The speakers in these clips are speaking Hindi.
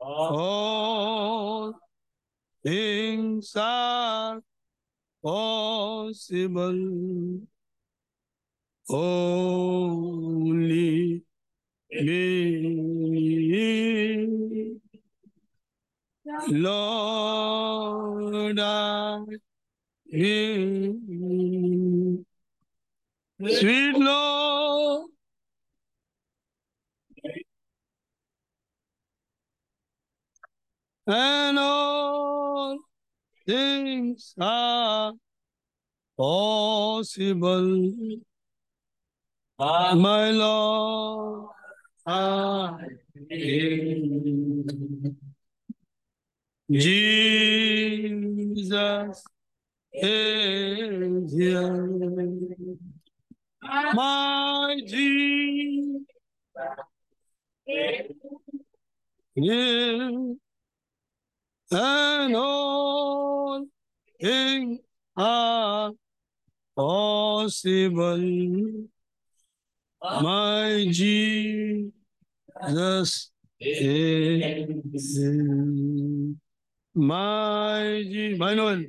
all things are possible. Only believe Lord I need sweet Lord and all things are possible. My Lord, I Jesus is here. My Jesus is and all things are possible. My Jesus is my Jesus. Manuel.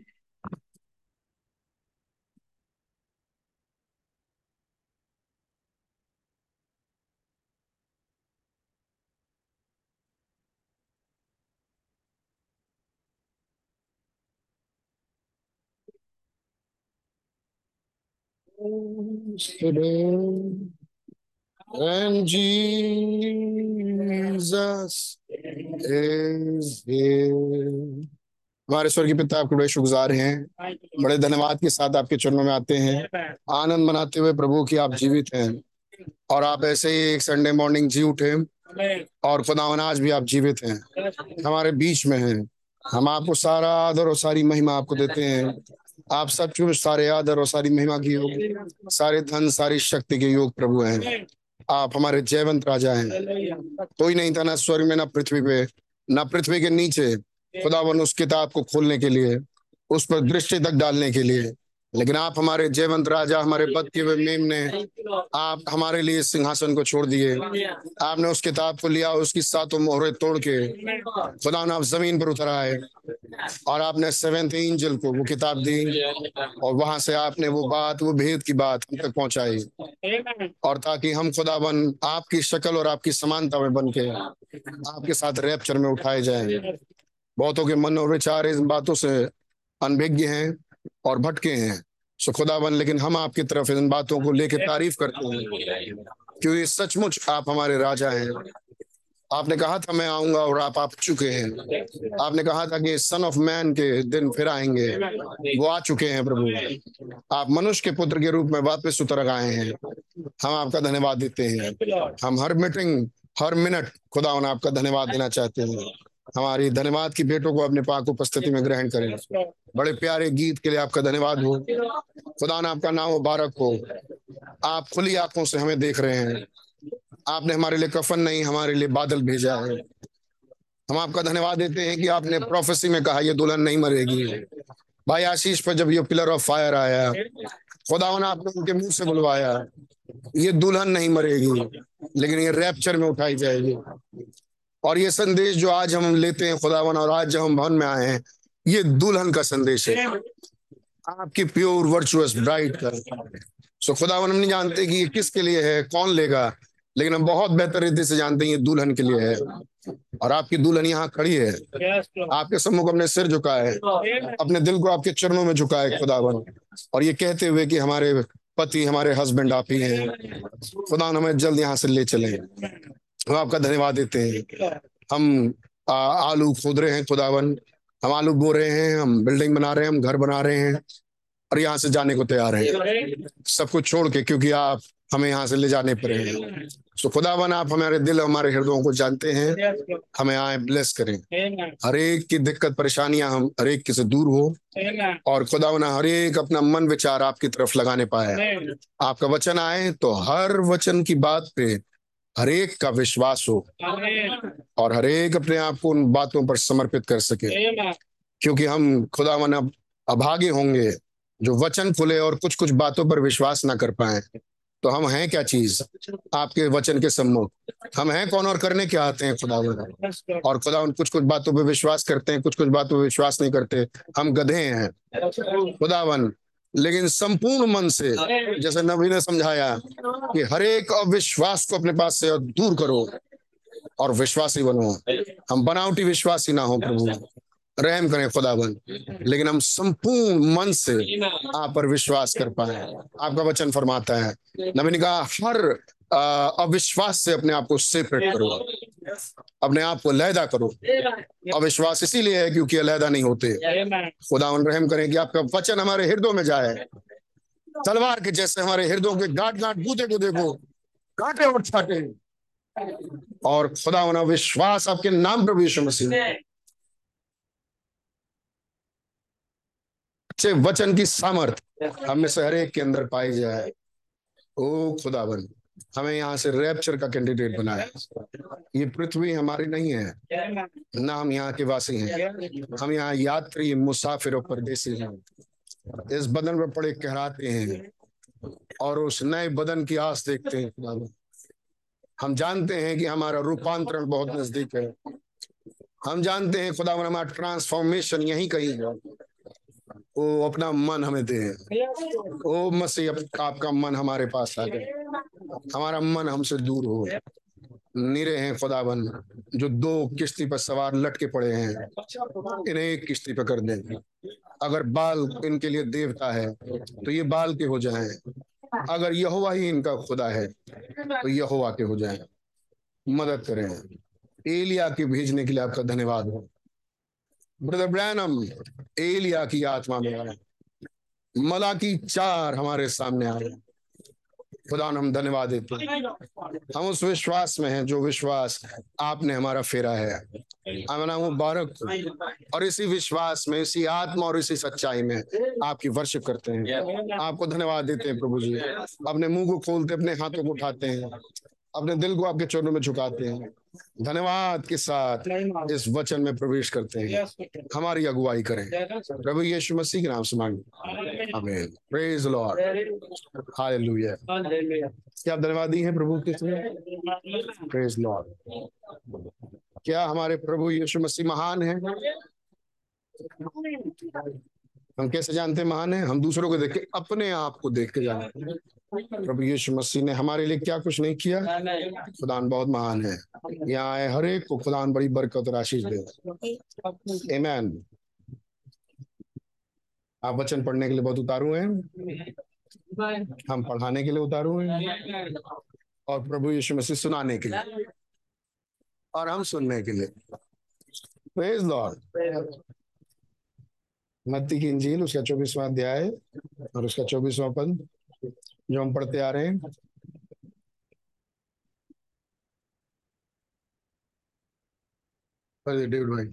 And Jesus is here. हमारे स्वर्गीय पिता आपके बड़े शुक्रगुजार हैं। बड़े धन्यवाद के साथ आपके चरणों में आते हैं। आनंद मनाते हुए प्रभु की आप जीवित हैं। और आप ऐसे ही एक संडे मॉर्निंग जी उठे और खुदावन आज भी आप जीवित हैं। हमारे बीच में हैं। हम आपको सारा आदर और सारी महिमा आपको देते हैं। आप सब क्यों सारे आदर और सारी महिमा की योग, सारे धन, सारी शक्ति के योग प्रभु हैं। आप हमारे जयवंत राजा हैं। कोई नहीं था ना स्वर्ग में, ना पृथ्वी पे, ना पृथ्वी के नीचे। खुदावन उस किताब को खोलने के लिए, उस पर दृष्टि तक डालने के लिए। लेकिन आप हमारे जयवंत राजा हमारे पति हुए मेम ने आप हमारे लिए सिंहासन को छोड़ दिए। आपने उस किताब को लिया उसकी सातों मोहरे तोड़ के खुदा आप ज़मीन पर उतर आए। और आपने सेवेंथ एंजल को वो किताब दी और वहाँ से आपने वो बात वो भेद की बात हम तक पहुंचाई। और ताकि हम खुदावन आपकी शक्ल और आपकी समानता में बन के आपके साथ रैप्चर में उठाए जाए। बहुतों के मन और विचार इन बातों से अनभिज्ञ हैं और भटके हैं। सो खुदावन लेकिन हम आपकी तरफ़ इन बातों को लेकर तारीफ़ करते हैं। क्योंकि सचमुच आप हमारे राजा हैं। आपने कहा था मैं आऊँगा और आप आ चुके हैं। आपने कहा था कि सन ऑफ़ मैन के दिन फिर आएँगे। वो आ चुके हैं प्रभु। आप मनुष्य के पुत्र के रूप में वापस उतर आए हैं। हम आपका धन्यवाद देते हैं। हम हर मीटिंग, हर मिनट खुदा आपका धन्यवाद देना चाहते हैं। हमारी धन्यवाद की भेंटों को अपने पाक उपस्थिति में ग्रहण करें। बड़े प्यारे गीत के लिए आपका धन्यवाद हो। खुदा ने आपका नाम मुबारक हो। आप खुली आँखों से हमें देख रहे हैं। आपने हमारे लिए कफन नहीं, हमारे लिए बादल भेजा है। हम आपका धन्यवाद देते हैं कि आपने प्रोफेसी में कहा यह दुल्हन नहीं मरेगी। भाई आशीष पर जब ये पिलर ऑफ़ फायर आया खुदा ने आपने उनके मुँह से बुलवाया, ये दुल्हन नहीं मरेगी, लेकिन ये रैप्चर में उठाई जाएगी। और ये संदेश जो आज हम लेते हैं, खुदावन, और आज जब हम भवन में आए हैं, ये दुल्हन का संदेश है। आपकी प्योर वर्चुअस ब्राइट का। सो खुदावन, हम नहीं जानते कि ये किसके लिए है, कौन लेगा, लेकिन हम बहुत बेहतर रीति से जानते हैं ये दुल्हन के लिए है। और आपकी दुल्हन यहाँ खड़ी है। आपके सम्मुख अपने सिर झुका है। अपने दिल को आपके चरणों में झुका है, खुदावन। और ये कहते हुए कि हमारे पति, हमारे हस्बैंड आप ही हैं। खुदा हमें जल्द यहाँ से ले चले। हम आपका धन्यवाद देते हैं। हम आ, आलू खोद रहे हैं खुदावन। हम आलू बो रहे हैं हम बिल्डिंग बना रहे हैं हम घर बना रहे हैं और यहाँ से जाने को तैयार हैं। सब कुछ छोड़ के क्योंकि आप हमें यहाँ से ले जाने पर हैं। सो खुदावन आप हमारे दिल हमारे हृदयों को जानते हैं। हमें आए ब्लेस करें। हर एक की दिक्कत परेशानियाँ हम हर एक से दूर हो। और खुदावन हर एक अपना मन विचार आपकी तरफ़ लगाने पाए। आपका वचन आए तो हर वचन की बात पे हर एक का विश्वास हो और हरेक अपने आप को उन बातों पर समर्पित कर सके। क्योंकि हम खुदावन अब अभागे होंगे, जो वचन खुले और कुछ कुछ बातों पर विश्वास ना कर पाए तो हम हैं क्या चीज़ आपके वचन के सम्मुख? हम हैं कौन और करने क्या आते हैं खुदा और खुदा उन कुछ कुछ बातों पे विश्वास करते हैं कुछ कुछ बातों पे विश्वास नहीं करते, हम गधे हैं। खुदावन लेकिन संपूर्ण मन से, जैसे नबी ने समझाया कि हर एक अविश्वास को अपने पास से दूर करो और विश्वासी बनो। हम बनावटी विश्वासी ना हो, प्रभु। रहम करें खुदाबन लेकिन हम संपूर्ण मन से आप पर विश्वास कर पाए। आपका वचन फरमाता है नबी ने कहा, हर अविश्वास से अपने आप को सेपरेट करो। अपने आप को लहदा करो। अविश्वास इसीलिए है क्योंकि अलहदा नहीं होते। खुदा रहम करें कि आपका वचन हमारे हृदय में जाए। तलवार के जैसे हमारे हृदयों के गांठ गांठ बूते को देखो। काटे और छाटे। और खुदा होना विश्वास आपके नाम प्रभु यीशु मसीह। अच्छे वचन की सामर्थ हमें से हर एक के अंदर पाई जाए। ओ खुदा खुदावन हमें यहाँ से रैप्चर का कैंडिडेट बनाया ये पृथ्वी हमारी नहीं है। ना हम यहाँ के वासी हैं। हम यहाँ यात्री, मुसाफिर परदेसी हैं। इस बदन में पड़े कहराते हैं और उस नए बदन की आस देखते हैं। हम जानते हैं कि हमारा रूपांतरण बहुत नज़दीक है। हम जानते हैं खुदा हमारा ट्रांसफॉर्मेशन यही कहीं वो अपना मन हमें दे। ओ मसीह आपका मन हमारे पास आ जाए। हमारा मन हमसे दूर हो। निरे हैं खुदावन जो दो किश्ती पर सवार लटके पड़े हैं, इन्हें एक किश्ती पर कर दें। अगर बाल इनके लिए देवता है तो ये बाल के हो जाएँ। अगर यहोवा ही इनका खुदा है तो यहोवा के हो जाए। मदद करें। एलिया के भेजने के लिए आपका धन्यवाद हो। ब्रदर ब्रैनम एलिया की आत्मा में आए। मला की चार हमारे सामने आए खुदा हम धन्यवाद देते हम उस विश्वास में हैं जो विश्वास आपने हमारा फेरा है। हमारा मुबारक। और इसी विश्वास में, इसी आत्मा और इसी सच्चाई में आपकी वर्शिप करते हैं। आपको धन्यवाद देते हैं प्रभु जी। अपने मुँह को खोलते, अपने हाथों को उठाते हैं। अपने दिल को आपके चरणों में झुकाते हैं। धन्यवाद के साथ इस वचन में प्रवेश करते हैं। हमारी अगुवाई करें। प्रभु यीशु मसीह के नाम से मांगे। आमीन। प्रेज लॉर्ड हालेलुया क्या आप धन्यवाद दी हैं प्रभु के प्रेज लॉर्ड क्या हमारे प्रभु यीशु मसीह महान है? हम कैसे जानते महान है? हम दूसरों को देख के अपने आप को देख के जानते हैं। प्रभु यीशु मसीह ने हमारे लिए क्या कुछ नहीं किया? खुदान बहुत महान है। यहाँ आए हर एक को खुदान बड़ी बरकत और आशीष दे। आप वचन पढ़ने के लिए बहुत उतारू हैं। हम पढ़ाने के लिए उतारू हैं। और प्रभु यीशु मसीह सुनाने के लिए। और हम सुनने के लिए। प्रेज लॉर्ड मत्ती की इंजील, उसका चौबीसवा अध्याय और उसका चौबीसवा पद जो हम पढ़ते आ रहे हैं। डेविड भाई।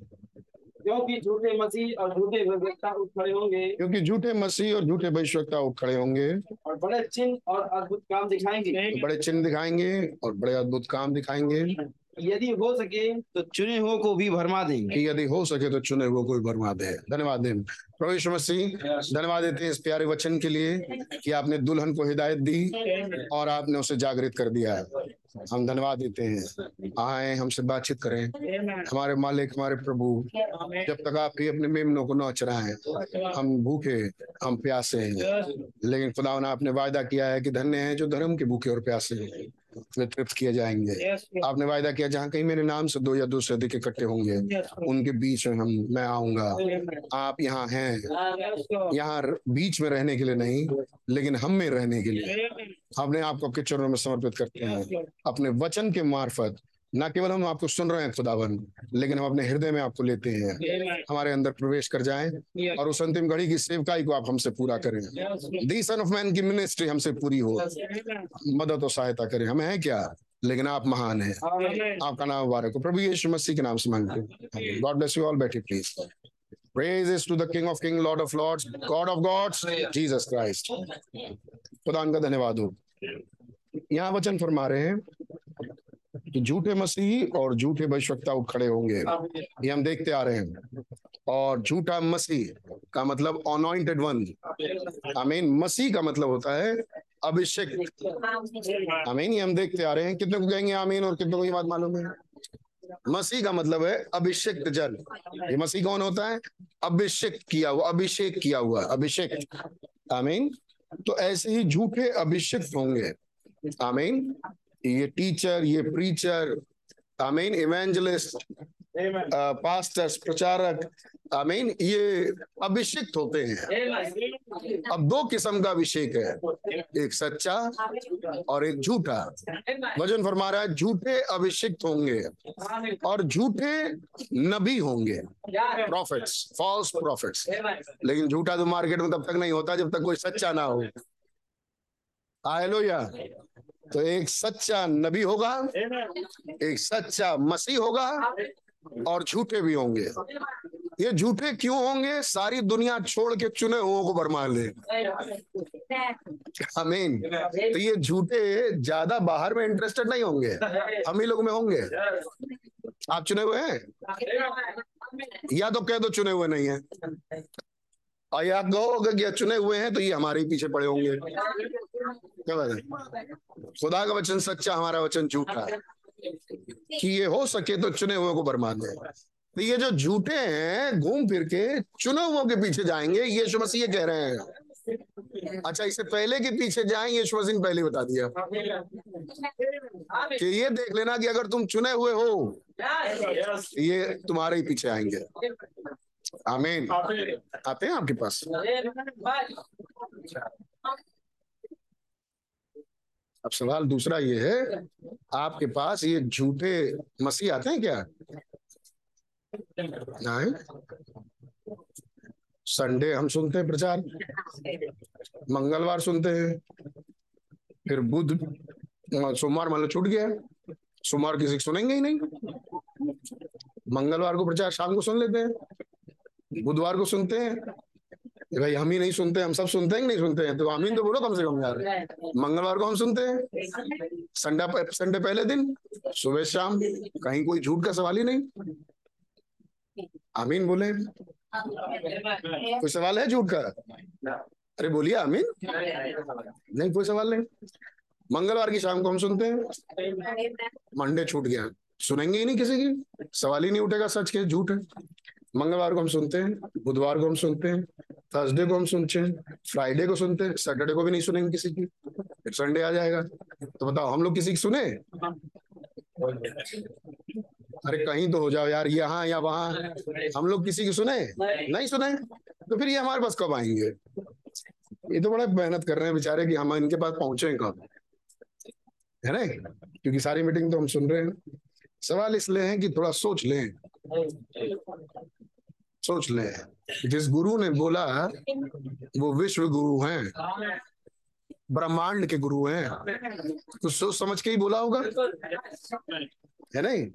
क्योंकि झूठे मसीह और झूठे भविष्यता उठ खड़े होंगे। क्योंकि झूठे मसीह और झूठे भविष्यता उठ खड़े होंगे। और बड़े चिन्ह और अद्भुत काम दिखाएँगे। बड़े चिन्ह दिखाएँगे और बड़े अद्भुत काम दिखाएँगे। यदि हो सके तो चुने हुए को भी भरमा देंगे। कि यदि हो सके तो चुने हुए को भी भरमा दे। धन्यवाद दें प्रवेश मसीह धन्यवाद देते हैं इस प्यारे वचन के लिए कि आपने दुल्हन को हिदायत दी और आपने उसे जागृत कर दिया। है हम धन्यवाद देते हैं। आए हमसे बातचीत करें। हमारे मालिक हमारे प्रभु जब तक आप ही अपने मेमनों को न चराएँ हम भूखे हम प्यासे हैं। लेकिन खुदा ने आपने वायदा किया है कि धन्य है जो धर्म के भूखे और प्यासे हैं। वे तृप्त किए जाएँगे। Yes, yes. आपने वायदा किया जहाँ कहीं मेरे नाम से दो या दो से अधिक इकट्ठे होंगे yes, उनके बीच में हम मैं आऊँगा। आप यहाँ हैं। यहाँ बीच में रहने के लिए नहीं लेकिन हम में रहने के लिए। अपने आप को आपके चरणों में समर्पित करते हैं। अपने वचन के मार्फत न केवल हम आपको सुन रहे हैं खुदावन लेकिन हम अपने हृदय में आपको लेते हैं। हमारे अंदर प्रवेश कर जाएँ और उस अंतिम घड़ी की सेवकाई को आप हमसे पूरा करें। दी सन ऑफ़ मैन की मिनिस्ट्री हमसे पूरी हो। मदद और सहायता करें। हमें है क्या? लेकिन आप महान हैं। आपका नाम मुबारक हो। प्रभु यीशु मसीह के नाम से मांगते हैं। गॉड ब्लेस यू ऑल बैठे please Praise is to the King of Kings, Lord of Lords, God of Gods, Jesus Christ. खुदा का धन्यवाद हो। यहाँ वचन फरमा रहे हैं। कि झूठे मसीह और झूठे भविष्यवक्ता खड़े होंगे। ये हम देखते आ रहे हैं। और झूठा मसीह का मतलब अनॉइंटेड वन आई मीन मसीह का मतलब होता है अभिषेक। आमीन ये हम देखते आ रहे हैं। कितने को कहेंगे आमीन और कितने को ये बात मालूम है? मसीह का मतलब है अभिषेक जन ये मसीह कौन होता है? अभिषेक किया हुआ, अभिषेक किया हुआ, अभिषेक। आमीन तो ऐसे ही झूठे अभिषेक होंगे। आमीन ये टीचर ये प्रीचर आमीन इवेंजलिस्ट पास्टर्स प्रचारक आमीन ये अभिषिक्त होते हैं। अब दो किस्म का अभिषेक है। एक सच्चा और एक झूठा। वज़न फरमा रहा है झूठे अभिषिक्त होंगे और झूठे नबी होंगे। प्रॉफिट्स फॉल्स प्रॉफिट्स लेकिन झूठा तो मार्केट में तब तक नहीं होता जब तक कोई सच्चा ना हो। हालेलुया तो एक सच्चा नबी होगा, एक सच्चा मसीह होगा, और झूठे भी होंगे। ये झूठे क्यों होंगे? सारी दुनिया छोड़ के चुने हुओं को बरमा ले आमीन तो ये झूठे ज़्यादा बाहर में इंटरेस्टेड नहीं होंगे। हम ही लोग में होंगे। आप चुने हुए हैं? या तो कह दो चुने हुए नहीं है। और या कहोगे कि चुने हुए हैं तो ये हमारे ही पीछे पड़े होंगे। क्या बात है? खुदा का वचन सच्चा हमारा वचन झूठा है। कि ये हो सके तो चुने हुए को बर्बाद दे तो ये जो झूठे हैं घूम फिर के चुने हुए के पीछे जाएँगे यीशु मसीह ये कह रहे हैं। अच्छा इससे पहले के पीछे जाए यीशु मसीह ने पहले बता दिया। कि ये देख लेना कि अगर तुम चुने हुए हो ये तुम्हारे ही पीछे आएँगे। आमीन। आते हैं आपके पास। अब सवाल दूसरा ये है, आपके पास ये झूठे मसीह आते हैं क्या? नहीं। संडे हम सुनते हैं प्रचार, मंगलवार सुनते हैं, फिर बुध सोमवार मान लो छूट गया, सोमवार किसी सुनेंगे ही नहीं। मंगलवार को प्रचार शाम को सुन लेते हैं, बुधवार को सुनते हैं भाई हम ही नहीं सुनते, हम सब सुनते हैं नहीं सुनते हैं? तो आमीन तो बोलो, कम से कम यार। मंगलवार को हम सुनते हैं? संडे संडे पहले दिन, सुबह शाम, कहीं कोई झूठ का सवाल ही नहीं। आमीन बोले। कोई सवाल है झूठ का? अरे बोलिए, आमीन। नहीं, कोई सवाल नहीं। मंगलवार की शाम को हम सुनते हैं। मंडे छूट गया। सुनेंगे ही नहीं किसी की। सवाल ही नहीं उठेगा, सच के झूठ है। मंगलवार को हम सुनते हैं, बुधवार को हम सुनते हैं थर्सडे को हम सुनते हैं फ्राइडे को सुनते हैं सैटरडे को भी नहीं सुनेंगे किसी की, फिर संडे आ जाएगा। तो बताओ, हम लोग किसी की सुने? अरे कहीं तो हो जाओ यार यहाँ या वहाँ। हम लोग किसी की सुने? नहीं सुने? तो फिर ये हमारे पास कब आएँगे? ये तो बड़ा मेहनत कर रहे हैं बेचारे कि हम इनके पास पहुँचे कब? है ना? क्योंकि सारी मीटिंग तो हम सुन रहे हैं। सवाल इसलिए है कि थोड़ा सोच लें। सोच ले। जिस गुरु ने बोला, वो विश्व गुरु हैं। ब्रह्मांड के गुरु हैं। कुछ सोच समझ के ही बोला होगा। है नहीं?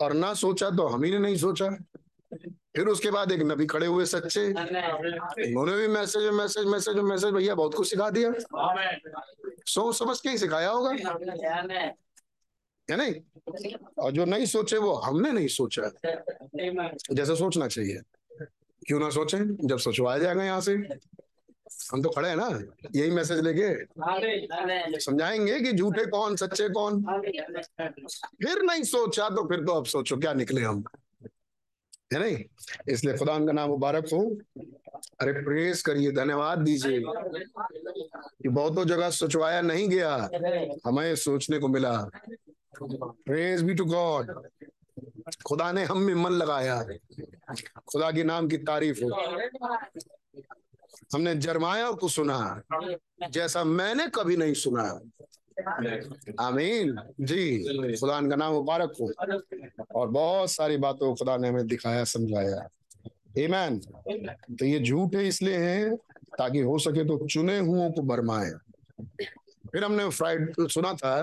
और ना सोचा तो हम ही ने नहीं सोचा। फिर उसके बाद एक नबी खड़े हुए सच्चे। उन्होंने भी मैसेज मैसेज मैसेज मैसेज, भैया बहुत कुछ सिखा दिया। सोच समझ के ही सिखाया होगा। है नहीं? और जो नहीं सोचे वो हमने नहीं सोचा। जैसे सोचना चाहिए। क्यों ना सोचे? जब सोचवाया जाएगा यहाँ से। हम तो खड़े हैं ना। यही मैसेज लेके। समझाएँगे कि झूठे कौन, सच्चे कौन? फिर नहीं सोचा तो फिर तो अब सोचो, क्या निकले हम? है नहीं? इसलिए खुदा का नाम मुबारक हो। अरे प्रेस करिए, धन्यवाद दीजिए। कि बहुतों जगह सोचवाया नहीं गया। हमें सोचने को मिला। प्रेज बी टू गॉड खुदा ने हम में मन लगाया। खुदा के नाम की तारीफ़ हो। हमने जरमाया को सुना। जैसा मैंने कभी नहीं सुना। आमीन। जी, खुदा का नाम मुबारक हो। और बहुत सारी बातों खुदा ने हमें दिखाया, समझाया। ईमैन तो ये झूठे इसलिए हैं ताकि हो सके तो चुने हुओं को बरमाए। फिर हमने फ्राइड सुना था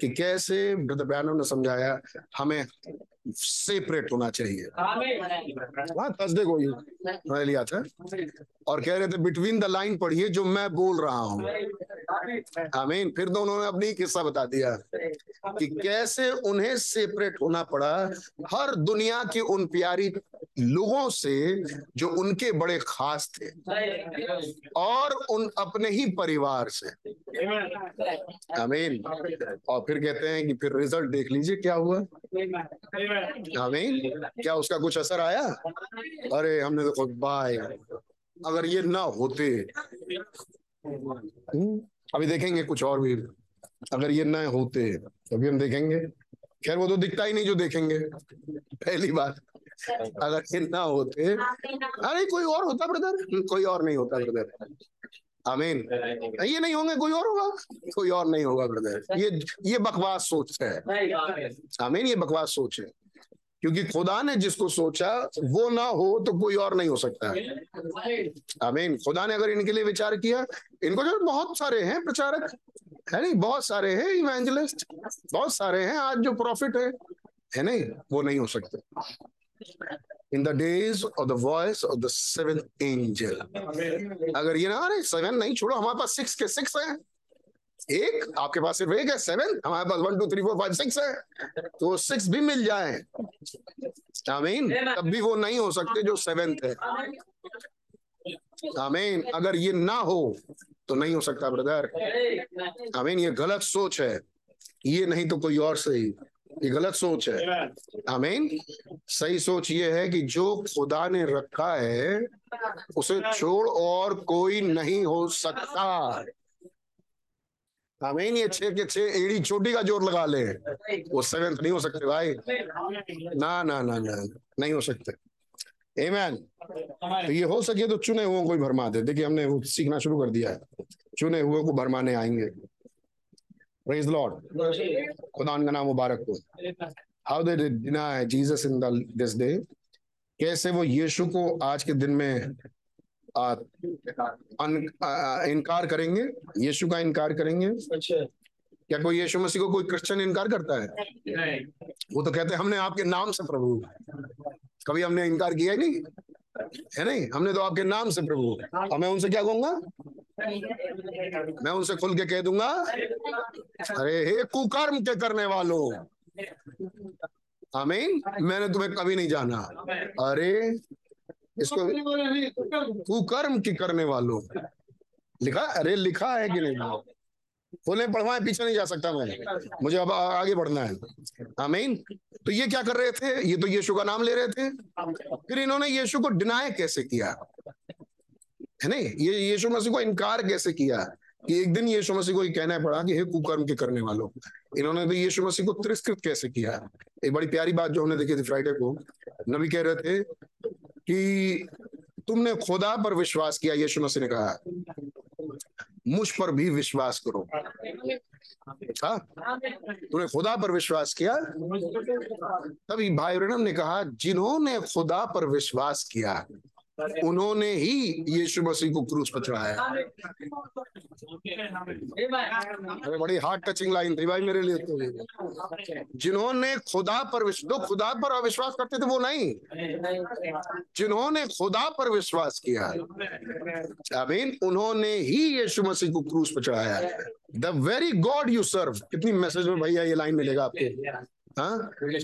कि कैसे ब्रदर ने समझाया हमें। सेपरेट होना चाहिए। हाँ थर्सडे को ही लिया था। और कह रहे थे बिटवीन द लाइन पढ़िए जो मैं बोल रहा हूँ। आमीन। फिर तो उन्होंने अपनी किस्सा बता दिया कि कैसे उन्हें सेपरेट होना पड़ा। हर दुनिया की उन प्यारी लोगों से जो उनके बड़े खास थे और उन अपने ही परिवार से। आमीन। और फिर कहते हैं कि फिर रिज़ल्ट देख लीजिए क्या हुआ। आमीन। क्या उसका कुछ असर आया? अरे हमने तो बाय। अगर ये ना होते हम्म, अभी देखेंगे कुछ और भी। अगर ये ना होते तभी हम देखेंगे। खैर वो तो दिखता ही नहीं जो देखेंगे। पहली बात अगर ये ना होते अरे कोई और होता ब्रदर कोई और नहीं होता ब्रदर आमीन। ये नहीं होंगे कोई और होगा? कोई और नहीं होगा ब्रदर ये ये बकवास सोच है। आमीन ये बकवास सोच है। क्योंकि खुदा ने जिसको सोचा वो ना हो तो कोई और नहीं हो सकता है। आमीन। खुदा ने अगर इनके लिए विचार किया इनको जो बहुत सारे हैं प्रचारक है नहीं? बहुत सारे हैं इवेंजलिस्ट बहुत सारे हैं आज जो प्रॉफिट है है नहीं? वो नहीं हो सकते। In the days of the voice of the seven angel. अगर ये ना अरे सेवन नहीं छोड़ो हमारे पास सिक्स के सिक्स है। एक, आपके पास सिर्फ़ एक है सेवन हमारे पास one two three four five six है। तो सिक्स भी मिल जाए। आमीन तब भी वो नहीं हो सकते जो सेवेंथ है। आमीन अगर ये ना हो तो नहीं हो सकता ब्रदर आमीन ये गलत सोच है। ये नहीं तो कोई और सही। ये गलत सोच है। आमीन सही सोच ये है कि जो खुदा ने रखा है, उसे छोड़ और कोई नहीं हो सकता। आमीन ये छह के छह एड़ी छोटी का ज़ोर लगा ले। वो सेवेंथ नहीं हो सकते भाई। ना ना ना ना, नहीं हो सकते। एमैन तो ये हो सके तो चुने हुए को भरमा दे। देखिए, हमने वो सीखना शुरू कर दिया है। चुने हुए को भरमाने आएँगे। प्रेज लॉर्ड खुदा का नाम मुबारक हो। How they deny Jesus in this day कैसे वो यीशु को आज के दिन में आ, अन, आ, इनकार करेंगे यीशु का इनकार करेंगे। क्या कोई यीशु मसीह को कोई क्रिश्चियन इनकार करता है? नहीं। वो तो कहते हैं हमने आपके नाम से प्रभु। कभी हमने इनकार किया ही नहीं? है नहीं? हमने तो आपके नाम से प्रभु। और मैं उनसे क्या कहूँगा? मैं उनसे खुल के कह दूँगा अरे हे कुकर्म के करने वालों। आमीन। मैंने तुम्हें कभी नहीं जाना। अरे इसको कुकर्म की करने वालों। लिखा? अरे लिखा है कि नहीं? खोले पढ़वाए पीछे नहीं जा सकता मैं। मुझे अब आगे बढ़ना है। आमीन। तो ये क्या कर रहे थे? ये तो यीशु का नाम ले रहे थे। फिर इन्होंने यीशु को डिनाय कैसे किया? है नहीं? ये यीशु मसीह को इनकार कैसे किया? कि एक दिन यीशु मसीह को ये कहना पड़ा कि हे कुकर्म के करने वालों इन्होंने तो यीशु मसीह को तिरस्कृत कैसे किया? एक बड़ी प्यारी बात जो हमने देखी थी फ्राइडे को। नबी कह रहे थे कि तुमने खुदा पर विश्वास किया, यीशु मसीह ने कहा, मुझ पर भी विश्वास करो। हाँ? तुमने खुदा पर विश्वास किया? तभी भाई ने कहा, जिन्होंने खुदा पर विश्वास किया उन्होंने ही यीशु मसीह को क्रूस पर चढ़ाया। बड़ी हार्ट टचिंग लाइन थी भाई मेरे लिए तो। जिन्होंने खुदा पर जो खुदा पर अविश्वास करते थे वो नहीं। जिन्होंने खुदा पर विश्वास किया अमीन उन्होंने ही यीशु मसीह को क्रूस पर चढ़ाया। The very God you serve कितनी मैसेज में भैया ये लाइन मिलेगा आपको?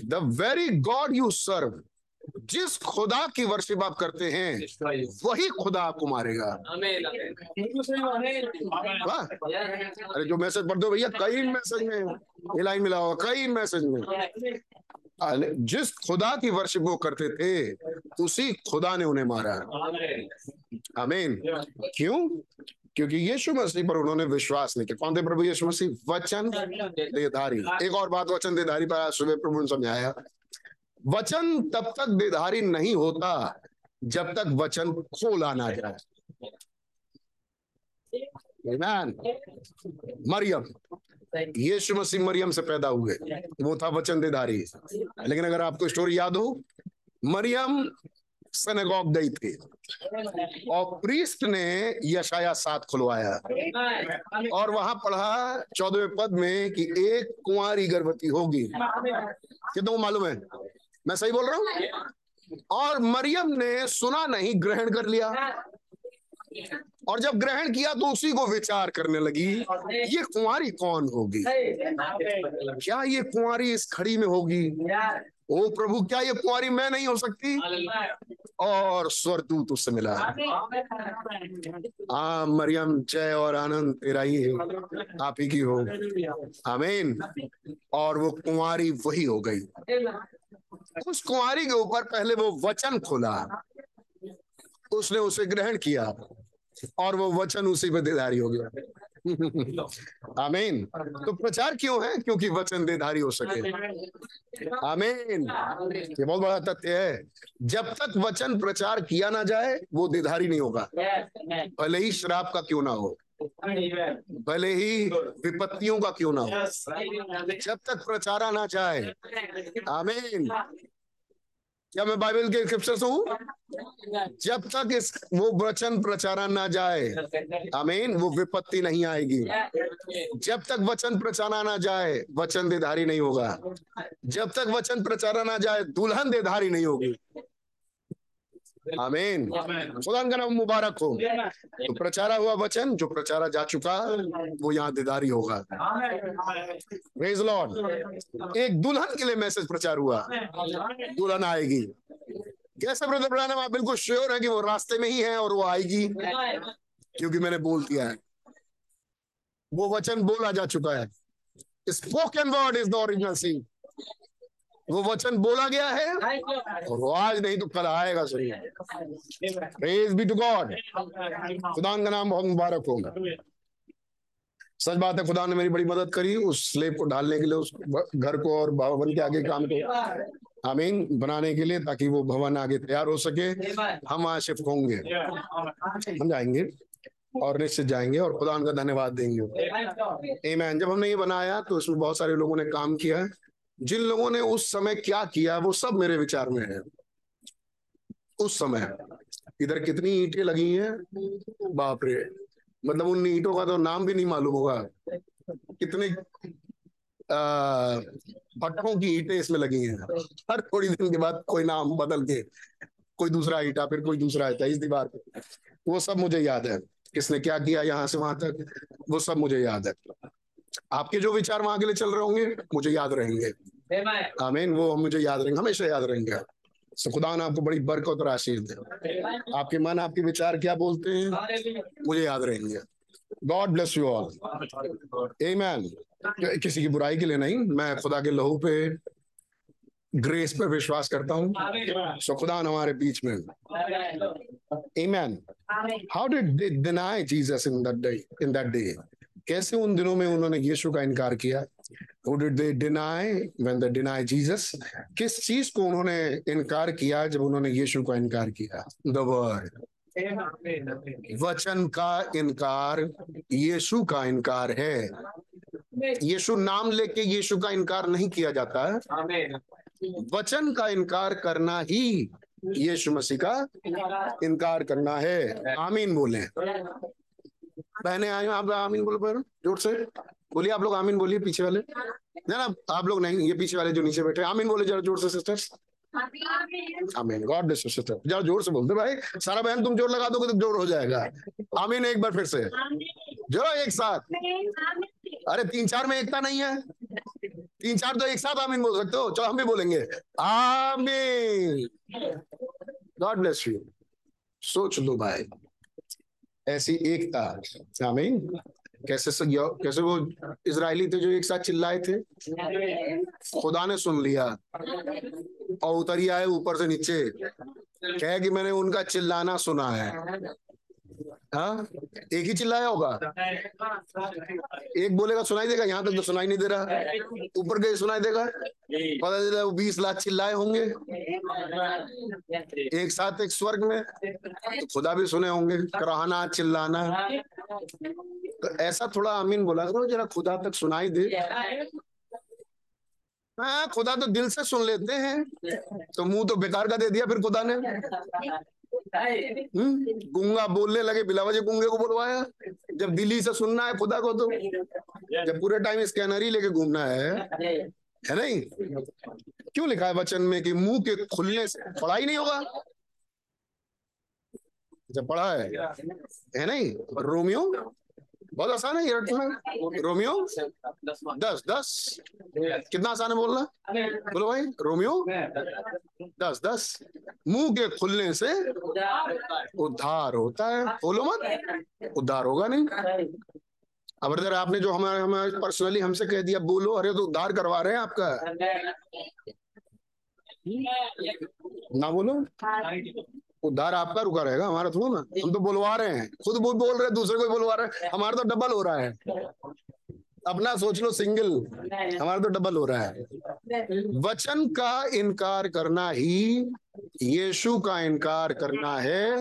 The very God you serve जिस खुदा की वर्शिप आप करते हैं वही खुदा आपको मारेगा। अरे जो मैसेज पढ़ दो भैया कई मैसेज में ये लाइन मिला होगा कई मैसेज में जिस खुदा की वर्शिप वो करते थे उसी खुदा ने उन्हें मारा। आमीन। क्यों? क्योंकि यीशु मसीह पर उन्होंने विश्वास नहीं किया। कौन थे प्रभु यीशु मसीह? वचन देधारी एक और बात वचन देधारी पर आज सुबह प्रभु ने समझाया वचन तब तक देधारी नहीं होता जब तक वचन खोला ना जाए। मरियम, यीशु मसीह मरियम से पैदा हुए। वो था वचन देधारी लेकिन अगर आपको स्टोरी याद हो, मरियम सनेगॉग गई थी और प्रीस्ट ने यशाया साथ खुलवाया। और वहाँ पढ़ा चौदहवें पद में कि एक कुंवारी गर्भवती होगी। कितनों मालूम है? मैं सही बोल रहा हूँ? और मरियम ने सुना नहीं ग्रहण कर लिया। और जब ग्रहण किया तो उसी को विचार करने लगी ये कुंवारी कौन होगी? क्या ये कुंवारी इस खड़ी में होगी? ओ प्रभु क्या ये कुंवारी मैं नहीं हो सकती? और स्वरदूत उससे मिला। हाँ मरियम जय और आनंद तेरा ही है। आप ही की हो। आमीन। और वो कुंवारी वही हो गई। उस कुंवारी के ऊपर पहले वो वचन खोला। उसने उसे ग्रहण किया और वो वचन उसी पे देधारी हो गया। आमीन। तो प्रचार क्यों है? क्योंकि वचन देधारी हो सके। आमीन। ये बहुत बड़ा तथ्य है। जब तक वचन प्रचार किया ना जाए वो देधारी नहीं होगा। भले ही श्राप का क्यों ना हो। भले ही विपत्तियों का क्यों ना हो। जब तक प्रचारा ना जाए। आमीन। क्या मैं बाइबल के स्क्रिप्चर से हूँ? जब तक इस वो वचन प्रचारा ना जाए। आमीन। वो विपत्ति नहीं आएगी। जब तक वचन प्रचारा ना जाए, वचन देधारी नहीं होगा। जब तक वचन प्रचारा ना जाए, दुल्हन देधारी नहीं होगी। आमीन। खुदा का नाम मुबारक हो। तो प्रचारा हुआ वचन जो प्रचारा जा चुका वो यहाँ दीदारी होगा। प्रेज लॉर्ड एक दुल्हन के लिए मैसेज प्रचार हुआ। दुल्हन आएगी। कैसे ब्रदर ब्रानम आप बिल्कुल श्योर है कि वो रास्ते में ही है और वो आएगी? क्योंकि मैंने बोल दिया है। वो वचन बोला जा चुका है। Spoken word is the original seed वो वचन बोला गया है? और वो आज नहीं तो कल आएगा सही प्रेज बी टू गॉड खुदा का नाम बहुत मुबारक होगा। सच बात है खुदा ने मेरी बड़ी मदद करी उस स्लेब को डालने के लिए, उस घर को और भवन के आगे काम को। आमीन। बनाने के लिए, ताकि वो भवन आगे तैयार हो सके। हम वहाँ शिफ्ट होंगे। हम जाएँगे और निश्चित जाएँगे और खुदा का धन्यवाद देंगे। एमैन जब हमने ये बनाया तो उसमें बहुत सारे लोगों ने काम किया है। जिन लोगों ने उस समय क्या किया, वो सब मेरे विचार में है। उस समय। इधर कितनी ईंटें लगी हैं? बाप रे। मतलब उन ईंटों का तो नाम भी नहीं मालूम होगा। कितने भट्टों की ईंटें इसमें लगी हैं। हर थोड़ी दिन के बाद कोई नाम बदल के, कोई दूसरा ईटा, फिर कोई दूसरा ईटा, इस दीवार पे। वो सब मुझे याद है। किसने क्या किया यहाँ से वहाँ तक, वो सब मुझे याद है। आपके जो विचार वहाँ के लिए चल रहे होंगे मुझे याद रहेंगे। आमीन वो मुझे याद रहेंगे हमेशा याद रहेंगे। सो खुदा ने आपको बड़ी बरकत और आशीष दे। आपके मन आपके विचार क्या बोलते हैं? मुझे याद रहेंगे। गॉड ब्लेस यू ऑल आमेन किसी की बुराई के लिए नहीं मैं खुदा के लहू पे ग्रेस पे विश्वास करता हूँ। सो खुदा हमारे बीच में। आमेन। How did they deny Jesus in that day in that day कैसे उन दिनों में उन्होंने यीशु का इनकार किया? When they deny Jesus? किस चीज़ को उन्होंने इनकार किया जब उन्होंने यीशु का इनकार किया? द वर्ड वचन का इनकार, यीशु का इनकार है। यीशु नाम लेके यीशु का इनकार नहीं किया जाता। है वचन का इनकार करना ही यीशु मसीह का इनकार करना है। आमीन बोले। बहने आए आप आमीन बोलो बहन ज़ोर से। बोलिए, आप लोग आमीन बोलिए, पीछे वाले। ना ना, आप लोग नहीं, ये पीछे वाले जो नीचे बैठे आमीन बोले, जरा ज़ोर से सिस्टर्स आमीन, गॉड ब्लेस यू, सिस्टर। जरा ज़ोर से बोलते भाई, सारा बहन तुम ज़ोर लगा दोगे तो ज़ोर हो जाएगा। आमीन एक बार फिर से। ज़ोर एक साथ। अरे, तीन चार में एकता नहीं है। तीन चार तो एक साथ आमीन बोल सकते हो, चलो हम भी बोलेंगे। आमीन। God bless you. सोच लो, भाई। ऐसी एकता, आमीन। कैसे कैसे वो इसराइली थे जो एक साथ चिल्लाए थे? खुदा ने सुन लिया। और उतरिया आए ऊपर से नीचे। कह कि मैंने उनका चिल्लाना सुना है। हाँ? एक ही चिल्लाया होगा? एक बोलेगा, सुनाई देगा? यहाँ तक तो सुनाई नहीं दे रहा। ऊपर गए, सुनाई देगा? पता चला, वो बीस लाख चिल्लाए होंगे। एक साथ, एक स्वर्ग में। तो खुदा भी सुने होंगे, कराहना, चिल्लाना। तो ऐसा थोड़ा अमीन बोला करो, जरा खुदा तक सुनाई दे। हाँ खुदा तो दिल से सुन लेते हैं। तो मुँह तो बेकार का दे दिया फिर खुदा ने। गुंगा बोलने लगे बिलावजी गुंगे को बोलवाया। जब दिल्ली से सुनना है खुदा को तो जब पूरे टाइम स्कैनर ही लेके घूमना है है नहीं? क्यों लिखा है वचन में कि मुँह के खुलने से पढ़ाई ही नहीं होगा? जब पढ़ा है है नहीं? रोमियो? बहुत आसान है ये रटना रोमियो? दस दस। कितना आसान है बोलना? बोलो भाई, रोमियो? दस दस। मुँह के खुलने से उद्धार होता है। बोलो मत। उद्धार होगा नहीं। अब अगर आपने जो हमारे हमें पर्सनली हमसे कह दिया, बोलो, अरे तो उद्धार करवा रहे हैं आपका। ना बोलो। उद्धार आपका रुका रहेगा, हमारा थोड़ा ना। हम तो बुलवा रहे हैं। खुद वो बोल रहे हैं, दूसरे को बोलवा रहे हैं। हमारा तो डबल हो रहा है। अपना सोच लो सिंगल हमारा तो डबल हो रहा है। वचन का इनकार करना ही, यीशु का इनकार करना है।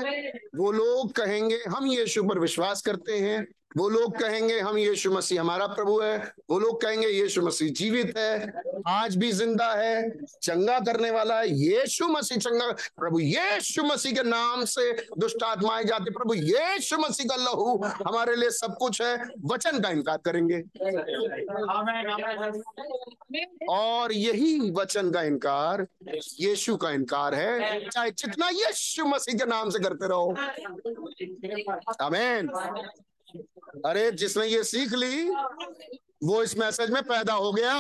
वो लोग कहेंगे, हम यीशु पर विश्वास करते हैं। वो लोग कहेंगे, हम यीशु मसीह, हमारा प्रभु है। वो लोग कहेंगे, यीशु मसीह जीवित है, आज भी ज़िंदा है, चंगा करने वाला है, यीशु मसीह चंगा प्रभु यीशु मसीह के नाम से दुष्ट आत्माएँ जाती, प्रभु यीशु मसीह का लहू हमारे लिए सब कुछ है, वचन का इनकार करेंगे। और यही वचन का इनकार, यीशु का इनकार है, चाहे जितना यीशु मसीह के नाम से करते रहो। अमेन अरे जिसने ये सीख ली, वो इस मैसेज में पैदा हो गया।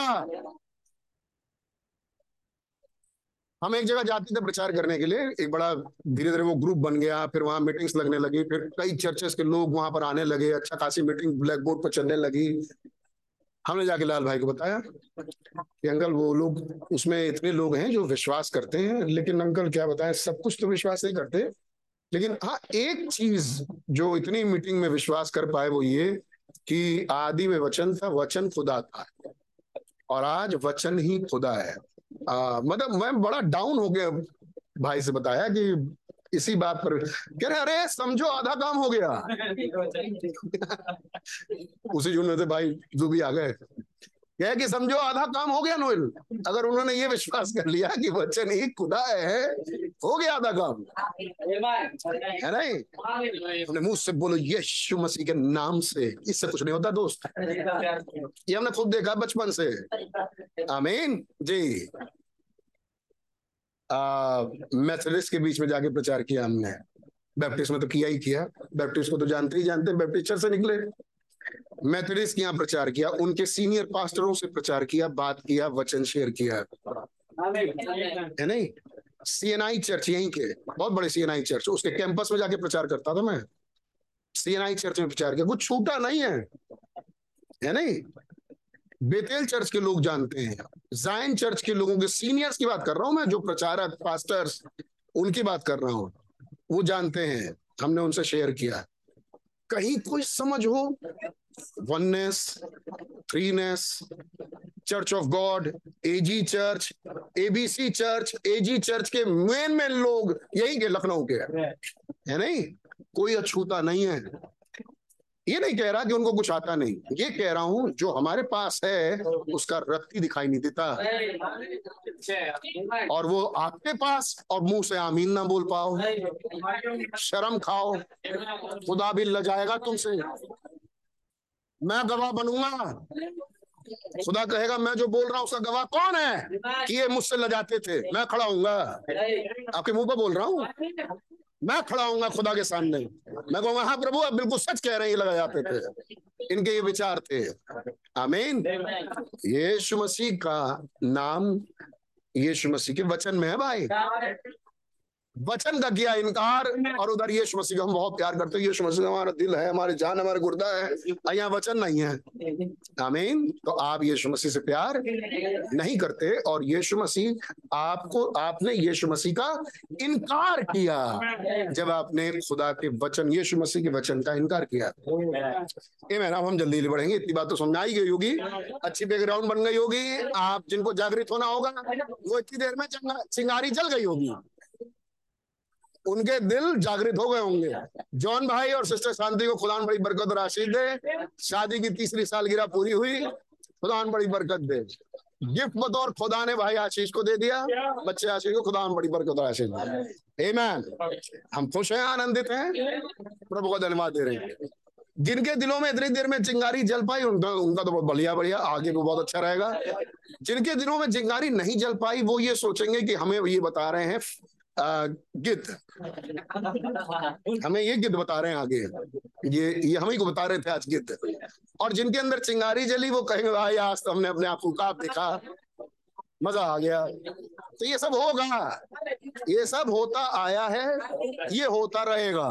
हम एक जगह जाते थे प्रचार करने के लिए, एक बड़ा धीरे धीरे वो ग्रुप बन गया, फिर वहाँ मीटिंग्स लगने लगी, फिर कई चर्चेस के लोग वहाँ पर आने लगे अच्छा खासी मीटिंग ब्लैक बोर्ड पर चलने लगी। हमने जाके लाल भाई को बताया कि अंकल, वो लोग, उसमें इतने लोग हैं जो विश्वास करते हैं, लेकिन अंकल क्या बताएँ, सब कुछ तो विश्वास नहीं करते। लेकिन हाँ एक चीज़ जो इतनी मीटिंग में विश्वास कर पाए वो ये कि आदि में वचन था वचन खुदा था। और आज वचन ही खुदा है। आ, मतलब मैं बड़ा डाउन हो गया भाई से बताया कि इसी बात पर कह रहे अरे समझो आधा काम हो गया। उसी जुड़ में थे भाई जो भी आ गए। कह कि समझो आधा काम हो गया नोएल। अगर उन्होंने ये विश्वास कर लिया कि वचन एक खुदा है, हो गया आधा काम। है नहीं उन्हें मुँह से बोलो, यीशु मसीह के नाम से। इससे कुछ नहीं होता, दोस्त। ये हमने खुद देखा बचपन से। आमीन। जी। मेथोडिस्ट के बीच में जाके प्रचार किया हमने। बैप्टिस्ट में तो किया ही किया। बैप्टिस्ट को तो जानते ही जानते बैप्टिस्ट से निकले। मेथोडिस्ट के यहाँ प्रचार किया, उनके सीनियर पास्टरों से प्रचार किया, बात किया, वचन शेयर किया। है नहीं? सीएनआई चर्च यहीं के। बहुत बड़े सीएनआई चर्च उसके कैंपस में जाके प्रचार करता था मैं। सीएनआई चर्च में प्रचार किया। कुछ छूटा नहीं है। है नहीं? बेतेल चर्च के लोग जानते हैं। जायन चर्च के लोगों के सीनियर्स की बात कर रहा हूँ मैं, जो प्रचारक पास्टर्स उनकी बात कर रहा हूँ। वो जानते हैं। हमने उनसे शेयर किया। कहीं कोई समझ हो? Oneness threeness church of God AG church ABC church AG church के मेन मेन लोग यही के लखनऊ के है नहीं? कोई अछूता नहीं है। ये नहीं कह रहा कि उनको कुछ आता नहीं। ये कह रहा हूँ, जो हमारे पास है, उसका रत्ती दिखाई नहीं देता। और वो आपके पास, और मुँह से आमीन ना बोल पाओ। शर्म खाओ। खुदा भी लजाएगा तुमसे। मैं गवाह बनूँगा। खुदा कहेगा, मैं जो बोल रहा हूँ, उसका गवाह कौन है? कि ये मुझसे लजाते थे। मैं खड़ा हूँगा आपके मुँह पर बोल रहा हूँ? मैं खड़ा हूँगा खुदा के सामने। मैं कहूँगा हाँ प्रभु, आप बिल्कुल सच कह रहे हैं लगा जाते थे इनके ये विचार थे। आमीन। यीशु मसीह का नाम, यीशु मसीह के वचन में है भाई। वचन का किया इनकार, और उधर यीशु मसीह हम बहुत प्यार करते हैं। यीशु मसीह हमारा दिल है, हमारे जान, हमारे गुर्दा है यहाँ वचन नहीं है। आमीन। तो आप यीशु मसीह से प्यार नहीं करते, और यीशु मसीह आपको, आपने यीशु मसीह का इनकार किया। जब आपने खुदा के वचन, यीशु मसीह के वचन का इनकार किया। ये मैडम हम जल्दी जल्दी बढ़ेंगे। इतनी बात तो समझ आई गई होगी। अच्छी बैकग्राउंड बन गई होगी। आप जिनको जागृत होना होगा, वो इतनी देर में चिंगारी जल गई होगी। उनके दिल जागृत हो गए होंगे। जॉन भाई और सिस्टर शांति को खुदा बड़ी बरकत और आशीष दे। शादी की तीसरी सालगिरह पूरी हुई। खुदा बड़ी बरकत दे। गिफ्ट बतौर खुदा ने भाई आशीष को दे दिया। बच्चे आशीष को खुदा बड़ी बरकत और आशीष दे। मैन हम खुश हैं, आनंदित हैं। प्रभु को धन्यवाद दे रहे हैं। जिनके दिलों में इतनी देर में चिंगारी जल पाई, उनका उनका तो बहुत बढ़िया बढ़िया। आगे भी बहुत अच्छा रहेगा। जिनके दिलों में चिंगारी नहीं जल पाई, वो ये सोचेंगे कि हमें ये बता रहे हैं गिद्ध। हमें ये गिद्ध बता रहे हैं आगे। ये ये हम ही को बता रहे थे आज गिद्ध। और जिनके अंदर चिंगारी जली, वो कहेंगे, भाई, आज तो हमने अपने आप को काप देखा। मज़ा आ गया। तो ये सब होगा। ये सब होता आया है। ये होता रहेगा।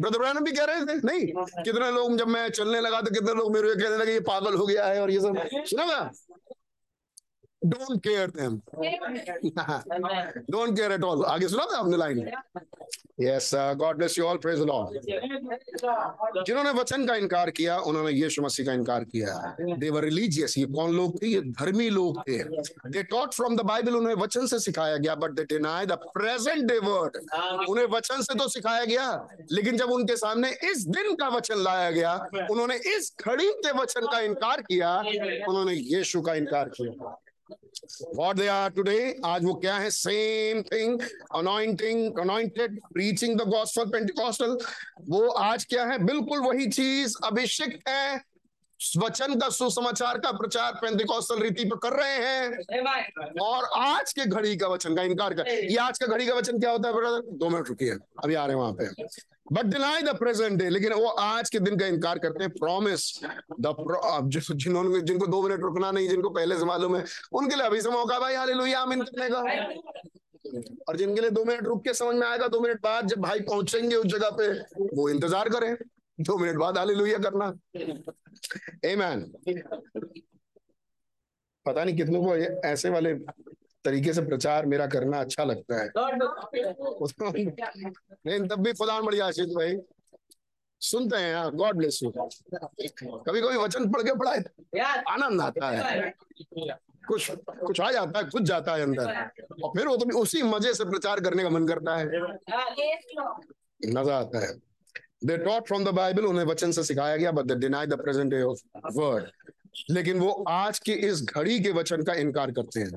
ब्रदर भी कह रहे थे, नहीं, कितने लोग जब मैं चलने लगा तो कितने लोग मेरे को कहने लगे, ये पागल हो गया है और ये सब। सुना don't care them don't care at all आगे सुना था आपने line yes God bless you all praise the Lord जिन्होंने वचन का इनकार किया, उन्होंने यीशु मसीह का इनकार किया। दे वर रिलीजियस ये कौन लोग थे? ये धर्मी लोग थे। They taught from the Bible उन्हें वचन से सिखाया गया but they deny the present day word उन्हें वचन से तो सिखाया गया, लेकिन जब उनके सामने इस दिन का वचन लाया गया, उन्होंने इस घड़ी के वचन का इनकार किया, उन्होंने यीशु का इनकार किया। What they are today, आज वो क्या है? Same thing anointing, anointed, preaching the gospel, pentecostal. वो आज क्या है? बिल्कुल वही चीज़ अभिषेक है। वचन का सुसमाचार का प्रचार पेंटिकॉस्टल रीति पर कर रहे हैं। और आज के घड़ी का वचन का इनकार कर। ये आज का घड़ी का वचन क्या होता है ब्रदर दो मिनट रुकिए। अभी आ रहे हैं वहाँ पे। But deny the present day लेकिन वो आज के दिन का इनकार करते हैं प्रॉमिस द जिन्होंने जिनको दो मिनट रुकना नहीं, जिनको पहले से मालूम है, उनके लिए अभी से मौका भाई हाल हालेलुया आमीन करने का। और जिनके लिए दो मिनट रुक के समझ में आएगा, दो मिनट बाद जब भाई पहुँचेंगे उस जगह पे, वो इंतज़ार करें। दो मिनट बाद हालेलुया करना। आमेन पता नहीं कितनों को ऐसे वाले तरीके से प्रचार मेरा करना अच्छा लगता है। लेकिन तब भी खुदा बढ़िया आशीष भाई। सुनते हैं यार गॉड ब्लेस यू कभी कभी वचन पढ़ के पढ़ाए आनंद आता है। कुछ कुछ आ जाता है कुछ जाता है अंदर। और फिर वो तो उसी मज़े से प्रचार करने का मन करता है। मज़ा आता है। They taught from the Bible उन्हें वचन से सिखाया गया but they deny the present day of word लेकिन वो आज की इस घड़ी के वचन का इनकार करते हैं।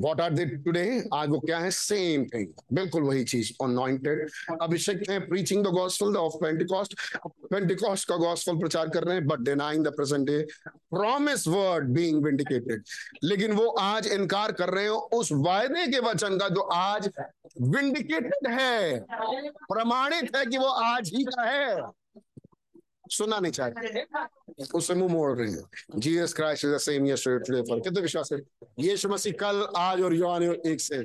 वॉट आर दे टुडे आज वो क्या है? सेम थिंग बिल्कुल वही चीज़ अनॉइंटेड अभिषेक है preaching the gospel of Pentecost Pentecost का गॉस्पल प्रचार कर रहे हैं but denying the present day promise word being vindicated लेकिन वो आज इनकार कर रहे हो उस वायदे के वचन का जो आज विंडिकेटेड है। प्रमाणित है कि वो आज ही का है। सुनना नहीं चाहते। उससे मुँह मोड़ रहे हैं। Jesus Christ is the same yesterday for कितने विश्वास है? यीशु मसीह कल, आज और युवान एक से।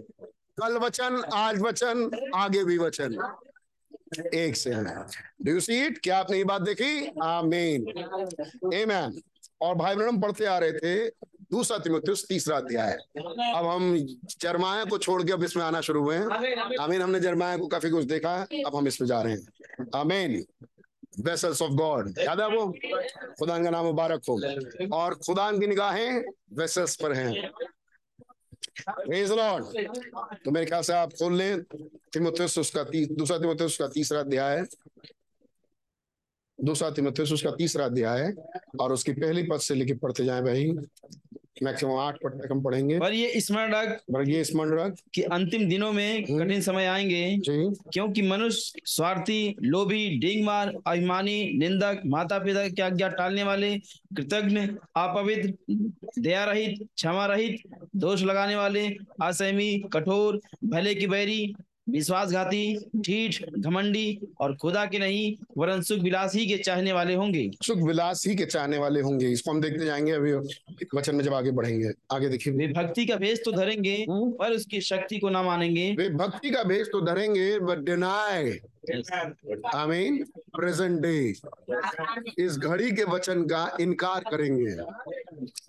कल वचन, आज वचन, आगे भी वचन। एक से डू यू सी इट क्या आपने ये बात देखी? आमीन। आमेन और भाई बहन पढ़ते आ रहे थे दूसरा तिमुथियुस तीसरा अध्याय। अब हम जरमाया को छोड़ के अब इसमें आना शुरू हुए हैं। आमीन, हमने जरमाया को काफ़ी कुछ देखा। अब हम इसमें जा रहे हैं। आमीन। वेसल्स ऑफ़ गॉड याद है वो? खुदा का नाम मुबारक हो। और खुदा की निगाहें वेसल्स पर हैं। लॉर्ड तो मेरे ख्याल से आप खोल लें। तिमुथियुस उसका दूसरा तिमुथियुस उसका तीसरा अध्याय है। दूसरा तिमुथियुस उसका तीसरा अध्याय है। और उसकी पहली पद से लेके पढ़ते जाए भाई। मैक्सिमम आठ तक हम पढ़ेंगे। पर ये स्मरण रख पर ये स्मरण रख। कि अंतिम दिनों में हम्म। कठिन समय आएँगे जी। क्योंकि मनुष्य स्वार्थी लोभी डिंगमार अभिमानी निंदक माता पिता की आज्ञा टालने वाले कृतज्ञ अपवित्र दया रहित क्षमा रहित दोष लगाने वाले असहमी कठोर भले की बैरी विश्वासघाती ठीठ घमंडी और खुदा के नहीं वरन सुख विलास ही के चाहने वाले होंगे। सुख विलास ही के चाहने वाले होंगे। इसको हम देखते जाएँगे अभी वचन में जब आगे बढ़ेंगे। आगे देखिए। वे भक्ति का भेष तो धरेंगे हम्म। पर उसकी शक्ति को ना मानेंगे। वे भक्ति का भेष तो धरेंगे बट डिनाई आमीन प्रेजेंट डे इस घड़ी के वचन का इनकार करेंगे।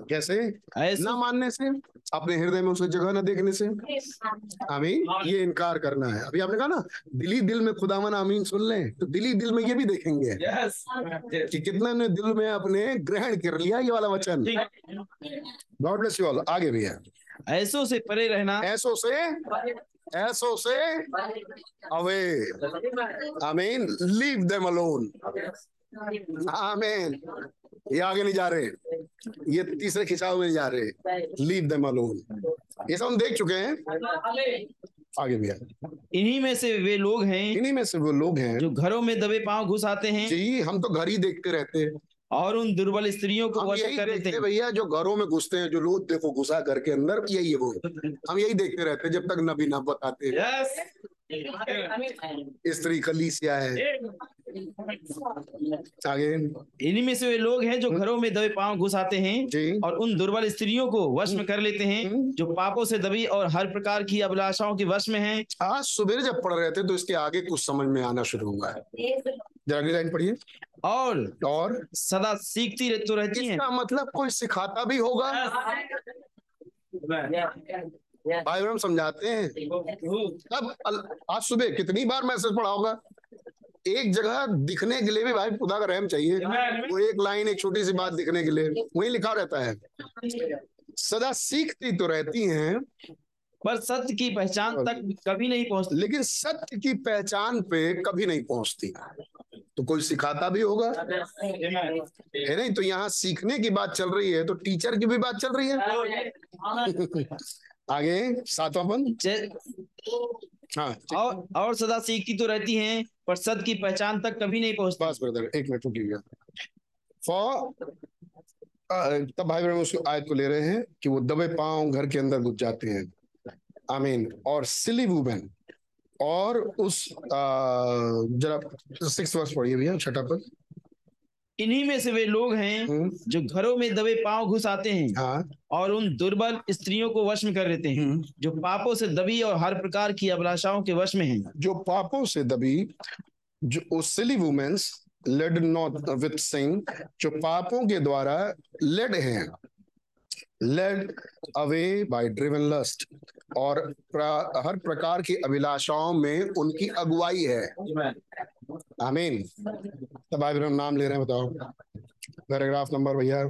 कैसे? ना मानने से। अपने हृदय में उसे जगह न देखने से? आमीन। ये इनकार करना है। अभी आपने कहा ना दिली दिल में खुदावन आमीन सुन लें तो दिली दिल में ये भी देखेंगे कि कितने ने दिल में अपने ग्रहण कर लिया ये वाला वचन। गॉड ब्लेस यू ऑल आगे भी है। ऐसों से परे रहना। ऐसो से ऐसो से अवे आमीन। लीव देम अलोन आमीन ये आगे नहीं जा रहे। ये तीसरे खिंचाव में नहीं जा रहे। लीव द अलोन ये सब हम देख चुके हैं। आगे भी इन्हीं में से वे लोग हैं इन्हीं में से वो लोग हैं जो घरों में दबे पाँव घुस आते हैं। जी हम तो घर ही देखते रहते हैं। और उन दुर्बल स्त्रियों को वश कर देखते लेते हैं हैं। भैया जो घरों में घुसते हैं जो लोग देखो घुसा घर के अंदर यही है वो। हम यही देखते रहते हैं जब तक नबी ना बताते. स्त्री कलीसिया है। इन्हीं में से वे लोग हैं जो घरों में दबे पाँव घुस आते हैं और उन दुर्बल स्त्रियों को वश में कर लेते हैं हम्म। जो पापों से दबी और हर प्रकार की अभिलाषाओं के वश में हैं। आज सुबह जब पढ़ रहे थे तो इसके आगे कुछ समझ में आना शुरू हुआ है। जरा लाइन पढ़िए। और और? सदा सीखती तो रहती हैं। इसका मतलब कोई सिखाता भी होगा? भाई बहन समझाते हैं? अब आज सुबह कितनी बार मैसेज पढ़ा होगा? एक जगह दिखने के लिए भी भाई खुदा का रहम चाहिए। वो एक लाइन एक छोटी सी बात दिखने के लिए। वही लिखा रहता है। सदा सीखती तो रहती हैं पर सत्य की पहचान तक कभी नहीं पहुँचती। लेकिन सत्य की पहचान पे कभी नहीं पहुँचती। तो कोई सिखाता भी होगा। है नहीं? तो यहाँ सीखने की बात चल रही है तो टीचर की भी बात चल रही है। आगे सातवां पद हाँ और और सदा सीखती तो रहती हैं पर सत्य की पहचान तक कभी नहीं पहुँचती। बस ब्रदर एक मिनट रुकिएगा फॉर तब भाई बहन उस आयत को ले रहे हैं कि वो दबे पाँव घर के अंदर घुस जाते हैं। आमीन और सिली वुमेन और उस जरा सिक्स वर्ष पढ़िए भैया छठा पद इन्हीं में से वे लोग हैं हम्म, जो घरों में दबे पाँव घुस आते हैं हाँ। और उन दुर्बल स्त्रियों को वश में कर लेते हैं हम्म, जो पापों से दबी और हर प्रकार की अभिलाषाओं के वश में हैं। जो पापों से दबी जो silly womens led not with sin जो पापों के द्वारा लेड हैं। Led away by driven lust और प्रा, हर प्रकार की अभिलाषाओं में उनकी अगुवाई है। आमीन तब हम नाम ले रहे हैं बताओ। पैराग्राफ नंबर भैया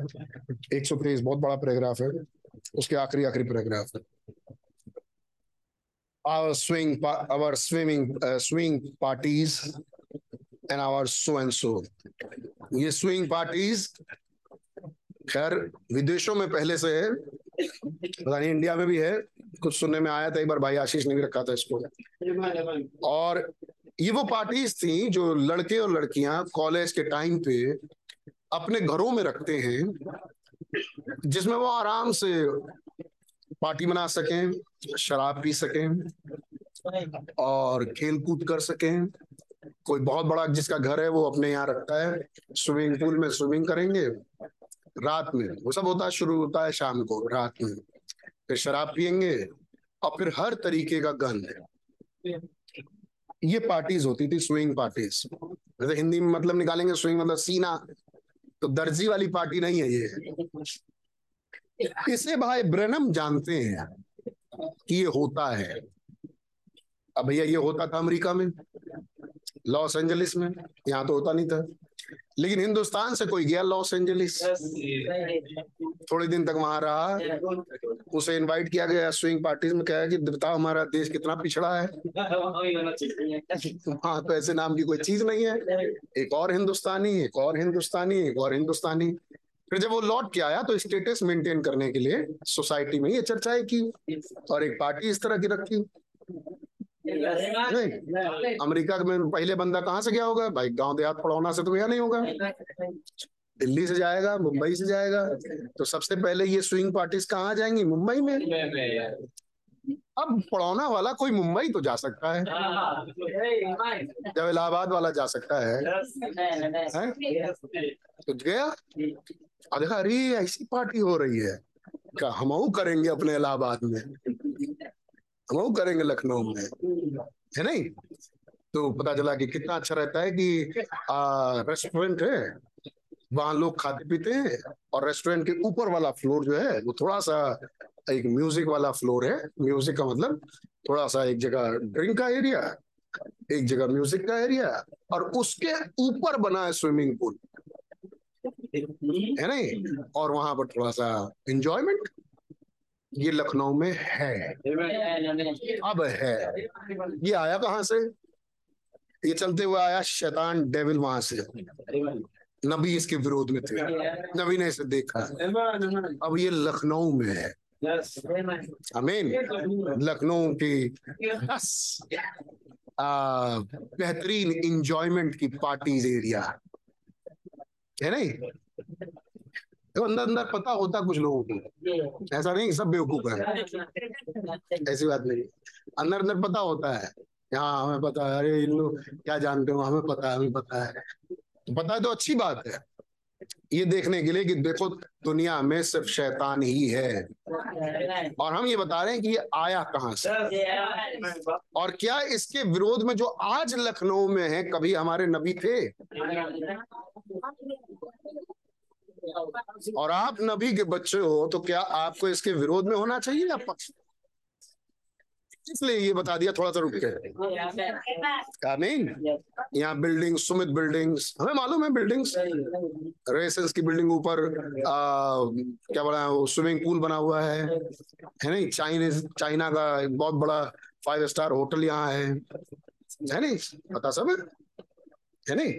123 बहुत बड़ा पैराग्राफ है। उसके आखिरी आखिरी पैराग्राफ है। Pa- our swimming uh, swing parties and our so and so ये swing parties खैर, विदेशों में पहले से है, पता नहीं, इंडिया में भी है, कुछ सुनने में आया था, एक बार भाई आशीष ने भी रखा था इसको। और ये वो पार्टीज़ थी जो लड़के और लड़कियाँ कॉलेज के टाइम पे अपने घरों में रखते हैं, जिसमें वो आराम से पार्टी मना सकें, शराब पी सकें, और खेल कूद कर सकें। कोई बहुत बड़ा जिसका घर है, वो अपने यहाँ रखता है। स्विमिंग पूल में स्विमिंग करेंगे। रात में। वो सब होता शुरू होता है शाम को, रात में। फिर शराब पियेंगे और फिर हर तरीके का गन ये पार्टीज़ होती थी स्विंग पार्टीज़ जैसे हिंदी में मतलब निकालेंगे स्विंग मतलब सीना। तो दर्जी वाली पार्टी नहीं है ये। इसे भाई ब्रनम जानते हैं कि ये होता है। अब भैया, ये होता था अमेरिका में, लॉस एंजलिस में। यहाँ तो होता नहीं था। लेकिन हिंदुस्तान से कोई गया लॉस एंजलिस? थोड़े दिन तक वहाँ रहा। उसे इनवाइट किया गया स्विंग पार्टीज़ में कहा कि बताओ हमारा देश कितना पिछड़ा है। हाँ तो ऐसे नाम की कोई चीज़ नहीं है। एक और हिंदुस्तानी एक और हिंदुस्तानी एक और हिंदुस्तानी। फिर जब वो लौट के आया तो स्टेटस मेंटेन करने के लिए सोसाइटी में ये चर्चाएँ की। और एक पार्टी इस तरह की रखी। नहीं अमेरिका में पहले बंदा कहाँ से गया होगा? भाई गाँव देहात पड़ौना से तो गया नहीं होगा। दिल्ली से जाएगा मुंबई से जाएगा। तो सबसे पहले ये स्विंग पार्टीज़ कहाँ जाएँगी? मुंबई में? अब पड़ौना वाला कोई मुंबई तो जा सकता है। जब इलाहाबाद वाला जा सकता है, है? तो गया? और देखा अरे ऐसी पार्टी हो रही है। क्या हम करेंगे अपने इलाहाबाद में? हम करेंगे लखनऊ में। है नहीं? तो पता चला कि कितना अच्छा रहता है कि रेस्टोरेंट है, वहाँ लोग खाते पीते हैं और रेस्टोरेंट के ऊपर वाला फ्लोर जो है, वो थोड़ा सा एक म्यूज़िक वाला फ्लोर है। म्यूज़िक का मतलब थोड़ा सा एक जगह ड्रिंक का एरिया, एक जगह म्यूज़िक का एरिया और उसके ऊपर बना है स्विमिंग पूल। है नहीं? और वहाँ पर थोड़ा सा एंजॉयमेंट ये लखनऊ में है। अब है। ये आया कहाँ से? ये चलते हुए आया शैतान डेविल वहाँ से। नबी इसके विरोध में थे। नबी ने इसे देखा। अब ये लखनऊ में है। अमीन लखनऊ की दस बेहतरीन इंजॉयमेंट की पार्टीज़ एरिया है नहीं? तो अंदर अंदर पता होता कुछ लोगों को। ऐसा नहीं सब बेवकूफ़ है। ऐसी बात नहीं। अंदर अंदर पता होता है। यहाँ हमें पता है, अरे इन लोग क्या जानते हो? हमें पता है, हमें पता है। तो पता है तो अच्छी बात है। ये देखने के लिए कि देखो, दुनिया में सिर्फ़ शैतान ही है। और हम ये बता रहे हैं कि ये आया कहाँ से? और क्या इसके विरोध में जो आज लखनऊ में है, कभी हमारे नबी थे? और आप नबी के बच्चे हो तो क्या आपको इसके विरोध में होना चाहिए या पक्ष इसलिए ये बता दिया, थोड़ा सा रुक के। मीन यहाँ बिल्डिंग सुमित बिल्डिंग्स हमें मालूम है बिल्डिंग्स रेसेंस की बिल्डिंग ऊपर क्या बोला वो स्विमिंग पूल बना हुआ है। है नहीं? चाइनीज़ चाइना का बहुत बड़ा फाइव स्टार होटल यहाँ है। है नहीं? पता सब है नहीं?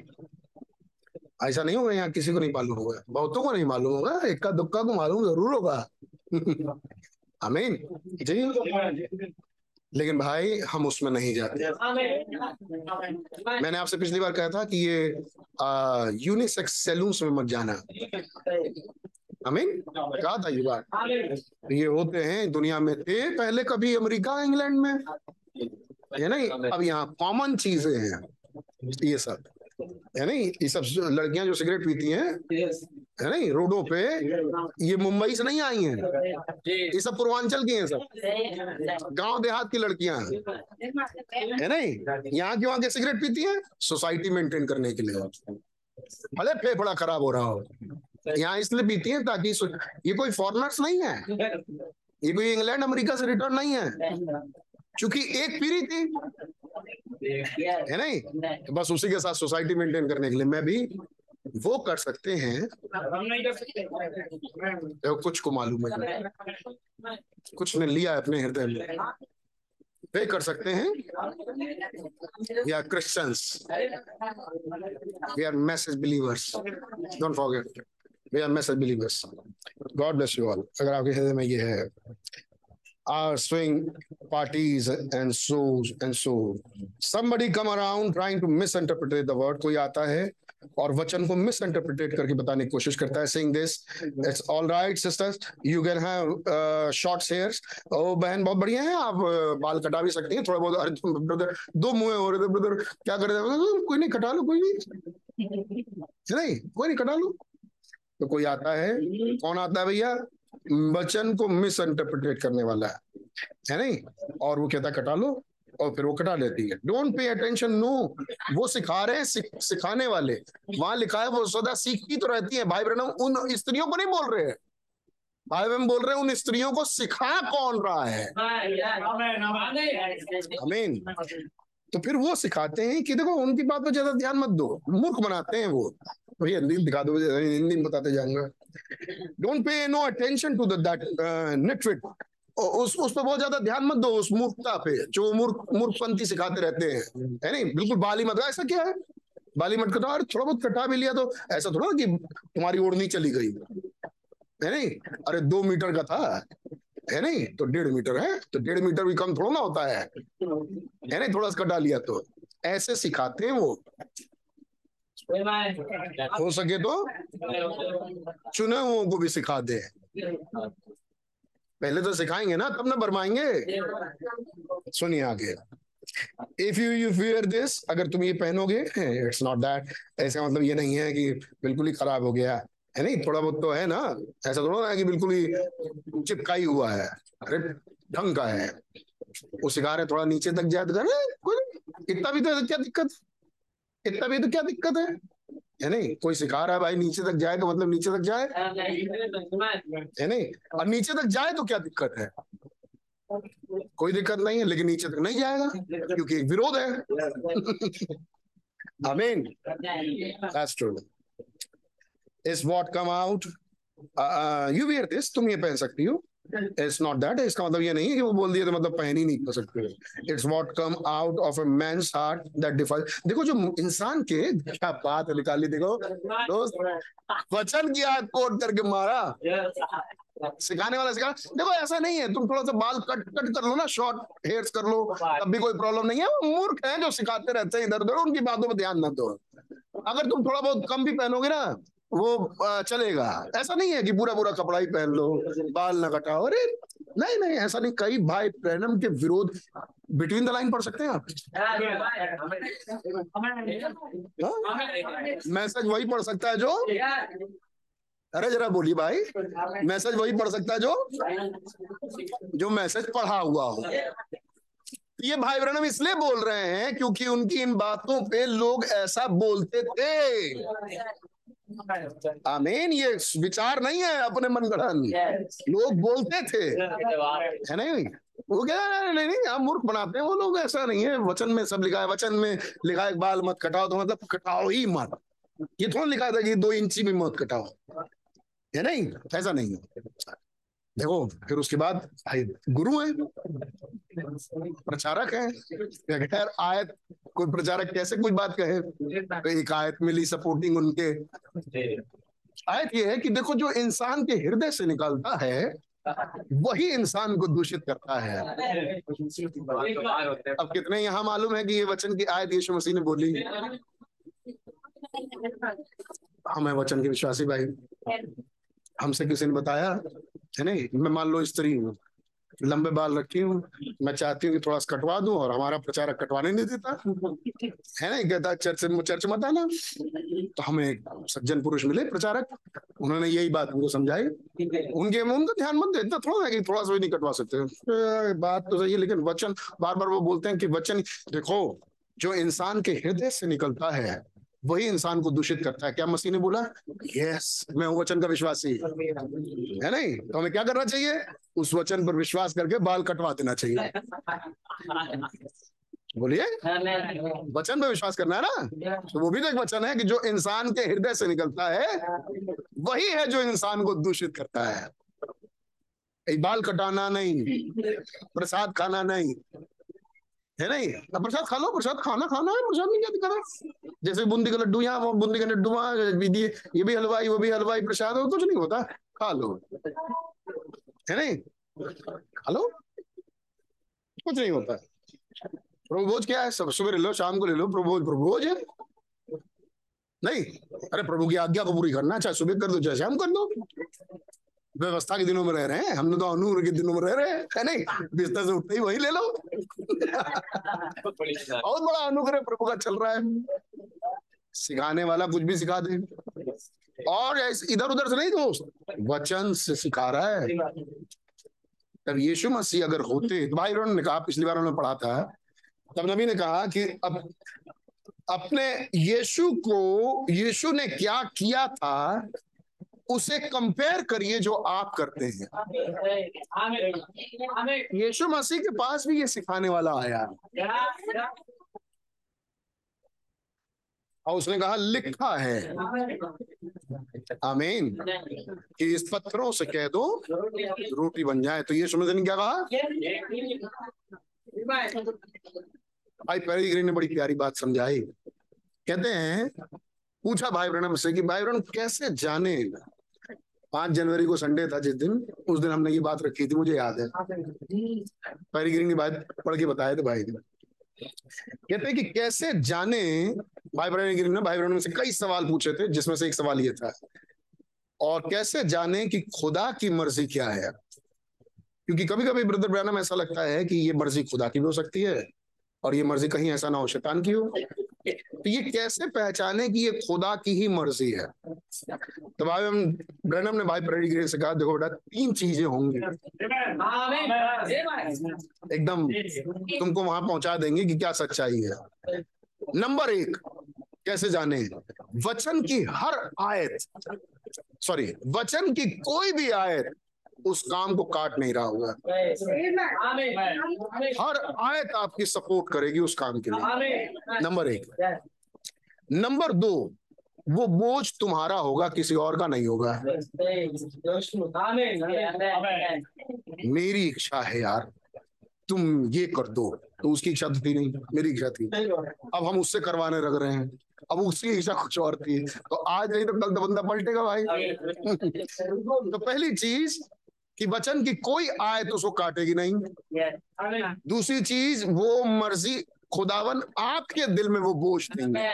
ऐसा नहीं होगा यहाँ किसी को नहीं मालूम होगा। बहुतों को नहीं मालूम होगा, इक्का दुक्का को मालूम ज़रूर होगा। आमीन। जी। लेकिन भाई, हम उसमें नहीं जाते। मैंने आपसे पिछली बार कहा था कि ये यूनिसेक्स सैलून्स में मत जाना। अमीन कहा था ये बात? ये होते हैं दुनिया में थे पहले कभी अमेरिका, इंग्लैंड में। है नहीं, अब यहाँ कॉमन चीज़ें हैं। ये सब। है नहीं? ये सब लड़कियाँ जो सिगरेट पीती हैं है नहीं? रोडों पे ये मुंबई से नहीं आई हैं? ये सब पूर्वांचल की हैं सब? गाँव देहात की लड़कियाँ हैं। है नहीं? यहाँ क्यों आके सिगरेट पीती हैं? सोसाइटी मेंटेन करने के लिए। भले फेफड़ा खराब हो रहा हो। यहाँ इसलिए पीती हैं ताकि ये कोई फॉरनर्स नहीं है? ये कोई इंग्लैंड अमेरिका से रिटर्न नहीं है? क्योंकि एक पीढ़ी थी। है नहीं? बस उसी के साथ सोसाइटी मेंटेन करने के लिए मैं भी वो कर सकते हैं। तो कुछ को मालूम है। कुछ ने लिया अपने हृदय में। वे कर सकते हैं। या Christians we are message believers don't forget we are message believers God bless you all अगर आपके हृदय में ये है are swing parties and so and so. Somebody come around trying to misinterpret the word, कोई आता है और वचन को मिस इंटरप्रिटेट करके बताने की कोशिश करता है saying this it's all right sisters you can have short hairs ओ, बहन, बहुत बढ़िया है। आप बाल कटा भी सकती हैं। थोड़ा बहुत ब्रदर, दो मुँह हो रहे थे ब्रदर, क्या कर रहे थे कोई नहीं, कटा लो, कोई नहीं। नहीं, कोई नहीं, कटा लो। तो कोई आता है? कौन आता है भैया? वचन को मिस इंटरप्रिटेट करने वाला है है नहीं? और वो कहता कटा लो, और फिर वो कटा लेती है। डोंट पे अटेंशन नो वो सिखा रहे हैं सिखाने वाले। वहाँ लिखा है, वो सदा सीखती तो रहती है। भाई बहनों, उन स्त्रियों को नहीं बोल रहे हैं। भाई बहन बोल रहे हैं, उन स्त्रियों को सिखा कौन रहा है? अमीन तो फिर वो सिखाते हैं कि देखो, उनकी बात पर ज़्यादा ध्यान मत दो। मूर्ख बनाते हैं वो। भैया, दिखा दो हिंदी बताते जाऊँगा। Don't pay no attention to that network उस उस पर बहुत ज़्यादा ध्यान मत दो, उस मूर्खता पे, जो मूर्ख, मूर्खपंथी सिखाते रहते हैं। है नहीं? बिल्कुल बाली मत, ऐसा क्या है? बाली मत कटा थोड़ा बहुत कटा भी लिया तो ऐसा थोड़ा कि तुम्हारी ओढ़नी चली गई। है नहीं? अरे दो मीटर का था। है नहीं? तो डेढ़ मीटर है तो डेढ़ मीटर भी कम थोड़ा ना होता है। है नहीं? थोड़ा सा कटा लिया तो। ऐसे सिखाते हैं वो। हो सके तो। चुने हुओं को भी सिखा दे। पहले तो सिखाएँगे ना, तब ना बरमाएँगे। सुनिए आगे। If you you fear this अगर तुम ये पहनोगे इट्स नॉट दैट ऐसा मतलब ये नहीं है कि बिल्कुल ही खराब हो गया। है नहीं? थोड़ा बहुत तो है ना? ऐसा थोड़ा ना कि बिल्कुल ही चिपकाई हुआ है। अरे, ढंग का है। वो सिखा रहे थोड़ा नीचे तक जाए तो इतना भी तो क्या दिक्कत? इतना भी तो क्या दिक्कत है? है नहीं? कोई सिखा रहा है भाई, नीचे तक जाए तो मतलब नीचे तक जाए। है नहीं? और नीचे तक जाए तो क्या दिक्कत है? कोई दिक्कत नहीं है, लेकिन नीचे तक नहीं जाएगा, क्योंकि एक विरोध है। आमीन। That's true is what come out you wear this तुम ये पहन सकती हो। इट्स नॉट दैट इसका मतलब ये नहीं है कि वो बोल दिए तो मतलब पहन ही नहीं कर सकते it's what come out of a man's heart that define देखो जो इंसान के क्या बात निकाली, देखो। दोस्त, वचन की आग कोट करके मारा। सिखाने वाला सिखा। देखो ऐसा नहीं है, तुम थोड़ा सा बाल कट कट कर लो ना शॉर्ट हेयर्स कर लो, तब भी कोई प्रॉब्लम नहीं है। वो मूर्ख है जो सिखाते रहते हैं इधर उधर उनकी बातों पर ध्यान न दो। अगर तुम थोड़ा बहुत कम भी पहनोगे ना वो चलेगा। ऐसा नहीं है कि पूरा पूरा कपड़ा ही पहन लो, बाल ना कटाओ। अरे, नहीं नहीं, ऐसा नहीं। कई भाई प्रेनम के विरोध बिटवीन द लाइन पढ़ सकते हैं आप? मैसेज वही पढ़ सकता है जो अरे, जरा बोलिए भाई। मैसेज वही पढ़ सकता है जो जो मैसेज पढ़ा हुआ हो। ये भाई ब्रहणम इसलिए बोल रहे हैं क्योंकि उनकी इन बातों पे लोग ऐसा बोलते थे। आमीन ये विचार नहीं है अपने मनगढ़ंत लोग बोलते थे। है नहीं? वो क्या नहीं नहीं, नहीं हम मूर्ख बनाते हैं वो लोग ऐसा नहीं है। वचन में सब लिखा है वचन में लिखा है बाल मत कटाओ तो मतलब कटाओ ही मत। ये थोड़ा लिखा था कि दो इंची भी मत कटाओ। है नहीं? ऐसा नहीं है। देखो, फिर उसके बाद गुरु है। प्रचारक है। खैर, आयत, कोई प्रचारक कैसे कोई बात कहे? तो एक आयत मिली सपोर्टिंग उनके। आयत ये है कि देखो, जो इंसान के हृदय से निकलता है, वही इंसान को दूषित करता है। अब कितने यहाँ मालूम है कि ये वचन की आयत यीशु मसीह ने बोली? हमें वचन के विश्वासी भाई। हमसे किसी ने बताया, है नहीं? मैं मान लो स्त्री हूँ, लंबे बाल रखी हूँ, मैं चाहती हूँ कि थोड़ा सा कटवा दूँ और हमारा प्रचारक कटवाने नहीं देता, है ना कहता चर्च चर्च मत आना। तो हमें एक सज्जन पुरुष मिले प्रचारक, उन्होंने यही बात हमको समझाई। उनके उनका ध्यान मत देता थोड़ा है कि थोड़ा सा भी नहीं कटवा सकते। बात तो सही है, लेकिन वचन, बार बार वो बोलते हैं कि वचन, देखो, जो इंसान के हृदय से निकलता है वही इंसान को दूषित करता है। क्या मसीह ने बोला? यस मैं वचन का विश्वासी। है नहीं? तो हमें क्या करना चाहिए? उस वचन पर विश्वास करके बाल कटवा देना चाहिए। बोलिए। वचन पे विश्वास करना है ना? तो वो भी तो एक वचन है कि जो इंसान के हृदय से निकलता है, वही है जो इंसान को दूषित करता है। बाल कटाना नहीं, प्रसाद खाना नहीं है नहीं अब प्रसाद खा लो, प्रसाद खाना खाना है, प्रसाद में क्या दिक्कत है जैसे बूंदी का लड्डू यहाँ बूंदी का लड्डू वहाँ, ये ये भी हलवाई, वो भी हलवाई, प्रसाद हो कुछ नहीं होता। खा लो। है नहीं खा लो। कुछ नहीं होता। प्रभुभोज क्या है? सब सुबह ले लो, शाम को ले लो, प्रभुभोज प्रभुभोज। है नहीं? अरे प्रभु की आज्ञा को पूरी करना, चाहे सुबह कर दो, चाहे शाम कर दो। व्यवस्था के दिनों में रह रहे हैं। हमने तो अनूर के दिनों में रह रहे हैं। है नहीं? बिस्तर से उठते ही वही ले लो। बहुत बड़ा अनुग्रह प्रभु का चल रहा है। सिखाने वाला कुछ भी सिखा दे। और इधर उधर से नहीं दोस्त, वचन से सिखा रहा है। तब यीशु मसीह अगर होते तो भाई ने कहा, पिछली बार उन्होंने पढ़ा था, तब नबी ने कहा कि अब अपने यीशु को, यीशु ने क्या किया था? उसे कंपेयर करिए जो आप करते हैं। यीशु मसीह के पास भी ये सिखाने वाला आया और उसने कहा, लिखा है। आमीन। कि इस पत्थरों से कह दो, रोटी बन जाए। तो ये समझ ने क्या कहा? भाई पेरीगिरी ने बड़ी प्यारी बात समझाई। कहते हैं, पूछा भाई ब्रणम से कि भाई ब्रणम कैसे जाने पाँच जनवरी को संडे था जिस दिन, उस दिन हमने ये बात रखी थी, मुझे याद है। पेरीगिरी ने बात पढ़ के बताया थे भाई। कहते कि कैसे जाने, भाई ब्रहण ने भाई ब्रहण से कई सवाल पूछे थे, जिसमें से एक सवाल ये था, और कैसे जाने कि खुदा की मर्ज़ी क्या है? क्योंकि कभी कभी ब्रदर ब्रहणम ऐसा लगता है कि ये मर्ज़ी खुदा की भी हो सकती है, और ये मर्ज़ी कहीं ऐसा ना हो, शैतान की हो। तो ये कैसे पहचाने कि ये खुदा की ही मर्ज़ी है? तो भाई हम ब्रनम ने भाई प्रेडिग्री से कहा देखो बेटा, तीन चीज़ें होंगी। एकदम तुमको वहाँ पहुँचा देंगे कि क्या सच्चाई है। नंबर एक, कैसे जाने? वचन की हर आयत सॉरी वचन की कोई भी आयत उस काम को काट नहीं रहा होगा। हर आयत आपकी सपोर्ट करेगी उस काम के लिए। नंबर एक। नंबर दो, वो बोझ तुम्हारा होगा, किसी और का नहीं होगा। मेरी इच्छा है यार, तुम ये कर दो। तो उसकी इच्छा थी नहीं, मेरी इच्छा थी। अब हम उससे करवाने लग रहे हैं। अब उसकी इच्छा कुछ और थी। तो आज नहीं तो कल तो बंदा पलटेगा भाई। तो पहली चीज़ कि वचन की कोई आयत उसको काटेगी नहीं। दूसरी चीज़ वो मर्ज़ी खुदावन आपके दिल में वो बोझ देंगे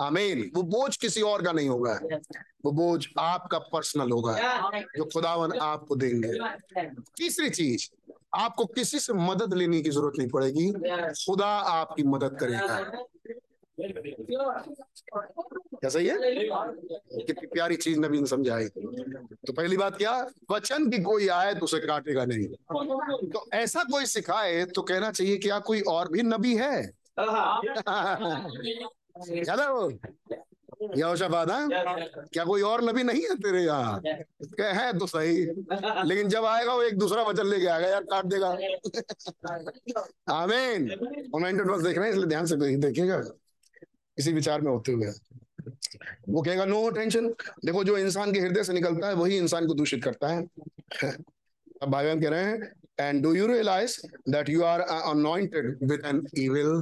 आमीन वो बोझ किसी और का नहीं होगा। वो बोझ आपका पर्सनल होगा जो खुदावन आपको देंगे। तीसरी चीज़ आपको किसी से मदद लेने की ज़रूरत नहीं पड़ेगी। खुदा आपकी मदद करेगा। क्या सही है? कितनी प्यारी चीज़ नबी ने समझाई। तो पहली बात क्या? वचन की कोई आए तो उसे काटेगा नहीं। तो ऐसा कोई सिखाए तो कहना चाहिए क्या कोई और भी नबी है। याद है हाँ? क्या कोई और नबी नहीं है तेरे यहाँ? है तो सही। लेकिन जब आएगा वो एक दूसरा वचन लेके आएगा, यार काट देगा। आमीन। देख रहे हैं, इसलिए ध्यान से देखिएगा इसी विचार में होते हुए वो कहेगा नो टेंशन देखो, जो इंसान के हृदय से निकलता है, वही इंसान को दूषित करता है। अब भाई बहन कह रहे हैं and do you realize that you are anointed with an evil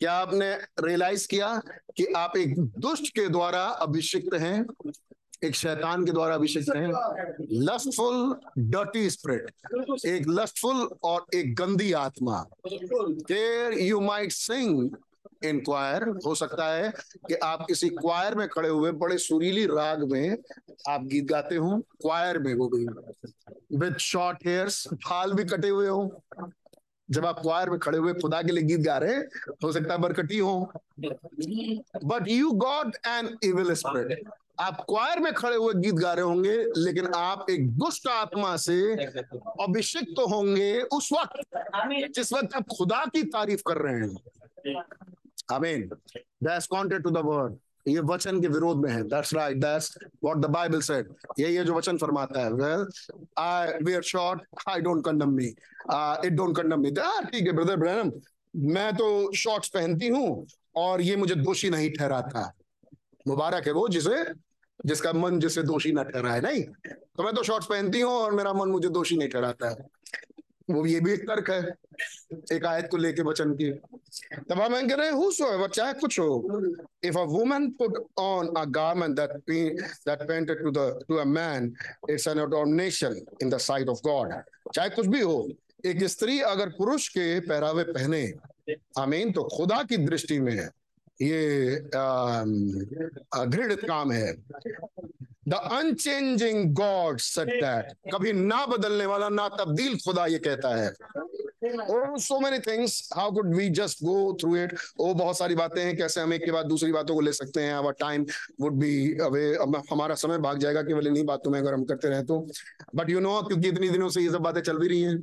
क्या आपने रियलाइज़ किया कि आप एक दुष्ट के द्वारा अभिषिक्त हैं, एक शैतान के द्वारा अभिषिक्त हैं? लस्टफुल डर्टी स्पिरिट एक लस्टफुल और एक गंदी आत्मा। There you might sing in choir हो सकता है कि आप किसी क्वायर में खड़े हुए बड़े सुरीली राग में आप गीत गाते हो क्वायर में वो भी विद शॉर्ट हेयर्स बाल भी कटे हुए हो। जब आप क्वायर में खड़े हुए खुदा के लिए गीत गा रहे हो सकता है बरकटी हो। But you God an evil spirit आप क्वायर में खड़े हुए गीत गा रहे होंगे लेकिन आप एक दुष्ट आत्मा से अभिषिक्त तो होंगे उस वक्त जिस वक्त आप खुदा की तारीफ़ कर रहे हैं। आमीन that's counted to the word ये वचन के विरोध में है। That's right that's what the Bible said ये ये जो वचन फरमाता है। Well I wear short I don't condemn me it don't condemn me ठीक है ब्रदर ब्रैनम मैं तो शॉर्ट्स पहनती हूँ और ये मुझे दोषी नहीं ठहराता। मुबारक है वो जिसे, जिसका मन जिसे दोषी न ठहराए, नहीं? तो मैं तो शॉर्ट्स पहनती हूँ और मेरा मन मुझे दोषी नहीं ठहराता। वो ये भी एक तर्क है। एक आयत को लेके वचन की। तब हम कह रहे हैं चाहे कुछ हो। If a woman put on a garment that that pertained to the to a man it's an ordination in the sight of God चाहे कुछ भी हो, एक स्त्री अगर पुरुष के पहरावे पहने, आमीन तो खुदा की दृष्टि में ये घृणित काम है। The unchanging God set that कभी ना बदलने वाला ना तब्दील खुदा ये कहता है. Oh, so many things. How could we just go through it? Oh, बहुत सारी बातें हैं कैसे हम एक के बाद दूसरी बातों को ले सकते हैं? Our time would be away हमारा समय भाग जाएगा केवल इन्हीं बातों में अगर हम करते रहे तो। बट यू नो क्योंकि इतनी दिनों से ये सब बातें चल भी रही हैं।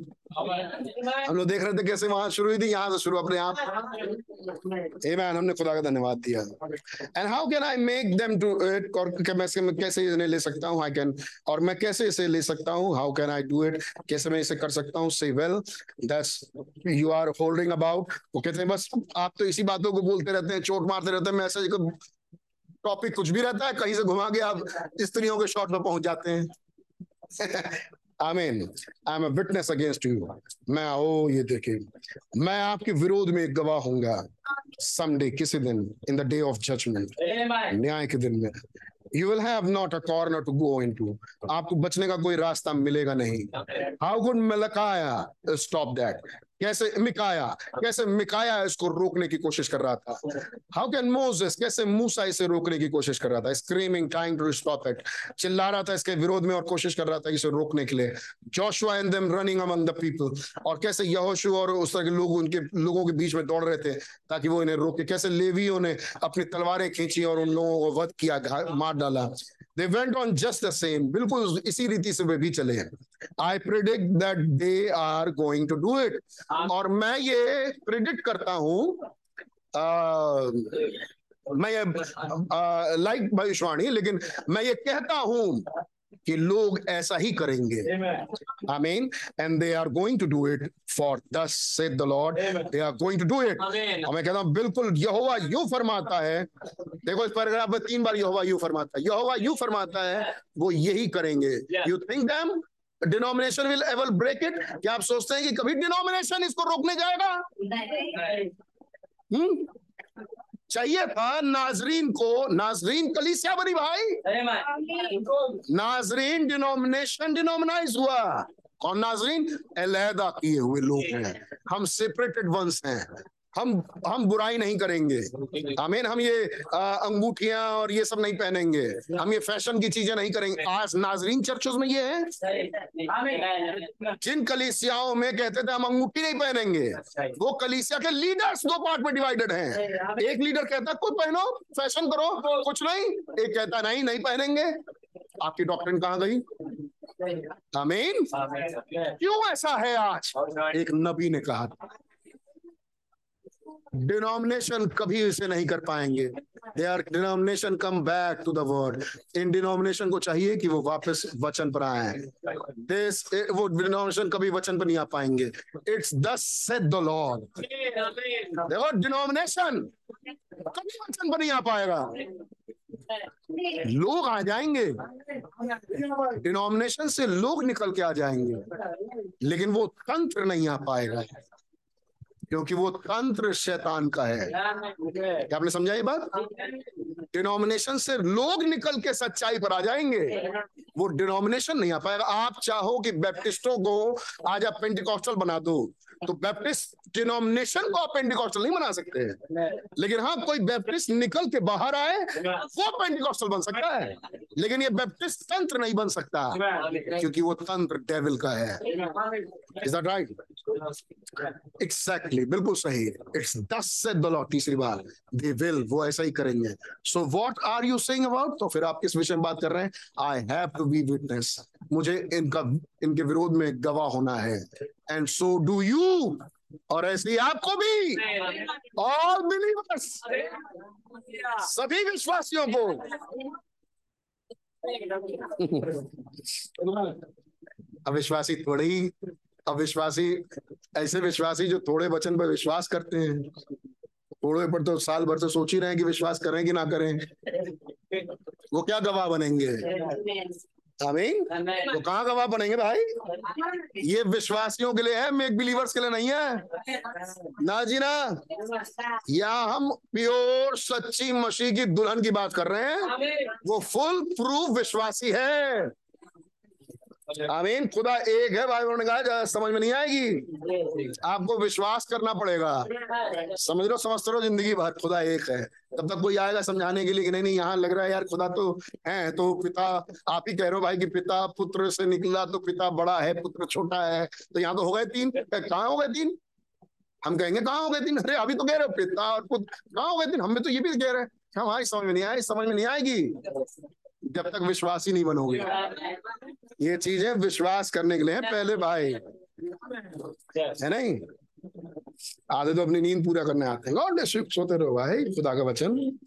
हम लोग देख रहे थे कैसे वहाँ शुरू हुई थी यहाँ से शुरू अपने आप। मैन हमने खुदा का धन्यवाद दिया। And how can I make them to it और कैसे इन्हें ले सकता हूँ आई कैन और मैं कैसे इसे ले सकता हूँ? How can I do it कैसे मैं इसे कर सकता हूँ? Say well that's you are holding about वो कहते हैं बस आप तो इसी बातों को बोलते रहते हैं चोट मारते रहते हैं मैसेज को टॉपिक कुछ भी रहता है कहीं से घुमा के आप स्त्रियों के शॉर्ट में पहुँच जाते हैं. आमीन I am witness against you मैं ओ ये देखे मैं आपके विरोध में एक गवाह होऊँगा। समडे किसी दिन in the day of judgement न्याय के दिन में। You will have not a corner to go into आपको बचने का कोई रास्ता मिलेगा नहीं। How good Micaiah stop that कैसे मिकाया कैसे मिकाया इसको रोकने की कोशिश कर रहा था? हाउ कैन मोजेस कैसे मूसा इसे रोकने की कोशिश कर रहा था? Screaming time to stop it चिल्ला रहा था इसके विरोध में और कोशिश कर रहा था इसे रोकने के लिए। Joshua and them running among the people और कैसे यहोशु और उस तरह के लोग उनके, लोगों के बीच में दौड़ रहे थे ताकि वो इन्हें रोके कैसे लेवियों ने अपनी तलवारें खींची और उन लोगों को वध किया मार डाला। They went on just the same बिल्कुल इसी रीति से वे भी चले हैं। I predict that they are going to do it और मैं ये प्रिडिक्ट करता हूँ मैं लाइक भविष्यवाणी लेकिन मैं ये कहता हूँ कि लोग ऐसा ही करेंगे। आमीन and they are going to do it for thus said the Lord they are going to do it और मैं कहता हूँ बिल्कुल यहोवा यू फरमाता है। देखो इस पैराग्राफ में तीन बार यहोवा यू फरमाता है। यहोवा यू फरमाता है वो यही करेंगे। You think them denomination will ever break it क्या आप सोचते हैं कि कभी डिनोमिनेशन इसको रोकने जाएगा? हम्म? चाहिए था नाजरीन को। नाजरीन कलीसिया बनी भाई। नाजरीन डिनोमिनेशन डिनोमिनाइज हुआ। कौन नाजरीन? अलहदा किए हुए लोग हैं। हम सेपरेटेड वंश हैं। हम हम बुराई नहीं करेंगे। आमीन, हम ये अंगूठियाँ और ये सब नहीं पहनेंगे। हम ये फ़ैशन की चीज़ें नहीं करेंगे। आज नाजरीन चर्चों में ये है। जिन कलीसियाओं में कहते थे हम अंगूठी नहीं पहनेंगे, वो कलीसिया के लीडर्स दो पार्ट में डिवाइडेड हैं। एक लीडर कहता खुद पहनो फ़ैशन करो, कुछ नहीं। एक कहता, नहीं नहीं पहनेंगे। आपकी डॉक्टर कहाँ गई? आमीन। क्यों ऐसा है आज? एक नबी ने कहा डिनोमिनेशन कभी इसे नहीं कर पाएँगे। They are denomination come back to the word in denomination को चाहिए कि वो वापस वचन पर आए। दिस वो डिनोमिनेशन कभी वचन पर नहीं आ पाएँगे। It's thus said the Lord देखो डिनोमिनेशन कभी वचन पर नहीं आ पाएगा। लोग आ जाएँगे। डिनोमिनेशन से लोग निकल के आ जाएँगे। लेकिन वो तंत्र नहीं आ पाएगा। क्योंकि वो तंत्र शैतान का है। क्या आपने समझा ये बात? डिनोमिनेशन से लोग निकल के सच्चाई पर आ जाएँगे। वो डिनोमिनेशन नहीं आ पाएगा। आप चाहो कि बैप्टिस्टों को आज आप पेंटिकॉस्टल बना दो तो बैप्टिस्ट डिनोमिनेशन को आप पेंटिकॉस्टल नहीं बना सकते। लेकिन हाँ कोई बैप्टिस्ट निकल के बाहर आए, वो पेंटिकॉस्टल बन सकता है। लेकिन ये बैप्टिस्ट तंत्र नहीं बन सकता, क्योंकि वो तंत्र डेविल का है। इज़ दैट राइट एग्जैक्टली बिल्कुल सही इट्स दस से द लॉर्ड तीसरी बार। दे विल वो ऐसा ही करेंगे। So what are you saying about तो फिर आप किस विषय में बात कर रहे हैं? I have to be witness मुझे इनका, इनके विरोध में गवाह होना है। एंड सो डू यू और ऐसे आपको भी। ऑल बिलीवर्स सभी विश्वासियों को। अविश्वासी थोड़े अविश्वासी ऐसे विश्वासी जो थोड़े वचन पर विश्वास करते हैं थोड़े पर तो साल भर से सोच ही रहे हैं कि विश्वास करें कि ना करें। वो क्या गवाह बनेंगे? आमीन। तो कहाँ गवाह बनेंगे भाई? ये विश्वासियों के लिए है मेक बिलीवर्स के लिए नहीं है। ना जी ना। यहाँ हम प्योर सच्ची मसीह की दुल्हन की बात कर रहे हैं। वो फुल प्रूफ विश्वासी है। आमीन। खुदा एक है भाई उन्होंने कहा समझ में नहीं आएगी? आपको विश्वास करना पड़ेगा। समझ लो समझते रहो ज़िंदगी भर खुदा एक है। तब तक कोई आएगा समझाने के लिए कि नहीं नहीं, यहाँ लग रहा है, यार, खुदा तो है तो पिता, आप ही कह रहे हो भाई कि पिता पुत्र से निकला तो पिता बड़ा है, पुत्र छोटा है। तो यहाँ तो हो गए तीन। कहाँ हो गए तीन? हम कहेंगे, कहाँ हो गए तीन? अरे, अभी तो कह रहे हो, पिता और पुत्र। कहाँ हो गए तीन? हमें तो ये भी कह रहे हैं। हाँ भाई, समझ में नहीं आए, समझ में नहीं आएगी। जब तक विश्वास ही नहीं बनोगे। ये चीज़ें विश्वास करने के लिए है, पहले भाई। है नहीं? आधे तो अपनी नींद पूरा करने आते हैं। सोते रहो भाई, खुदा का वचन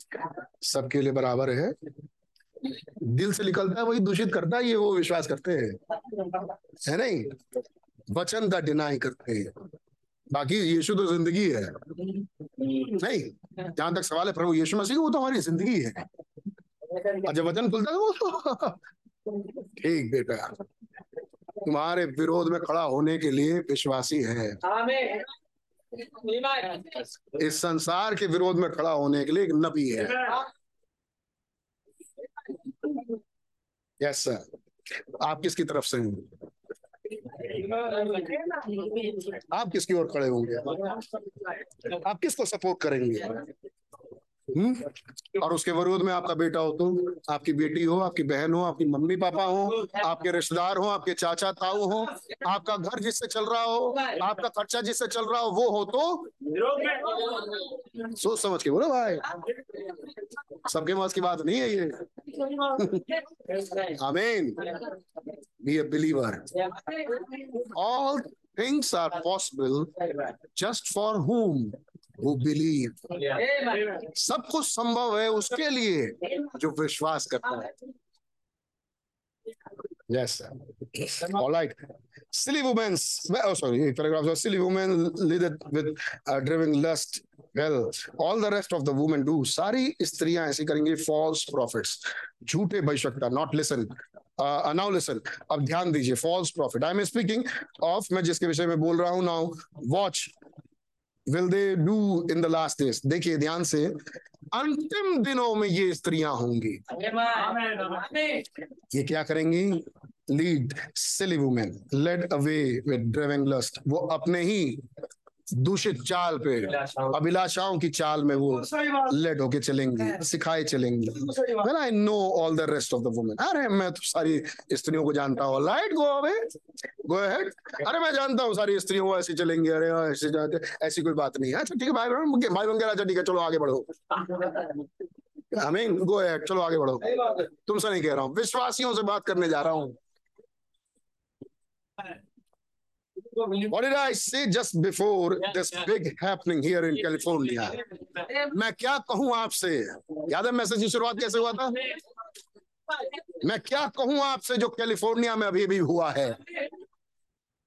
सबके लिए बराबर है। दिल से निकलता है, वही दूषित करता है, ये वो विश्वास करते हैं। है नहीं? वचन का डिनाई करते हैं। बाकी यीशु तो ज़िंदगी है। नहीं? जहाँ तक सवाल है, प्रभु यीशु मसीह वो तो हमारी ज़िंदगी है। जब वचन खुलता है वो ठीक बेटा। तुम्हारे विरोध में खड़ा होने के लिए विश्वासी है। इस संसार के विरोध में खड़ा होने के लिए एक नबी है। यस सर आप किसकी तरफ़ से हैं आप किसकी ओर खड़े होंगे? आप किसको सपोर्ट करेंगे? हम्म? और उसके विरोध में आपका बेटा हो तो आपकी बेटी हो, आपकी बहन हो, आपकी मम्मी पापा हो, आपके रिश्तेदार हो, आपके चाचा ताऊ हो, आपका घर जिससे चल रहा हो, आपका खर्चा जिससे चल रहा हो, वो हो तो? सोच समझ के बोलो भाई। सबके पास की बात नहीं है ये। आमीन be a believer all things are possible just for whom वो बिलीव सब कुछ संभव है उसके लिए जो विश्वास करता है। Yes all right silly womens oh sorry paragraph जो silly women lead with driving lust well all the rest of the women do सारी स्त्रियाँ ऐसी करेंगी फॉल्स प्रॉफिट्स झूठे भविष्यता नॉट लिसन Uh, now अब ध्यान दीजिए false prophet I am speaking of मैं जिसके विषय में बोल रहा हूँ now watch will they do in the last days देखिए, ध्यान से, अंतिम दिनों में ये स्त्रियाँ होंगी। ये क्या करेंगी? Lead silly women led away with driving lust वो अपने ही दूषित चाल पे अभिलाषाओं की। चाल में वो लेट होके चलेंगी सिखाए चलेंगी। Well I know all the rest of the women अरे मैं तो सारी स्त्रियों को जानता हूँ। Light go away go ahead अरे मैं जानता हूँ सारी स्त्रियों को ऐसी चलेंगी अरे ऐसे जाते ऐसी कोई बात नहीं है। अच्छा ठीक है भाई बहन भाई बहन कह रहा ठीक है चलो आगे बढ़ो। आई मीन गो अहेड चलो आगे बढ़ो। तुमसे नहीं कह रहा हूँ विश्वासियों से बात करने जा रहा हूँ। What did I say just before this big happening here in California? मैं क्या कहूँ आपसे? याद है मैसेज की शुरुआत कैसे हुआ था? मैं क्या कहूँ आपसे जो कैलिफ़ोर्निया में अभी भी हुआ है?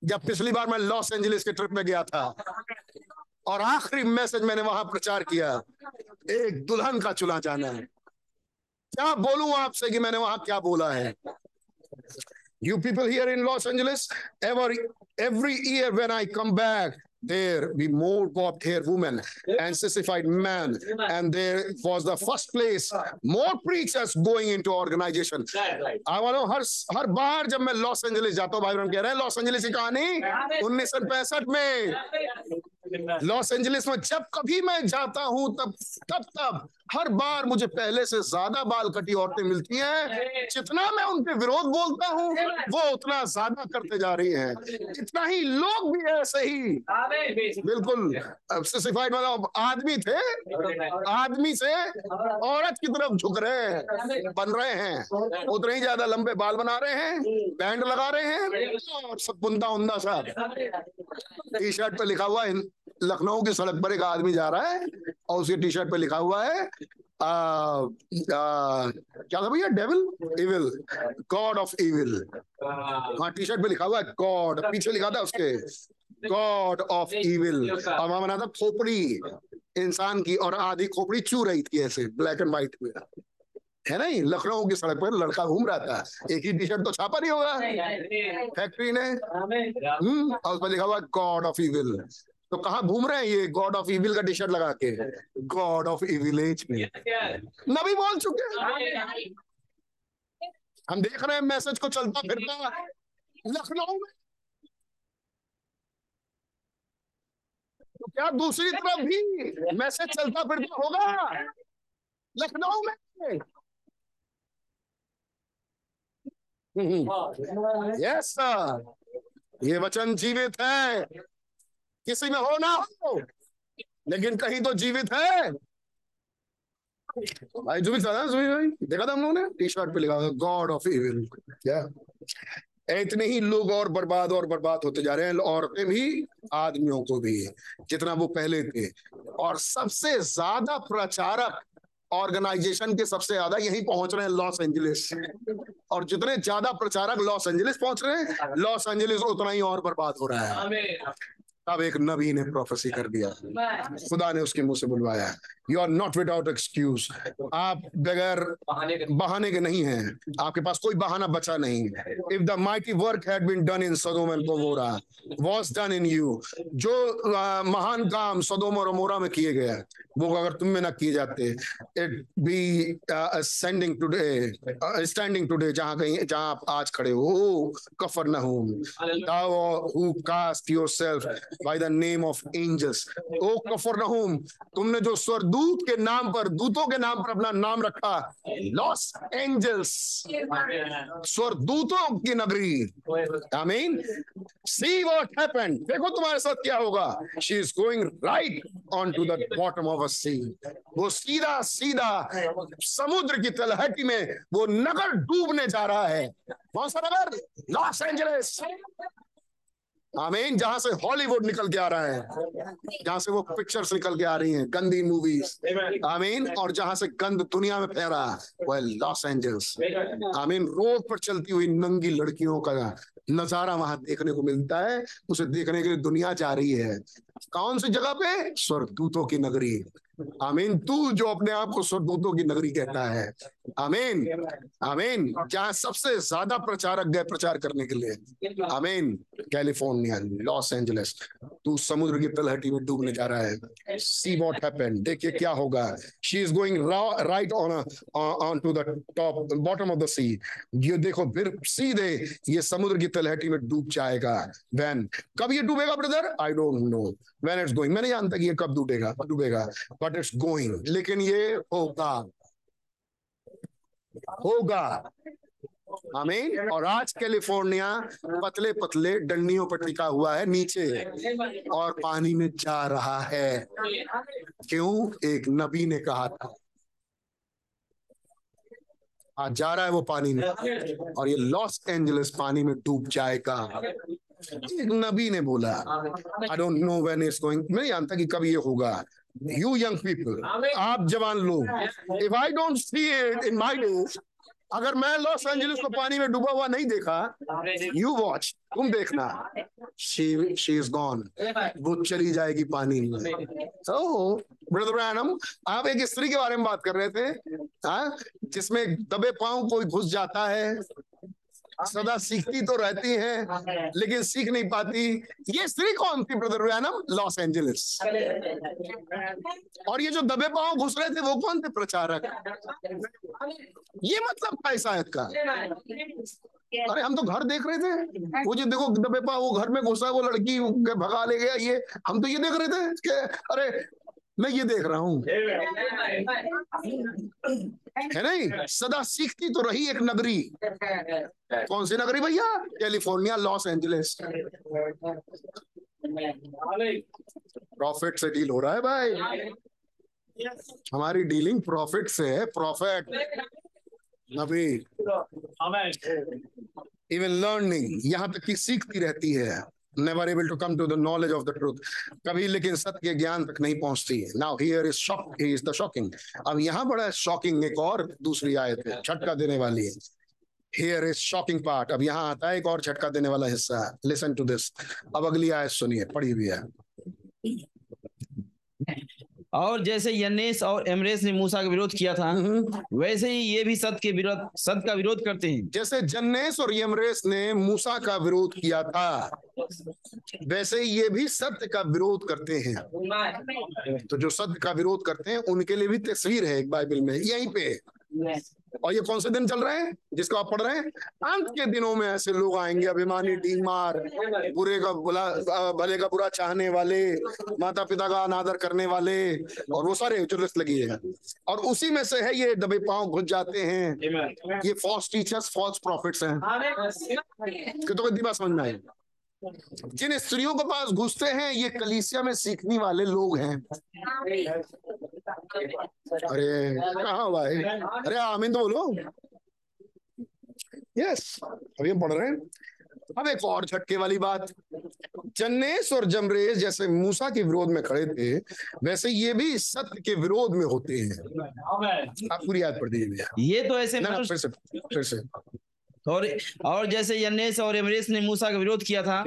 जब पिछली बार मैं लॉस एंजलिस के ट्रिप में गया था और आखिरी मैसेज मैंने वहाँ प्रचार किया एक दुल्हन का चुना जाना है। क्या बोलूँ आपसे कि मैंने वहाँ क्या बोला है? You people here in Los Angeles, every every year when I come back, there be more bobbed hair women and sissified men, and there was the first place more preachers going into organization. I want to हर हर बार जब मैं लॉस एंजलिस जाता हूँ भाई बहन कह रहे हैं लॉस एंजलिस की कहानी उन्नीस सौ पैंसठ में लॉस एंजलिस में जब कभी मैं जाता हूँ तब तब तब हर बार मुझे पहले से ज़्यादा बाल कटी औरतें मिलती हैं। जितना मैं उनके विरोध बोलता हूँ वो उतना ज़्यादा करते जा रही हैं। इतना ही लोग भी ऐसे ही। बिल्कुल। मतलब आदमी थे। आदमी से औरत की तरफ़ झुक रहे हैं बन रहे हैं। उतने ही ज़्यादा लंबे बाल बना रहे हैं बैंड लगा रहे हैं और सब बुंदा उंदा सा। टी शर्ट पे लिखा हुआ है लखनऊ की सड़क पर एक आदमी जा रहा है और उसकी टी शर्ट पे लिखा हुआ है आ, आ, क्या था भैया? Devil evil God of evil हाँ टी शर्ट पे लिखा हुआ है गॉड पीछे लिखा था उसके। गॉड ऑफ़ इविल और वहाँ बना था खोपड़ी। इंसान की और आधी खोपड़ी चू रही थी ऐसे ब्लैक एंड व्हाइट में। है नहीं लखनऊ की सड़क पर लड़का घूम रहा था। एक ही टी शर्ट तो छापा नहीं होगा। फैक्ट्री ने? हम्म और उस पर लिखा हुआ गॉड ऑफ़ इविल तो कहा घूम रहे हैं ये? गॉड ऑफ़ इविल का टी शर्ट लगा के। गॉड ऑफ़ इविलेज में नबी बोल चुके हैं। हम देख रहे हैं मैसेज को चलता फिरता। लखनऊ में। तो क्या दूसरी तरफ़ भी मैसेज चलता फिरता होगा? लखनऊ में। यस सर ये वचन जीवित है। किसी में हो ना हो, लेकिन कहीं तो जीवित है। भाई जीवित था ना भाई, देखा था हम लोगों ने? टी शर्ट पे लिखा गॉड ऑफ़ इविल क्या? इतने ही लोग और बर्बाद और बर्बाद होते जा रहे हैं, औरतें भी, आदमियों को भी, जितना वो पहले थे। और सबसे ज़्यादा प्रचारक ऑर्गेनाइजेशन के सबसे ज़्यादा यही पहुँच रहे हैं, लॉस एंजलिस। और जितने ज़्यादा प्रचारक लॉस एंजलिस पहुँच रहे हैं, लॉस एंजलिस उतना ही और बर्बाद हो रहा है। तब एक नबी ने प्रोफेसी कर दिया। खुदा ने उसके मुँह से बुलवाया। You are not without excuse आप बगैर बहाने के नहीं हैं। आपके पास कोई बहाना बचा नहीं। If the mighty work had been done in Sodom and Gomorrah was done in you जो uh, महान काम सदोम और अमोरा में किए गए वो अगर तुम में ना किए जाते it be sending today standing today जहाँ कहीं जहाँ आप आज खड़े हो कफर न हूँ। Cast yourself by the name of angels ओ कफर न तुमने जो स्वर दूत के नाम पर दूतों के नाम पर अपना नाम रखा लॉस एंजल्स स्वर्गदूतों की नगरी I mean see what happened देखो तुम्हारे साथ क्या होगा. She is going right on to the bottom of a sea वो सीधा सीधा समुद्र की तलहटी में वो नगर डूबने जा रहा है. कौन सा नगर लॉस एंजलिस आमीन, जहाँ से हॉलीवुड निकल के आ रहा है, जहाँ से वो पिक्चर्स निकल के आ रही हैं, गंदी मूवीज़ आमीन, और जहाँ से गंद दुनिया में फैला वो लॉस एंजल्स। आमीन, रोड पर चलती हुई नंगी लड़कियों का नज़ारा वहाँ देखने को मिलता है। उसे देखने के लिए दुनिया जा रही है। कौन सी जगह पे? स्वर्गदूतों की नगरी। आमीन, तू जो अपने आप को स्वर्गदूतों की नगरी कहता है। आमीन आमीन। जहाँ सबसे ज़्यादा प्रचारक गए प्रचार करने के लिए। आमीन, कैलिफ़ोर्निया, लॉस एंजलिस। तू समुद्र की तलहटी में डूबने जा रहा है। सी वॉट हैपेंड देखिए क्या होगा। She is going right on on to the top bottom of the sea ये देखो, फिर सीधे ये समुद्र की तलहटी में डूब जाएगा। वैन कब ये डूबेगा brother I don't know when it's going मैं नहीं जानता कि ये कब डूबेगा डूबेगा बट इट्स गोइंग लेकिन ये होगा। होगा। आमीन। और आज कैलिफ़ोर्निया पतले पतले डंडियों पर टिका हुआ है, नीचे। और पानी में जा रहा है। क्यों? एक नबी ने कहा था। आज जा रहा है वो पानी में। और ये लॉस एंजलिस पानी में डूब जाएगा। एक नबी ने बोला I don't know when it's going मैं नहीं जानता कि कब ये होगा। यू यंग पीपल आप जवान लोग if I don't see it in my days अगर मैं लॉस एंजलिस को पानी में डूबा हुआ नहीं देखा यू वॉच तुम देखना। शी शी इज़ गॉन वो चली जाएगी पानी में। तो ब्रदर ब्रैनम आप एक स्त्री के बारे में बात कर रहे थे हाँ जिसमें दबे पाँव कोई घुस जाता है सदा सीखती तो रहती है, लेकिन सीख नहीं पाती। ये स्त्री कौन थी ब्रदर ब्रैनम लॉस एंजलिस और ये जो दबे पाँव घुस रहे थे, वो कौन थे, प्रचारक? ये मतलब था इस आयत का। अरे, हम तो घर देख रहे थे। वो जो देखो, दबे पाँव, वो घर में घुसा, वो लड़की भगा ले गया, ये। हम तो ये देख रहे थे कि, अरे मैं ये देख रहा हूँ। है नहीं? सदा सीखती तो रही एक नगरी। कौन सी नगरी भैया? California Los Angeles. प्रॉफिट से डील हो रहा है भाई। हमारी डीलिंग प्रॉफिट से है प्रॉफिट। नबी। इवन लर्निंग यहाँ तक की सीखती रहती है। Never able to come to the knowledge of the truth कभी लेकिन सत्य के ज्ञान तक नहीं पहुँचती है। Now here is shock is the shocking अब यहाँ बड़ा शॉकिंग एक और दूसरी आयत है, झटका देने वाली है। हियर इज़ शॉकिंग पार्ट अब यहाँ आता है एक और झटका देने वाला हिस्सा। लिसन टू दिस अब अगली आयत सुनिए, पढ़ी हुई है। और जैसे यन्नेस और एमरेस ने मूसा का विरोध किया था वैसे ही ये भी सत के विरोध सत का विरोध करते हैं। जैसे जन्नेस और यमरेस ने मूसा का विरोध किया था वैसे ही ये भी सत्य का विरोध करते हैं। तो जो सत्य का विरोध करते हैं उनके लिए भी तस्वीर है एक बाइबल में यहीं पे। और ये कौन से दिन चल रहे हैं? जिसको आप पढ़ रहे हैं? अंत के दिनों में ऐसे लोग आएँगे, अभिमानी डीमार बुरे का बुला भले का बुरा चाहने वाले माता पिता का अनादर करने वाले, और वो सारे जो लगी है। और उसी में से है ये, दबे पाँव घुस जाते हैं। ये फॉल्स टीचर्स फॉल्स प्रॉफिट्स हैं। तो बात समझ में आई? जिन स्त्रियों के पास घुसते हैं, ये कलीसिया में सीखने वाले लोग हैं। अरे कहा भाई अरे आमीन तो बोलो। यस अब ये पढ़ रहे हैं। अब एक और झटके वाली बात। जन्नेस और जमरेस जैसे मूसा के विरोध में खड़े थे वैसे ये भी सत्य के विरोध में होते हैं। आप पूरी याद पढ़ दीजिए। भैया ये तो ऐसे ना, ना, फिर से फिर से। और और जैसे यन्नेस और एमरेस ने मूसा का विरोध किया था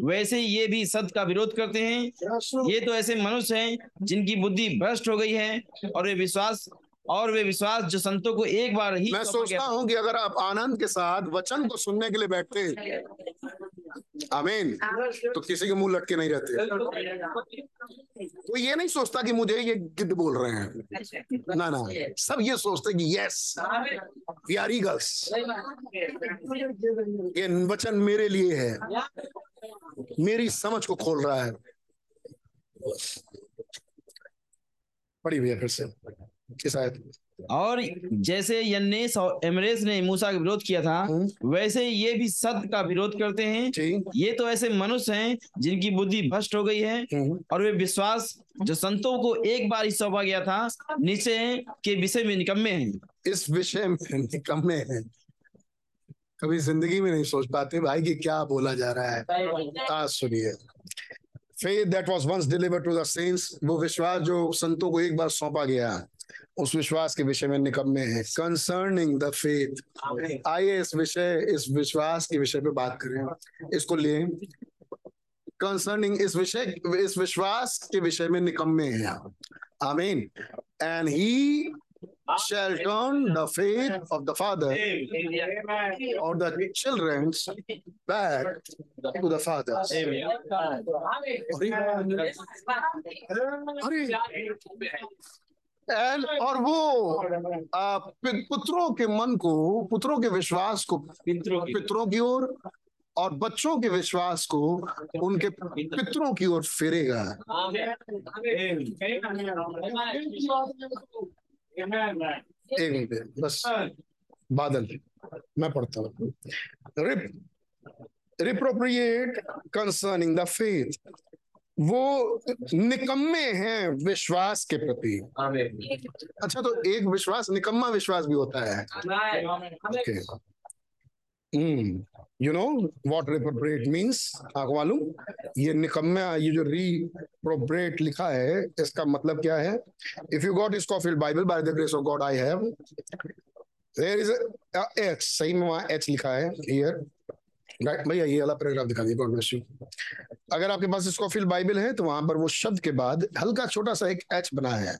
वैसे ये भी सत्य का विरोध करते हैं। ये तो ऐसे मनुष्य हैं जिनकी बुद्धि भ्रष्ट हो गई है और वे विश्वास और वे विश्वास जो संतों को एक बार ही मैं सोचता। हूँ कि अगर आप आनंद के साथ वचन को सुनने के लिए बैठते आमीन। तो किसी के मुँह लटके नहीं रहते। तो ये नहीं सोचता कि मुझे ये गिद्ध बोल रहे हैं। ना ना, सब ये सोचते कि यस आर ईगल्स ये वचन मेरे लिए है। मेरी समझ को खोल रहा है। पढ़ी भैया फिर से। किस आयत? और जैसे यन्नेस और एमरेस ने मूसा का विरोध किया था हम्म। वैसे ये भी सत्य का विरोध करते हैं। ये तो ऐसे मनुष्य हैं जिनकी बुद्धि भ्रष्ट हो गई है हम्म। और वे विश्वास जो संतों को एक बार ही सौंपा गया था निश्चय के विषय में निकम्मे हैं। इस विषय में निकम्मे हैं। कभी ज़िंदगी में नहीं सोच पाते भाई कि क्या बोला जा रहा है। सुनिए। Faith that was once delivered to the saints वो विश्वास जो संतों को एक बार सौंपा गया। उस विश्वास के विषय में निकम्मे हैं। कंसर्निंग द फेथ आइए इस विषय इस विश्वास के विषय पे बात करें इसको लिए कंसर्निंग इस विषय इस विश्वास के विषय में निकम्मे हैं आमीन and he shall turn the faith of the father or the children's back to the fathers. And और वो आ, पुत्रों के मन को पुत्रों के विश्वास को पितरों की ओर। और बच्चों के विश्वास को उनके पितरों की ओर फेरेगा। एक मिनट बस बादल मैं पढ़ता हूँ। Rep reprobate concerning the faith वो निकम्मे हैं विश्वास के प्रति। अच्छा तो एक विश्वास निकम्मा विश्वास भी होता है। Okay you know what reprobate means आपको मालूम? ये निकम्मा ये जो रिप्रोप्रिएट लिखा है इसका मतलब क्या है? If you got Scofield Bible by the grace of God I have there is H सही में वहाँ एच लिखा है हियर भैया ये वाला पैराग्राफ दिखा दिए गॉड ब्लेस यू अगर आपके पास स्कॉफील्ड बाइबल है तो वहाँ पर वो शब्द के बाद हल्का छोटा सा एक एच बना है।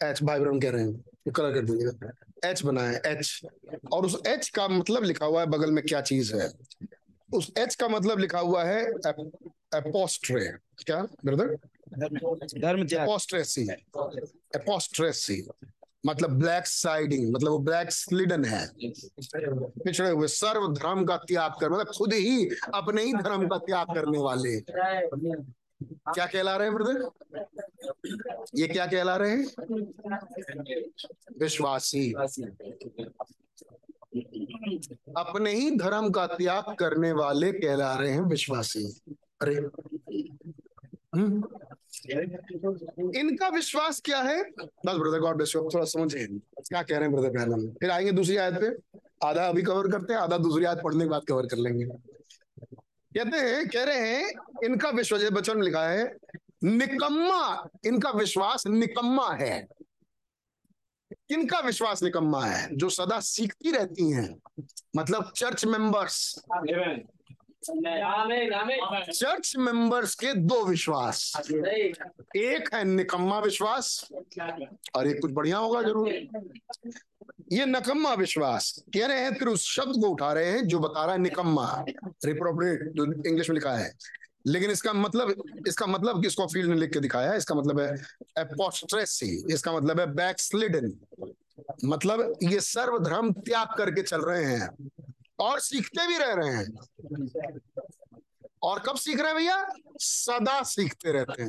एच भाई ब्रह्म कह रहे हैं कलर कर दीजिएगा एच बना है एच और उस एच का मतलब लिखा हुआ है बगल में क्या चीज़ है? उस एच का मतलब लिखा हुआ है एपोस्ट्रे क्या ब्रदर धर्म एपोस्ट्रेसी एपोस्ट्रेसी मतलब ब्लैक साइडिंग मतलब वो ब्लैक स्लिडन है। पिछड़े हुए सर्व धर्म का त्याग कर मतलब खुद ही अपने ही धर्म का त्याग करने वाले। क्या कहला रहे हैं, ब्रदर? ये क्या कहला रहे हैं? विश्वासी। अपने ही धर्म का त्याग करने वाले कहला रहे हैं विश्वासी। अरे हम्म। इनका विश्वास क्या है? बस ब्रदर गॉड ब्लेस यू थोड़ा समझे क्या कह रहे हैं ब्रदर पहला? फिर आएँगे दूसरी आयत पे। आधा अभी कवर करते हैं, आधा दूसरी आयत पढ़ने के बाद कवर कर लेंगे। कहते हैं, कह रहे हैं, इनका विश्वास बच्चों ने लिखा है, निकम्मा, इनका विश्वास निकम्मा है। किनका विश्वास निकम्मा है? जो सदा सीखती रहती हैं। मतलब चर्च मेंबर्स चर्च मेंबर्स के दो विश्वास। एक है निकम्मा विश्वास, और एक कुछ बढ़िया होगा ज़रूर। ये नकम्मा विश्वास, कह रहे हैं, फिर उस शब्द को उठा रहे हैं जो बता रहा है निकम्मा। रिप्रोप्रिएट जो इंग्लिश में लिखा है। लेकिन इसका मतलब इसका मतलब किसको फ़ील्ड ने लिख के दिखाया है इसका मतलब है एपोस्ट्रेसी इसका मतलब है बैकस्लिडन मतलब ये सर्वधर्म त्याग करके चल रहे हैं। और सीखते भी रह रहे हैं। और कब सीख रहे हैं भैया? सदा सीखते रहते हैं।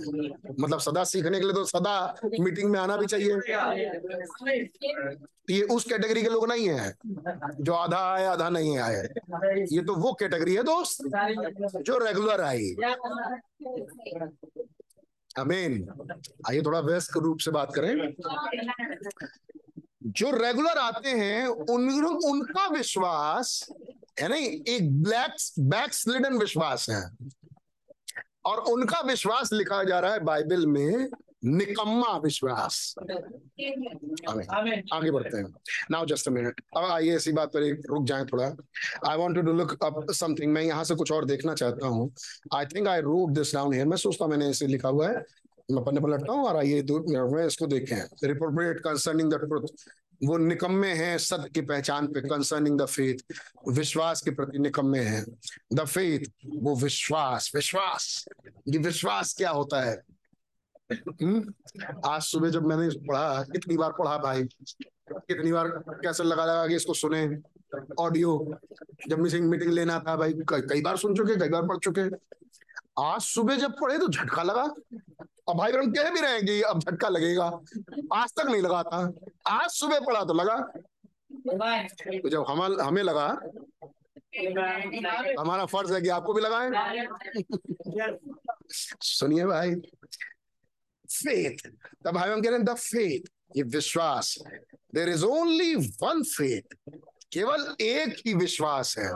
मतलब सदा सीखने के लिए तो सदा मीटिंग में आना भी चाहिए। ये उस कैटेगरी के लोग नहीं है, जो आधा आए, आधा नहीं आए। ये तो वो कैटेगरी है दोस्त, जो रेगुलर आई। अमीन आइए थोड़ा व्यस्त रूप से बात करें। जो रेगुलर आते हैं उन उनका विश्वास है नहीं एक ब्लैक बैक स्लिडन विश्वास है। और उनका विश्वास लिखा जा रहा है बाइबल में निकम्मा विश्वास। आगे बढ़ते हैं। नाउ जस्ट मिनट अब आइए ऐसी बात पर एक रुक जाए थोड़ा। I want to look up something मैं यहाँ से कुछ और देखना चाहता हूँ। I think I wrote this down here मैं सोचता हूँ मैंने इसे लिखा हुआ है। मैं पन्ने पर लटता हूँ और आइए में इसको देखें रिपोर्ट कंसर्निंग द ट्रुथ वो निकम्मे हैं सत्य की पहचान पे कंसर्निंग द फेथ विश्वास के प्रति निकम्मे हैं। द फेथ वो विश्वास विश्वास। ये विश्वास क्या होता है? हम्म? आज सुबह जब मैंने पढ़ा, कितनी बार पढ़ा भाई? कितनी बार कैसे लगा लगा के इसको सुने? ऑडियो जब मिसिंग मीटिंग लेना था भाई, कई बार सुन चुके, कई बार पढ़ चुके। आज सुबह जब पढ़े तो झटका लगा। और भाई बहन कह भी रहे हैं कि अब झटका लगेगा। आज तक नहीं लगा था। आज सुबह पड़ा तो लगा। तो जब हम, हमें लगा, हमारा फ़र्ज़ है कि आपको भी लगाए। सुनिए भाई। फेथ तब भाई हम कह रहे हैं द फेथ ये विश्वास। There is only one faith केवल एक ही विश्वास है।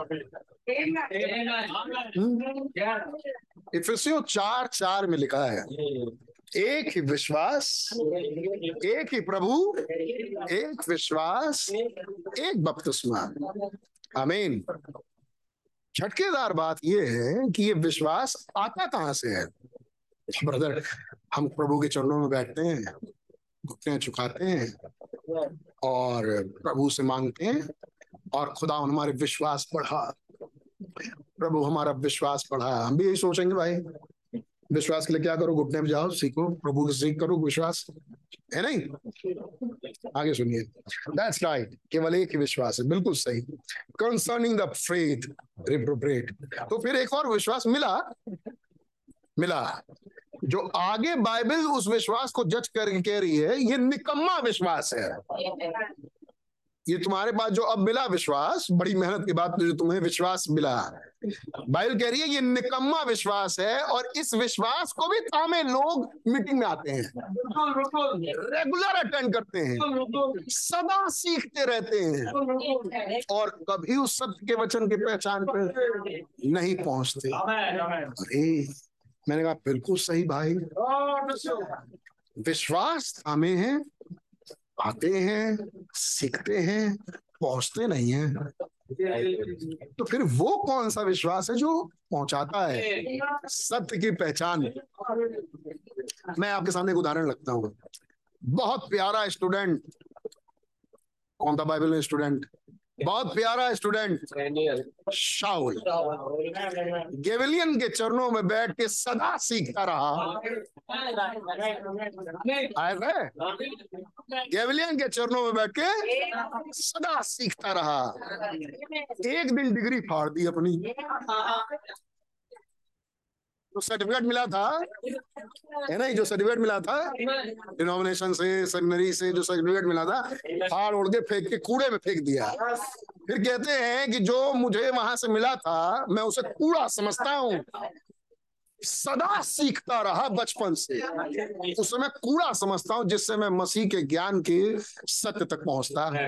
इफिसियो चार चार में लिखा है। एक ही विश्वास एक ही प्रभु एक विश्वास एक बपतिस्मा। आमीन। झटकेदार बात यह है कि ये विश्वास आता कहाँ से है? ब्रदर हम प्रभु के चरणों में बैठते हैं घुटने चुकाते हैं और प्रभु से मांगते हैं और खुदा हमारे विश्वास बढ़ा। प्रभु हमारा विश्वास बढ़ा। हम भी यही सोचेंगे भाई। विश्वास के लिए क्या करो? घुटने में जाओ, सीखो। प्रभु से सीख करो, विश्वास। है नहीं? आगे सुनिए। दैट्स राइट केवल एक ही विश्वास है। बिल्कुल सही। कंसर्निंग द फेथ रिप्रोप्रेट तो फिर एक और विश्वास मिला। मिला। जो आगे बाइबल उस विश्वास को जज करके कह रही है, ये निकम्मा विश्वास है। ये तुम्हारे पास जो अब मिला विश्वास बड़ी मेहनत के बाद जो तुम्हें विश्वास मिला। बाइबल कह रही है ये निकम्मा विश्वास है और इस विश्वास को भी थामे लोग मीटिंग में आते हैं। रेगुलर अटेंड करते हैं। सदा सीखते रहते हैं। और कभी उस सत्य के वचन की पहचान पर नहीं पहुँचते। अरे मैंने कहा बिल्कुल सही भाई। विश्वास हमें है। आते हैं, सीखते हैं, पहुँचते नहीं हैं। तो फिर वो कौन सा विश्वास है जो पहुंचाता है? सत्य की पहचान। मैं आपके सामने एक उदाहरण लगता हूँ। बहुत प्यारा स्टूडेंट, कौन था बाइबल स्टूडेंट? बहुत प्यारा स्टूडेंट शाउल गेवलियन के चरणों में बैठ के सदा सीखता रहा। गेविलियन गेवलियन के चरणों में बैठ के सदा सीखता रहा। एक दिन डिग्री फाड़ दी अपनी। जो सर्टिफिकेट मिला था। है ना जो सर्टिफिकेट मिला था डिनोमिनेशन से सेमिनरी से जो सर्टिफिकेट मिला था फाड़ उड़ के फेंक के कूड़े में फेंक दिया। फिर कहते हैं कि जो मुझे वहाँ से मिला था मैं उसे कूड़ा समझता हूँ। सदा सीखता रहा बचपन से। उसे मैं कूड़ा समझता हूँ जिससे मैं मसीह के ज्ञान के सत्य तक पहुँचता है।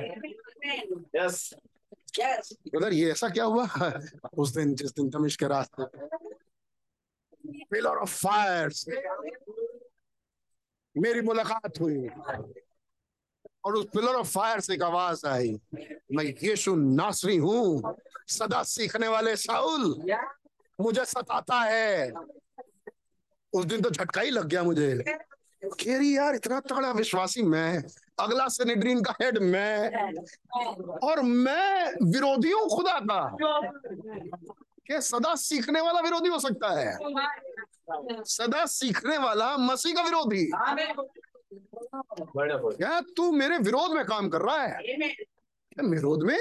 उधर ये ऐसा क्या हुआ? उस दिन जिस दिन तमिश के रास्ते पिलर ऑफ़ फायर मेरी मुलाकात हुई। और उस पिलर ऑफ़ फायर से एक आवाज़ आई। मैं यीशु नासरी हूँ, सदा सीखने वाले साउल, मुझे सताता है। उस दिन तो झटका ही लग गया मुझे। कह रही यार, इतना तगड़ा विश्वासी मैं, अगला सेनेड्रीन का हेड मैं, और मैं विरोधियों खुदा का। कि सदा सीखने वाला विरोधी हो सकता है। सदा सीखने वाला मसीह का विरोधी। क्या तू मेरे विरोध में काम कर रहा है? विरोध में?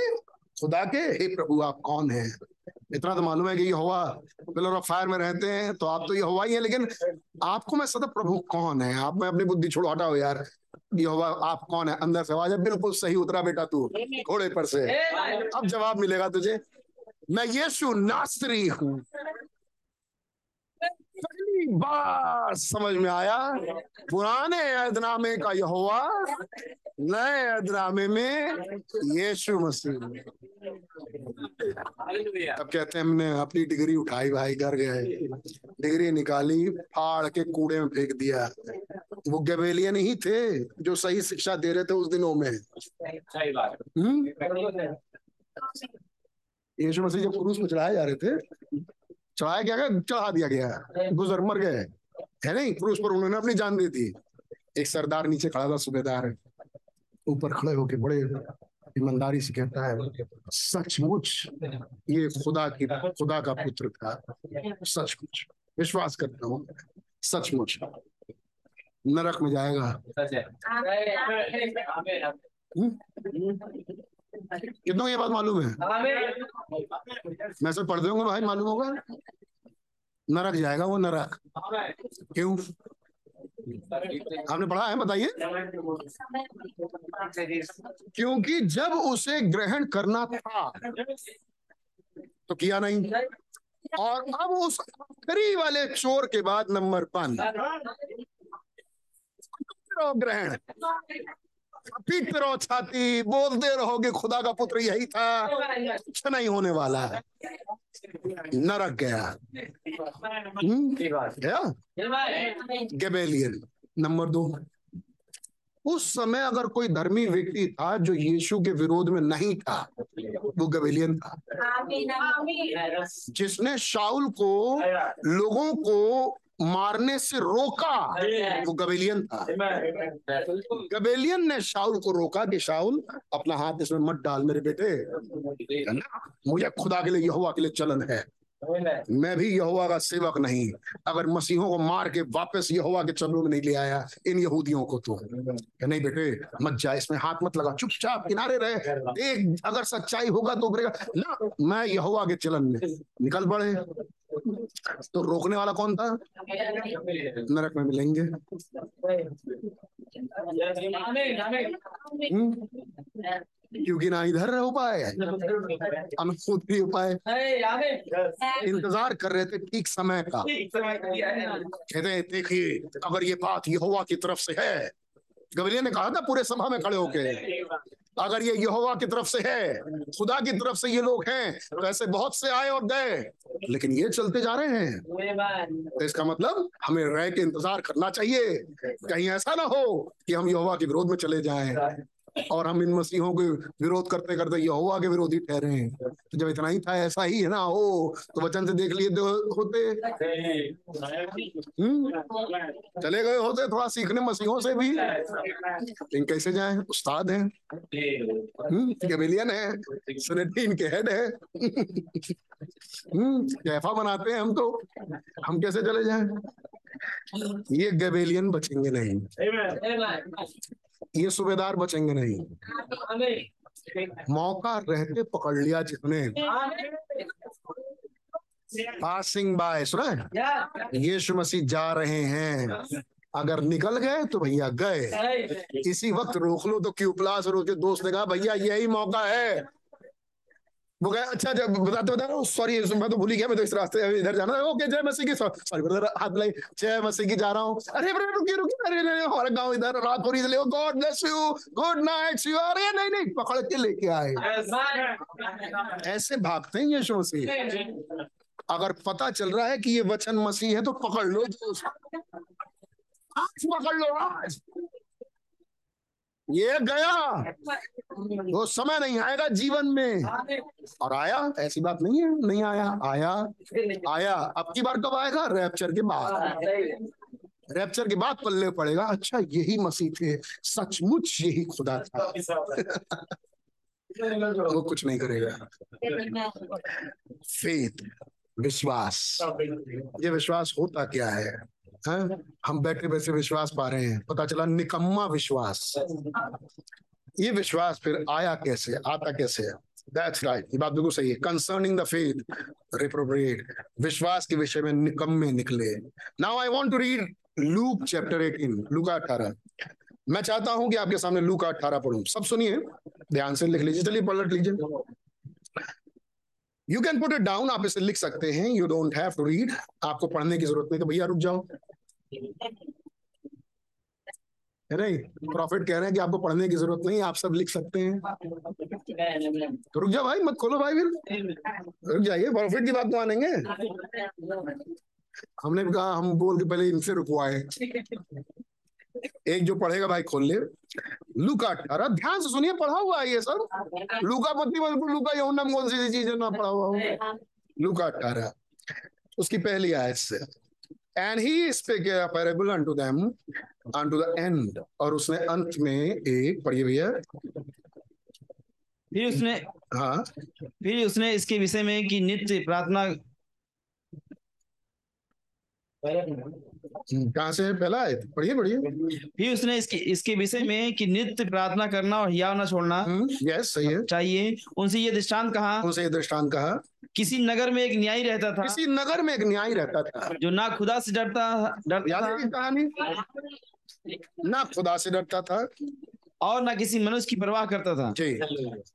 खुदा के हे प्रभु आप कौन है? इतना तो मालूम है कि ये हवा पिलर ऑफ़ फायर में रहते हैं तो आप तो ये हवा ही है लेकिन आपको मैं सदा प्रभु कौन है? आप में अपनी बुद्धि छोड़ो हटाओ यार। ये हवा आप कौन है? अंदर से आवाज़ है बिल्कुल सही उतरा बेटा तू घोड़े पर से। अब जवाब मिलेगा तुझे। मैं यीशु नासरी हूँ। पहली बार समझ में आया पुराने ऐदनामे का यहोवा नए ऐदनामे में यीशु मसीह। अब कहते हैं हमने अपनी डिग्री उठाई भाई घर गए। डिग्री निकाली फाड़ के कूड़े में फेंक दिया। वो गबेलियन ही थे जो सही शिक्षा दे रहे थे उस दिनों में। सही बात। हम्म? यीशु मसीह जब क्रूस में चढ़ाए जा रहे थे चढ़ाया क्या गया? चढ़ा दिया गया। गुजर मर गए। है नहीं? क्रूस पर उन्होंने अपनी जान दे दी। एक सरदार नीचे खड़ा था सूबेदार। ऊपर खड़े होके बड़े ईमानदारी से कहता है सचमुच ये खुदा की खुदा का पुत्र था। सचमुच। विश्वास करता हूँ। सचमुच। नरक में जाएगा। हम्म? कितनों को ये बात मालूम है? मैं सब पढ़ दूँगा भाई, मालूम होगा? नरक जाएगा वो नरक। क्यों? आपने पढ़ा है, बताइए। क्योंकि जब उसे ग्रहण करना था तो किया नहीं। और अब उस आखिरी वाले चोर के बाद नंबर पाँच ग्रहण। पीटते रहो छाती बोलते रहोगे खुदा का पुत्र यही था। कुछ नहीं होने वाला है। नरक गया। हम्म, गया गबेलियन नंबर दो। उस समय अगर कोई धर्मी व्यक्ति था जो यीशु के विरोध में नहीं था वो गबेलियन था। जिसने शाउल को लोगों को मारने से रोका। वो गबेलियन था। गबेलियन ने शाउल को रोका कि शाउल अपना हाथ इसमें मत डाल मेरे बेटे। मुझे खुदा के लिए यहुआ के लिए चलन है। मैं भी यहोवा का सेवक नहीं। अगर मसीहों को मार के वापस यहोवा के चरणों में नहीं ले आया इन यहूदियों को तो। नहीं बेटे मत जा इसमें हाथ मत लगा चुपचाप किनारे रहे। देख अगर सच्चाई होगा तो उभरेगा ना मैं यहोवा के चलन में। निकल पड़े। तो रोकने वाला कौन था? नरक में मिलेंगे। हम्म? क्योंकि ना इधर हो। पाए हम खुद भी हो। पाए इंतज़ार कर रहे थे ठीक समय का। कहते हैं देखिए अगर ये बात यहोवा की तरफ़ से है गबरिया ने कहा था पूरे सभा में खड़े होके अगर ये यहोवा की तरफ़ से है खुदा की तरफ़ से ये लोग हैं तो ऐसे बहुत से आए और गए लेकिन ये चलते जा रहे हैं। तो इसका मतलब हमें रह के इंतज़ार करना चाहिए। कहीं ऐसा ना हो कि हम यहोवा के विरोध में चले जाएँ। और हम इन मसीहों के विरोध करते करते यहोवा के विरोधी ठहरे हैं। तो जब इतना ही था, ऐसा ही है ना? हो तो वचन से देख लिए होते। हम्म चले गए होते थोड़ा सीखने मसीहों से भी। लेकिन कैसे जाए? उस्ताद हैं। हम्म गबेलियन है। सुनेटी इनके हेड है। हम्म कैफा बनाते हैं हम तो। हम कैसे चले जाए? ये गबेलियन बचेंगे नहीं। ये सूबेदार बचेंगे नहीं। मौका रहते पकड़ लिया जिसने। पासिंग बाय, सुना? यीशु मसीह जा रहे हैं। अगर निकल गए तो भैया गए। इसी वक्त रोक लो तो क्यों? प्लास रोके, दोस्त ने कहा, भैया, यही मौका है। वो कहे अच्छा जब बताते बता रहा। सॉरी मैं तो भूल ही गया, मैं तो इस रास्ते इधर जाना था। ओके, जय मसीह की सॉरी ब्रदर हाथ मिलाई। जय मसीह की जा रहा हूँ। अरे ब्रदर रुकिए रुकिए। अरे नहीं हमारा गाँव इधर, रात हो रही है God bless you good night you अरे, नहीं नहीं, पकड़ के लेके आए। ऐसे भागते हैं यीशु मसीह। अगर पता चल रहा है कि ये वचन मसीह है तो पकड़ लो आज पकड़ लो, आज। ये गया। वो समय नहीं आएगा जीवन में। और आया? ऐसी बात नहीं है। नहीं आया। आया। आया। अब की बार कब आएगा? रैप्चर के बाद। रैप्चर के बाद पल्ले पड़ेगा। अच्छा यही मसीह थे। सचमुच यही खुदा था। वो कुछ नहीं करेगा। फेथ विश्वास। ये विश्वास होता क्या है? हैं? हम बैठे बैठे विश्वास पा रहे हैं। पता चला निकम्मा विश्वास। ये विश्वास फिर आया कैसे? आता कैसे है? दैट्स राइट ये बात बिल्कुल सही है। कंसर्निंग द फेथ रिप्रोप्रिएट विश्वास के विषय में निकम्मे निकले। Now I want to read Luke chapter 18 लूका 18 मैं चाहता हूँ कि आपके सामने लूका 18 पढ़ूं। सब सुनिए। ध्यान से लिख लीजिए। चलिए पलट लीजिए। You can put it down आप इसे लिख सकते हैं you don't have to read आपको पढ़ने की ज़रूरत नहीं तो भैया रुक जाओ। नहीं प्रॉफिट कह रहे हैं कि आपको पढ़ने की ज़रूरत नहीं, आप सब लिख सकते हैं। तो रुक जाओ भाई, मत खोलो भाई फिर। रुक जाइए प्रॉफिट की बात तो मानेंगे। हमने कहा, हम बोल के पहले इनसे रुकवाए। एक जो पढ़ेगा भाई खोल ले लुका अठारह ध्यान से सुनिए पढ़ा हुआ है ये सब। लुका पति बिल्कुल लुका यमुना में कौन सी चीज़ ना पढ़ा हुआ हो लुका अठारह उसकी पहली आयत से। And he spake parable unto them unto the end और उसने अंत में एक पढ़िए भैया। फिर उसने हाँ। फिर उसने इसके विषय में कि नित्य प्रार्थना कहाँ से पहला आयत पढ़िए पढ़िए। फिर उसने इसके इसके विषय में कि नित्य प्रार्थना करना और हियाव न छोड़ना। यस सही है। चाहिए उनसे ये दृष्टांत कहा। उनसे ये दृष्टांत कहा। किसी नगर में एक न्यायी रहता था। किसी नगर में एक न्यायी रहता था। जो ना खुदा से डरता डरता कहानी? ना खुदा से डरता था। और ना किसी मनुष्य की परवाह करता था।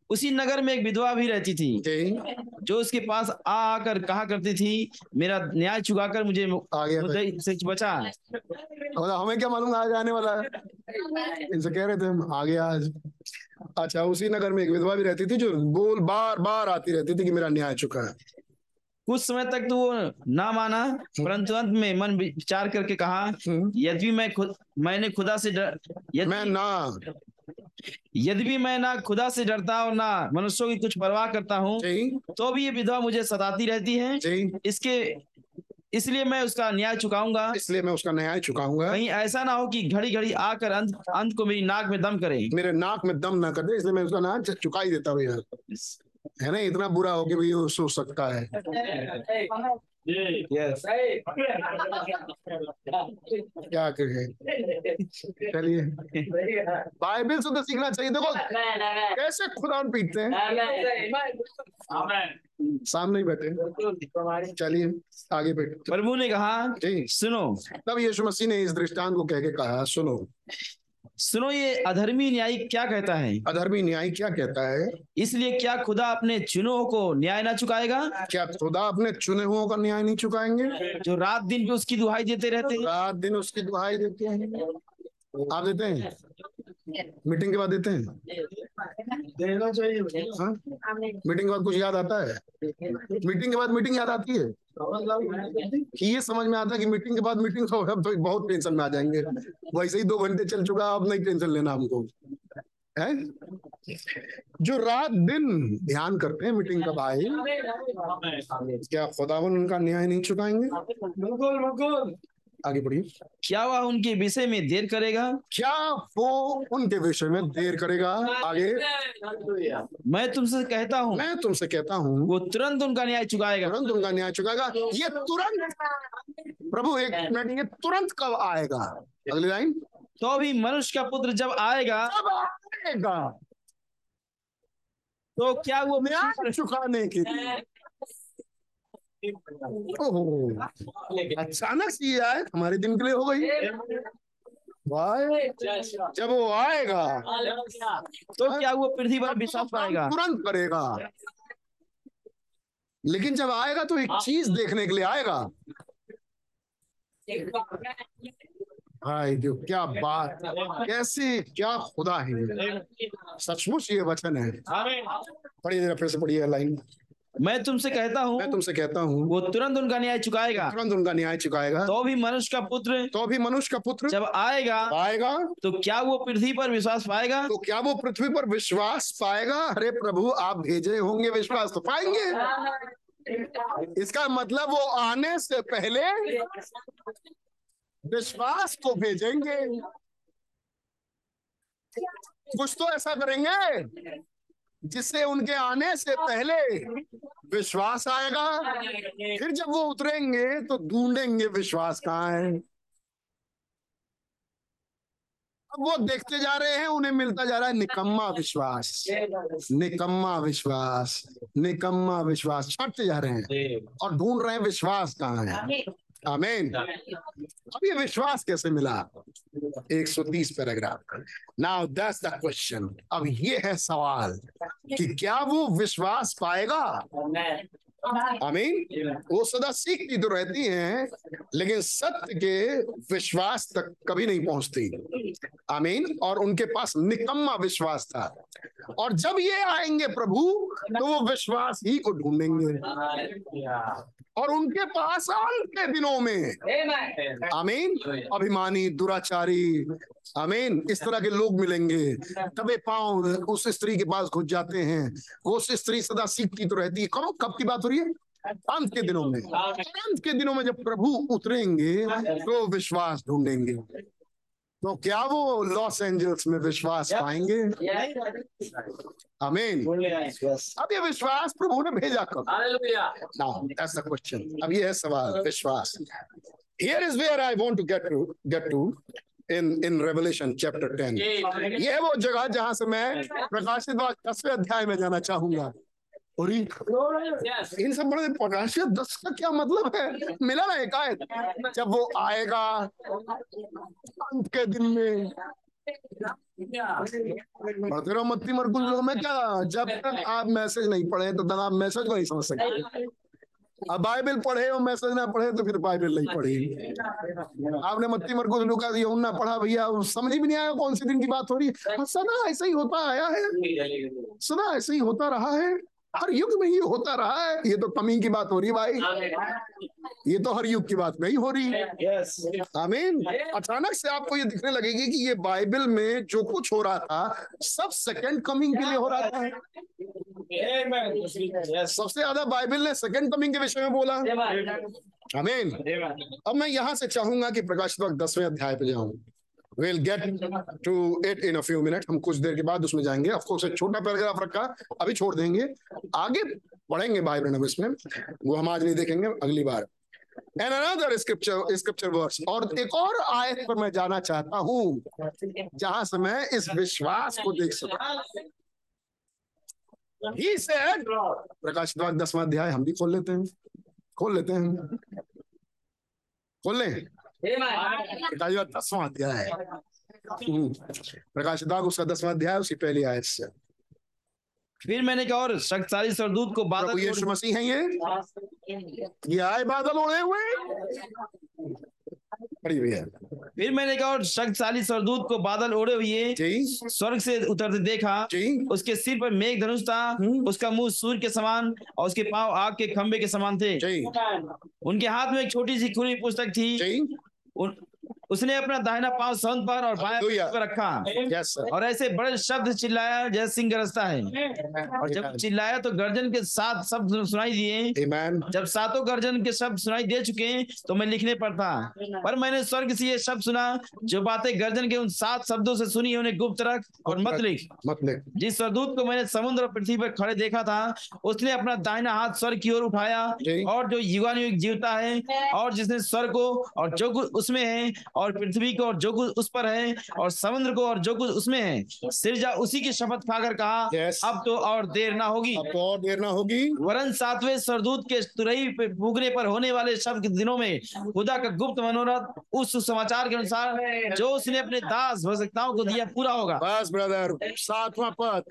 उसी नगर में एक विधवा भी रहती थी जी। उसके पास आ आकर कहा करती थी मेरा न्याय चुकाकर मुझे आ गया से बचा। हमें क्या मालूम आज आने वाला है? इनसे कह रहे थे हम आ गया आज। अच्छा उसी नगर में एक विधवा भी रहती थी जो बोल बार बार आती रहती थी कि मेरा न्याय चुका है। कुछ समय तक तो वो ना माना परंतु अंत में मन विचार करके कहा यदि मैं खुद मैंने खुदा से डर यदि मैं ना। यदि भी मैं ना खुदा से डरता और ना मनुष्यों की कुछ परवाह करता हूँ तो भी ये विधवा मुझे सताती रहती है। इसके इसलिए मैं उसका न्याय चुकाऊँगा। इसलिए मैं उसका न्याय चुकाऊँगा। कहीं ऐसा ना हो कि घड़ी घड़ी आकर अंत अंत को मेरी नाक में दम करे। मेरे नाक में दम ना कर दे इसलिए मैं उसका न्याय चुका ही देता हूँ है ना? इतना बुरा हो कि भाई वो सो सकता है। यस क्या करें चलिए। बाइबल से तो सीखना चाहिए। देखो कैसे खुदा पीटते हैं? सामने ही बैठे। चलिए आगे बैठे। प्रभु ने कहा। सुनो। तब यीशु मसीह ने इस दृष्टांत को कह के कहा सुनो। सुनो ये अधर्मी न्याय क्या कहता है? अधर्मी न्याय क्या कहता है? इसलिए क्या खुदा अपने चुनो को न्याय ना चुकाएगा? क्या खुदा अपने चुने हुओं का न्याय नहीं चुकाएँगे? जो रात दिन भी उसकी दुहाई देते रहते हैं। रात दिन उसकी दुहाई देते हैं। आप देते हैं? मीटिंग के बाद देते हैं? देना चाहिए हाँ? मीटिंग के बाद कुछ याद आता है? मीटिंग के बाद मीटिंग याद आती है? कि ये समझ में आता है कि मीटिंग के बाद मीटिंग हो अब तो बहुत टेंशन में आ जाएँगे। वैसे ही दो घंटे चल चुका अब नहीं टेंशन लेना हमको। है? जो रात दिन ध्यान करते हैं मीटिंग कब आए क्या खुदावन उनका न्याय नहीं चुकाएँगे? बिल्कुल बिल्कुल आगे बढ़िए। क्या वह उनके विषय में देर करेगा? क्या वो उनके विषय में देर करेगा? आगे। मैं तुमसे कहता हूँ। मैं तुमसे कहता हूँ। वो तुरंत उनका न्याय चुकाएगा। तुरंत उनका न्याय चुकाएगा। ये तुरंत प्रभु एक मिनट ये तुरंत कब आएगा? अगली लाइन। तो भी मनुष्य का पुत्र जब आएगा कब आएगा। तो क्या वो न्याय चुकाने के लिए अचानक से आए हमारे दिन के लिए हो गई। भाई जब वो आएगा तो क्या वो पृथ्वी पर विश्वास पाएगा तुरंत करेगा। लेकिन जब आएगा तो एक चीज़ देखने के लिए आएगा। भाई देखो क्या बात कैसे क्या खुदा है। सचमुच ये वचन है। पढ़िए जरा फिर से पढ़िए लाइन। मैं तुमसे कहता हूँ मैं तुमसे कहता हूँ वो तुरंत उनका न्याय चुकाएगा। तुरंत उनका न्याय चुकाएगा। तो भी मनुष्य का पुत्र तो भी मनुष्य का पुत्र जब आएगा आएगा तो क्या वो पृथ्वी पर विश्वास पाएगा? तो क्या वो पृथ्वी पर विश्वास पाएगा? अरे प्रभु आप भेजे होंगे विश्वास तो पाएँगे। इसका मतलब वो आने से पहले विश्वास को भेजेंगे। कुछ तो ऐसा करेंगे। जिससे उनके आने से पहले विश्वास आएगा फिर जब वो उतरेंगे तो ढूंढेंगे विश्वास कहाँ है। अब वो देखते जा रहे हैं उन्हें मिलता जा रहा है निकम्मा विश्वास। निकम्मा विश्वास निकम्मा विश्वास छटते जा रहे हैं और ढूंढ रहे हैं विश्वास कहाँ है। आमीन अब ये विश्वास कैसे मिला? 130 paragraph now that's the question अब ये है सवाल कि क्या वो विश्वास पाएगा? आमीन। वो सदा सीखती तो रहती हैं लेकिन सत्य के विश्वास तक कभी नहीं पहुँचती। आमीन? और उनके पास निकम्मा विश्वास था। और जब ये आएँगे प्रभु तो वो विश्वास ही को ढूंढेंगे। और उनके पास अंत के दिनों में। आमीन? अभिमानी दुराचारी। आमीन? इस तरह के लोग मिलेंगे। तबे पाँव उस स्त्री के पास घुस जाते हैं। वो उस स्त्री सदा सीखती तो रहती है। कब कब की बात हो? रही है? अंत के दिनों में। अंत के दिनों में जब प्रभु उतरेंगे तो विश्वास ढूंढेंगे। तो क्या वो लॉस एंजल्स में विश्वास पाएँगे? आमीन अब ये विश्वास प्रभु ने भेजा कब? That's the question. अब ये है सवाल विश्वास। Here is where I want to get to get to in in Revelation chapter 10. ये है वो जगह जहाँ से मैं प्रकाशित दसवें अध्याय में जाना चाहूँगा। और ये इन सब बड़े प्रकाशित दस का क्या मतलब है? मिला ना एक आयत? जब वो आएगा अंत के दिन में। मत्ती मरकुस लोग में क्या जब तक आप मैसेज नहीं पढ़े तो तब आप मैसेज को नहीं समझ सकते। अब बाइबल पढ़े और मैसेज ना पढ़े तो फिर बाइबल नहीं पढ़ी। आपने मत्ती मरकुस लुका यूहन्ना पढ़ा भैया समझ ही भी नहीं आया कौन सी दिन की बात हो रही है। हाँ, सदा ऐसा ही होता आया है। सदा ऐसे ही होता रहा है। हर युग में ये होता रहा है। ये तो कमी की बात हो रही है भाई। ये तो हर युग की बात नहीं हो रही। आमीन। अचानक से आपको ये दिखने लगेगी कि ये बाइबल में जो कुछ हो रहा था सब सेकंड कमिंग के लिए हो रहा था। सबसे ज़्यादा बाइबल ने सेकंड कमिंग के विषय में बोला। आमीन। अब मैं यहाँ से चाहूँगा कि प्रकाश वक्त दसवें अध्याय पे जाऊँ। We'll get to it in a few minutes. हम कुछ देर के बाद उसमें जाएँगे। ऑफ़ एक छोटा पैराग्राफ रखा। अभी छोड़ देंगे। आगे पढ़ेंगे बाइबल इसमें। वो हम आज नहीं देखेंगे, अगली बार। And another scripture scripture verse और एक और आयत पर मैं जाना चाहता हूँ, जहाँ से मैं इस विश्वास को देख सकूँ। ही सेड प्रकाश द्वार दसवां अध्याय, हम भी खोल लेते हैं। खोल लेते हैं। खोल लें। प्रकाश द्वार दसवां अध्याय हम्म, प्रकाश दाग उसका दसवां अध्याय उसकी पहली आयत से फिर मैंने कहा और शक्तिशाली सरदूत को बादल यीशु मसीह हैं ये ये आए बादल उड़े हुए पड़ी हुई है फिर मैंने कहा और शक्तिशाली सरदूत को बादल ओढ़े हुए स्वर्ग से उतरते देखा उसके सिर पर मेघ धनुष था। उसका मुँह सूर्य के समान और उसके पाँव आग के खंभे के समान थे उनके हाथ में एक छोटी सी खुली पुस्तक थी जी उन, उसने अपना दाहिना पाँव संत पर और बायां. पर रखा। यस सर और ऐसे बड़े शब्द चिल्लाया जैसे सिंह गरजता है। और जब चिल्लाया तो गर्जन के साथ शब्द सुनाई दिए। जब सातों गर्जन के शब्द सुनाई दे चुके तो मैं लिखने पर था। पर मैंने स्वर्ग से ये शब्द सुना जो बातें गर्जन के उन सात शब्दों से सुनी उन्हें गुप्त रख और मत लिख। मत लिख। जिस सरदूत को मैंने समुद्र और पृथ्वी पर खड़े देखा था उसने अपना दाहिना हाथ स्वर्ग की ओर उठाया और जो युवा जीवता है और जिसने स्वर्ग को और जो कुछ उसमें है और पृथ्वी को और जो कुछ उस पर है और समुद्र को और जो कुछ उसमें है। सिरजा उसी की शपथ खाकर कहा Yes. अब तो और देर ना होगी। अब तो और देर ना होगी। वरन सातवें सरदूत के तुरई पे फूकने पर होने वाले शब्द के दिनों में खुदा का गुप्त मनोरथ उस समाचार के अनुसार जो उसने अपने दास भक्ताओं को दिया पूरा होगा। बस ब्रदर सातवां पद।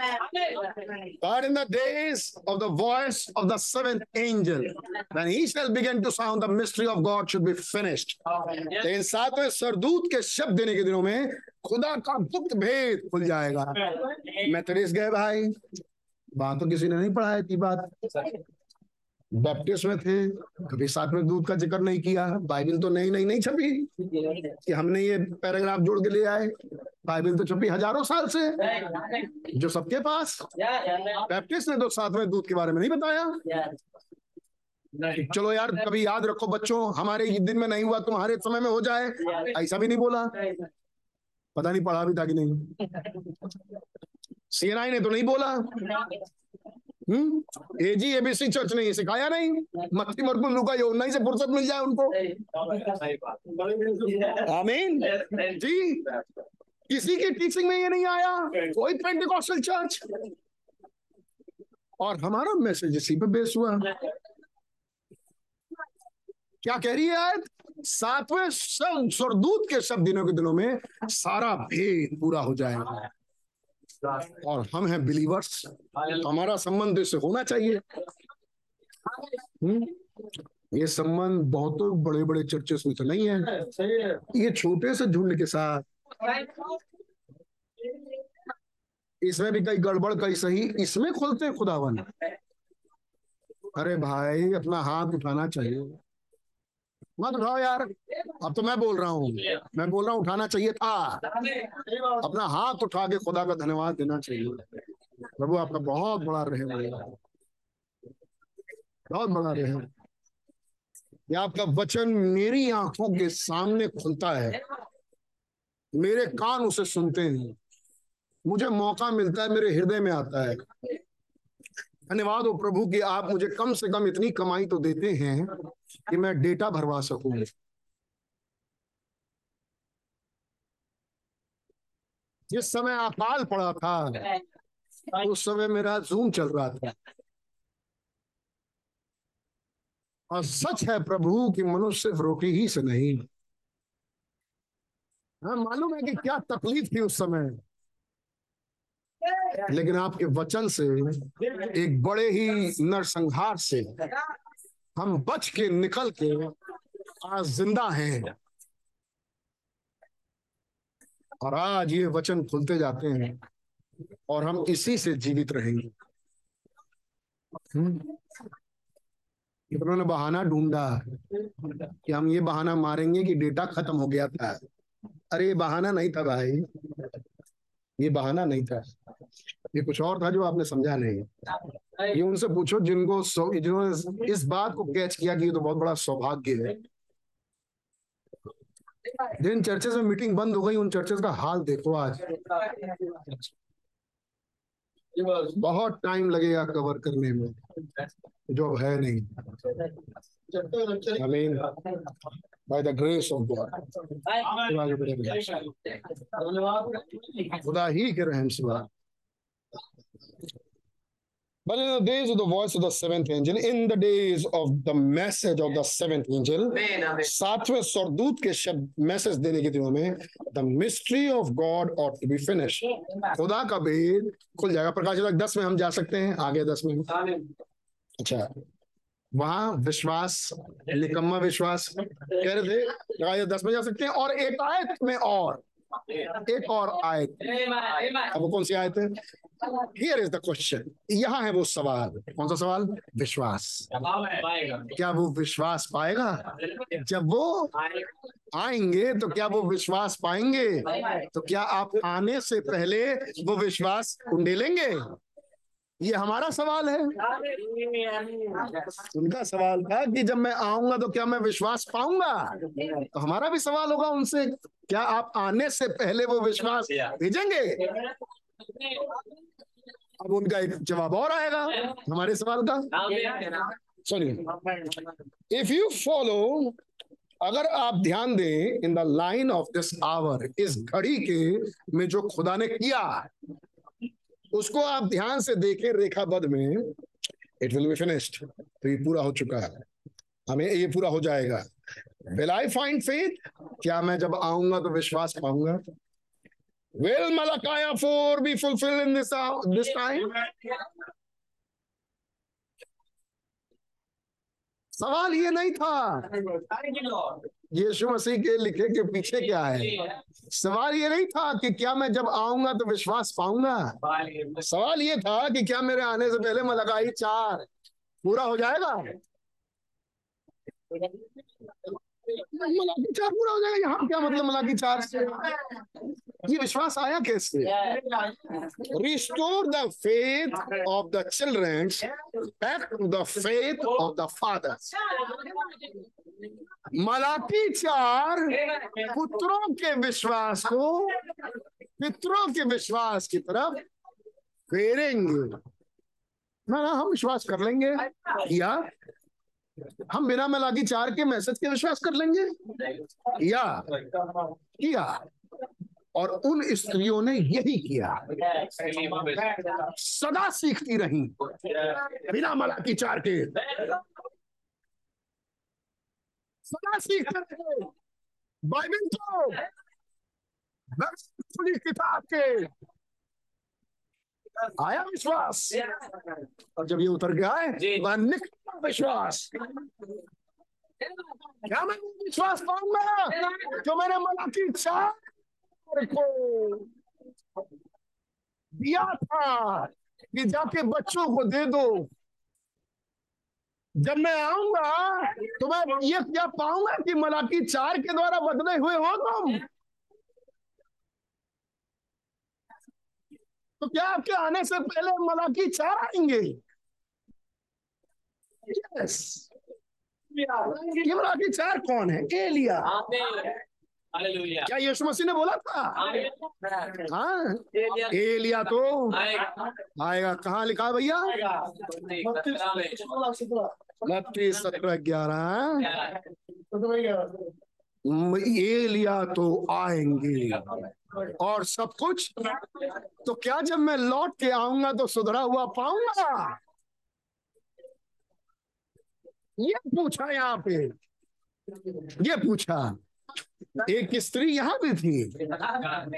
But in the days of the voice of the seventh angel, when he shall begin to sound, the mystery of God should be finished. लेकिन सातवें सरदूत के शब्द देने के दिनों में खुदा का गुप्त भेद खुल जाएगा। मेथडिस्ट गए भाई। बात तो किसी ने नहीं पढ़ाई थी बात। बैप्टिस्ट में थे, कभी सातवें दूत का ज़िक्र नहीं किया। बाइबिल तो नहीं नहीं नहीं छपी कि हमने ये पैराग्राफ जोड़ के ले आए। बाइबल तो छपी हज़ारों साल से, जो सबके पास। बैप्टिस्ट ने तो सातवें दूध के बारे में नहीं बताया। चलो यार कभी याद रखो बच्चों हमारे दिन में नहीं हुआ तुम्हारे समय में हो जाए। ऐसा भी नहीं बोला। पता नहीं पढ़ा भी था कि नहीं। सीएनआई ने तो नहीं बोला। हम्म? एजी एबीसी चर्च ने ये सिखाया नहीं। मत्ती मरकुल लुका योना से फुर्सत मिल जाए उनको। आमीन। जी। किसी की टीचिंग में ये नहीं आया। कोई पेंटिकॉस्टल चर्च और हमारा मैसेज इसी पे बेस हुआ। क्या कह रही है सातवें सब सरदूत के सब दिनों के दिनों में सारा भेद पूरा हो जाएगा। और हम हैं बिलीवर्स तो हमारा संबंध इससे होना चाहिए। हम्म? ये संबंध बहुत बड़े बड़े चर्चेस में तो नहीं है। ये छोटे से झुंड के साथ। इसमें भी कई गड़बड़, कई सही, इसमें खोलते खुदावन। अरे भाई, अपना हाथ उठाना चाहिए। मत उठाओ यार। अब तो मैं बोल रहा हूँ। मैं बोल रहा हूँ, उठाना चाहिए था। अपना हाथ उठा के खुदा का धन्यवाद देना चाहिए। प्रभु, आपका बहुत बड़ा रहे बहुत बड़ा रहे ये आपका वचन मेरी आँखों के सामने खुलता है। मेरे कान उसे सुनते हैं। मुझे मौका मिलता है, मेरे हृदय में आता है। धन्यवाद हो प्रभु कि आप मुझे कम से कम इतनी कमाई तो देते हैं। कि मैं डेटा भरवा सकूँ। जिस समय अकाल पड़ा था, उस समय मेरा जूम चल रहा था। और सच है प्रभु कि मनुष्य सिर्फ़ रोटी ही से नहीं। हाँ मालूम है कि क्या तकलीफ़ थी उस समय। लेकिन आपके वचन से, एक बड़े ही नरसंहार से हम बच के निकल के आज ज़िंदा हैं। और आज ये वचन खुलते जाते हैं और हम इसी से जीवित रहेंगे। हम्म। इन्होंने बहाना ढूंढा कि हम ये बहाना मारेंगे कि डेटा खत्म हो गया था। अरे ये बहाना नहीं था भाई। ये बहाना नहीं था। ये कुछ और था जो आपने समझा नहीं ये उनसे पूछो जिनको जिन्होंने इस बात को कैच किया कि ये तो बहुत बड़ा सौभाग्य है। जिन चर्चेस में मीटिंग बंद हो गई उन चर्चेस का हाल देखो आज। बहुत टाइम लगेगा कवर करने में जो अब है नहीं। I mean by the grace of God खुदा ही के रहम से But in the days of the voice of the seventh angel, in the days of the message of the seventh angel, सातवें स्वर्गदूत के शब्द मैसेज देने के दिनों में द मिस्ट्री ऑफ़ गॉड और टू बी फिनिश खुदा का भेद खुल जाएगा। प्रकाश तक दस में हम जा सकते हैं आगे दस में। अच्छा वहाँ विश्वास निकम्मा विश्वास कह रहे थे प्रकाश दस में जा सकते हैं और एक आयत में और। एक और आयत। अब वो कौन सी आयत है? हियर इज़ द क्वेश्चन यहाँ है वो सवाल। कौन सा सवाल? विश्वास। क्या वो विश्वास पाएगा? जब वो आएँगे तो क्या वो विश्वास पाएँगे? तो क्या आप आने से पहले वो विश्वास उंडेलेंगे ये हमारा सवाल है। उनका सवाल था कि जब मैं आऊँगा तो क्या मैं विश्वास पाऊँगा? तो हमारा भी सवाल होगा उनसे, क्या आप आने से पहले वो विश्वास भेजेंगे? अब उनका एक जवाब और आएगा, हमारे सवाल का। सॉरी इफ़ यू फॉलो अगर आप ध्यान दें in the line of this hour इस घड़ी के में जो खुदा ने किया उसको आप ध्यान से देखें रेखाबद्ध में इट विल बी फिनिश्ड तो ये पूरा हो चुका है। हमें ये पूरा हो जाएगा। विल आई फाइंड फेथ क्या मैं जब आऊँगा तो विश्वास पाऊँगा? Will 4 be fulfilled in this hour, this time? सवाल ये नहीं था। यीशु मसीह के लिखे के पीछे क्या है? सवाल ये नहीं था कि क्या मैं जब आऊँगा तो विश्वास पाऊँगा? सवाल ये था। कि क्या मेरे आने से पहले मलकाई चार? पूरा हो जाएगा? मलाकी चार पूरा हो जाएगा? यहाँ क्या मतलब मलाकी चार ये विश्वास आया कैसे? Restore the faith of the children back to the faith of the fathers Malachi चार पुत्रों के विश्वास को पितरों के विश्वास की तरफ़ फेरेंगे। ना ना हम विश्वास कर लेंगे। या हम बिना मलाकी चार के मैसेज के विश्वास कर लेंगे? या किया। और उन स्त्रियों ने यही किया। सदा सीखती रही। बिना मलाकी चार के। सीखते रहे बाइबल को खुली किताब के आया विश्वास और जब ये उतर गया है निकला विश्वास क्या मैं विश्वास पाऊँगा जो मैंने मलाकी चार को दिया था कि जाके बच्चों को दे दो जब मैं आऊँगा तो मैं ये क्या पाऊँगा कि मलाकी चार के द्वारा बदले हुए हो तुम? तो क्या आपके आने से पहले मलाकी चार आएँगे? Yes yes. मलाकी चार कौन है? एलिया क्या यीशु मसीह ने बोला था? हाँ। एलिया तो आएगा। कहाँ लिखा है भैया? बत्तीस सत्रह ग्यारह। एलिया तो आएँगे। और सब कुछ? तो क्या जब मैं लौट के आऊँगा तो सुधरा हुआ पाऊँगा? ये पूछा यहाँ पे। ये पूछा। एक स्त्री यहाँ भी थी।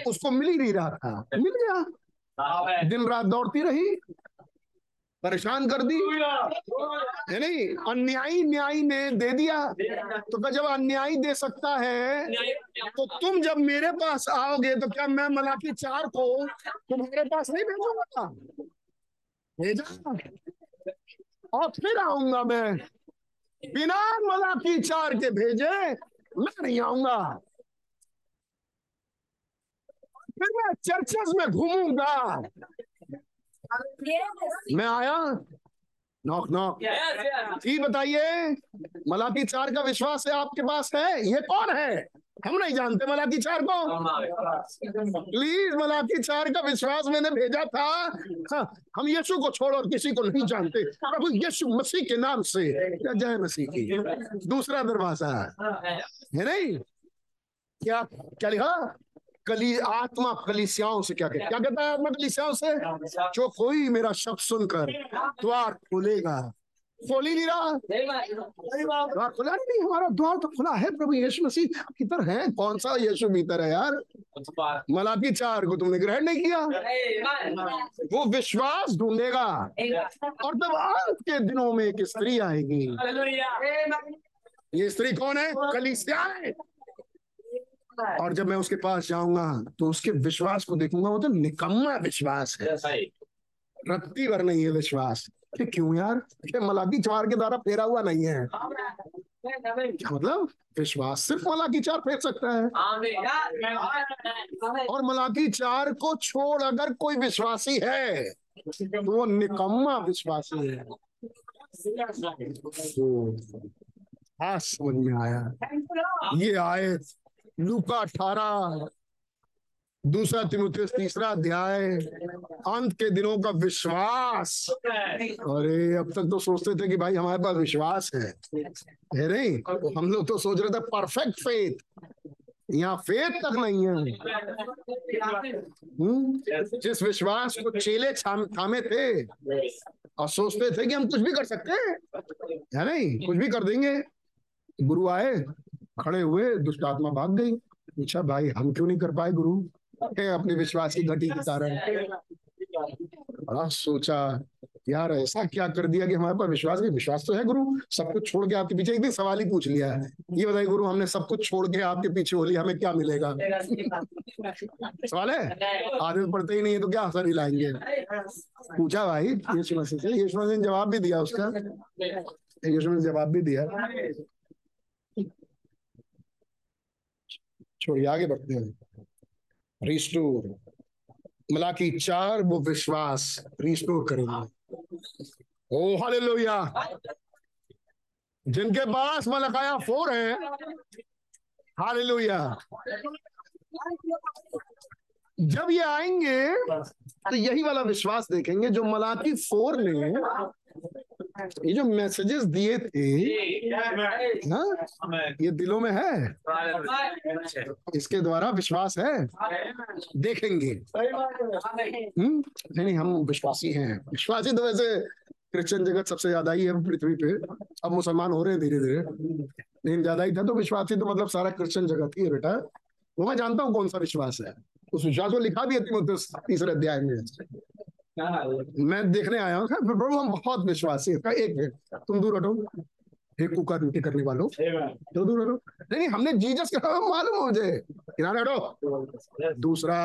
उसको मिल ही नहीं रहा था। मिल गया। दिन रात दौड़ती रही। परेशान कर दी। है नहीं? अन्यायी न्यायी ने दे दिया। तो क्या जब अन्यायी दे सकता है तो तुम जब मेरे पास आओगे तो क्या मैं मलाकी चार को तुम्हारे पास नहीं भेजूँगा? भेजा। और फिर आऊँगा मैं। बिना मलाकी चार के भेजे। मैं नहीं आऊँगा फिर मैं चर्चेस में घूमूँगा मैं आया नॉक नॉक जी बताइए मलाकी चार का विश्वास है आपके पास है? ये कौन है? हम नहीं जानते मलाकी चार को। प्लीज़ मलाकी चार का विश्वास मैंने भेजा था। हाँ, हम यीशु को छोड़ और किसी को नहीं जानते। प्रभु यीशु मसीह के नाम से। जय मसीह की। दूसरा दरवाज़ा। है नहीं? क्या क्या लिखा? कली आत्मा कलिसियाओं से क्या कहता क्या कहता है आत्मा कलिसियाओं से? जो कोई मेरा शब्द सुनकर द्वार खोलेगा। खोल ही नहीं रहा द्वार खुला नहीं हमारा द्वार तो खुला है प्रभु यीशु मसीह। भीतर है? कौन सा यीशु भीतर है यार? मलाकी चार को तुमने ग्रहण नहीं किया। वो विश्वास ढूंढेगा। और तब अंत के दिनों में एक स्त्री आएगी। ये स्त्री कौन है? कलिसिया है। और जब मैं उसके पास जाऊँगा तो उसके विश्वास को देखूँगा वो तो निकम्मा विश्वास है। रत्ती भर नहीं है विश्वास। कि क्यों यार कि मलाकी चार के द्वारा फेरा हुआ नहीं है क्या मतलब विश्वास सिर्फ़ मलाकी चार फेर सकता है और मलाकी चार को छोड़ अगर कोई विश्वासी है तो वो निकम्मा विश्वासी है तो हाँ समझ में आया ये आए लूका अठारह दूसरा तिमुथियस तीसरा अध्याय अंत के दिनों का विश्वास। अरे अब तक तो सोचते थे कि भाई हमारे पास विश्वास है। है नहीं? तो हम लोग तो सोच रहे थे परफेक्ट फेथ यहाँ फेथ तक नहीं है। हम्म? जिस विश्वास को चेले थाम, थे और सोचते थे कि हम कुछ भी कर सकते हैं। है नहीं? कुछ भी कर देंगे। गुरु आए खड़े हुए दुष्ट आत्मा भाग गई। पूछा भाई हम क्यों नहीं कर पाए गुरु? है अपने विश्वास की घटी के कारण। बड़ा सोचा यार ऐसा क्या कर दिया कि हमारे पास विश्वास नहीं विश्वास तो है गुरु सब कुछ छोड़ के आपके पीछे एक दिन सवाल ही पूछ लिया है। ये बताइए गुरु हमने सब कुछ छोड़ के आपके पीछे हो लिया हमें क्या मिलेगा? सवाल है? आदत पढ़ते ही नहीं है तो क्या असर हिलाएँगे पूछा भाई यीशु मसीह से। यीशु मसीह ने जवाब भी दिया उसका। यीशु ने जवाब भी दिया। छोड़िए आगे बढ़ते हैं। रिस्टोर मलाकी चार वो विश्वास रिस्टोर करेंगे। Oh, hallelujah. जिनके पास मलकाया फोर है, हालेलुया। जब ये आएँगे तो यही वाला विश्वास देखेंगे जो मलाकी फोर ने ये जो मैसेजेस दिए थे हाँ ये दिलों में है? इसके द्वारा विश्वास है? देखेंगे। हम्म? नहीं हम विश्वासी हैं। विश्वासी तो वैसे क्रिश्चियन जगत सबसे ज़्यादा ही है पृथ्वी पे। अब मुसलमान हो रहे हैं धीरे धीरे लेकिन ज़्यादा ही था तो विश्वासी तो मतलब सारा क्रिश्चियन जगत ही है बेटा। वो मैं जानता हूँ कौन सा विश्वास है। उस विश्वास को लिखा भी है तीसरे अध्याय में। मैं देखने आया हूँ प्रभु हम बहुत विश्वासी है। एक है तुम दूर हटो। एक कुकर ड्यूटी करने वालों। तो दूर हटो। नहीं हमने जीजस के नाम मालूम हो मुझे। किनारे हटो। दूसरा।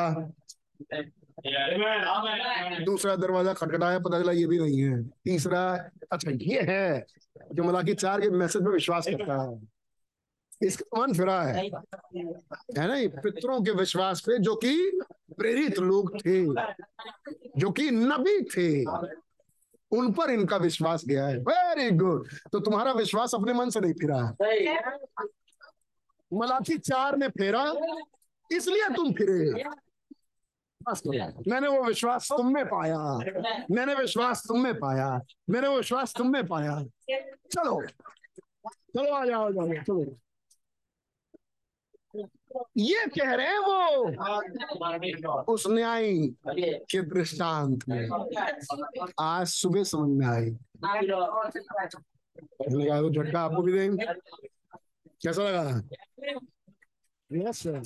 दूसरा दरवाज़ा खटखटाया पता चला ये भी नहीं है। तीसरा अच्छा ये है जो मलाकी चार के मैसेज पे विश्वास करता है। इसका मन फिरा है। है ना पितरों के विश्वास पे जो कि प्रेरित लोग थे जो कि नबी थे। उन पर इनका विश्वास गया है। वेरी गुड तो तुम्हारा विश्वास अपने मन से नहीं फिरा मलाकी चार ने फेरा इसलिए तुम फिरे। मैंने वो विश्वास तुम में पाया। मैंने विश्वास तुम में पाया। मैंने वो विश्वास तुम में पाया। चलो। चलो आ जाओ जाओ चलो। ये कह रहे हैं वो। उस न्याय के दृष्टांत में। आज सुबह समझ में आई। तो झटका आपको भी देंगे? कैसा लगा? यस सर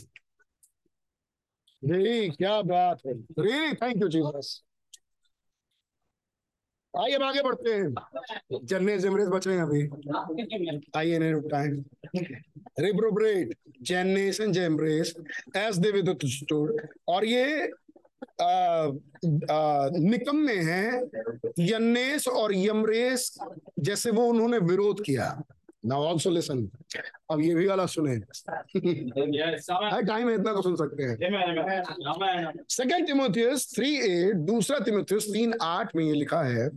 जी क्या बात है। रियली थैंक यू जीसस आइए आगे बढ़ते हैं। जन्ने जमरेज बचे हैं अभी। आइए नहीं time reprobate Jannes and Jambres as they with और ये आ, आ, निकम में है यन्नेस और यमरेस जैसे वो उन्होंने विरोध किया। नाउ आल्सो लिसन अब ये भी वाला सुने। टाइम है इतना तो सुन सकते हैं। सेकंड तिमोथियस थ्री एट दूसरा तिमोथियस तीन आठ में ये लिखा है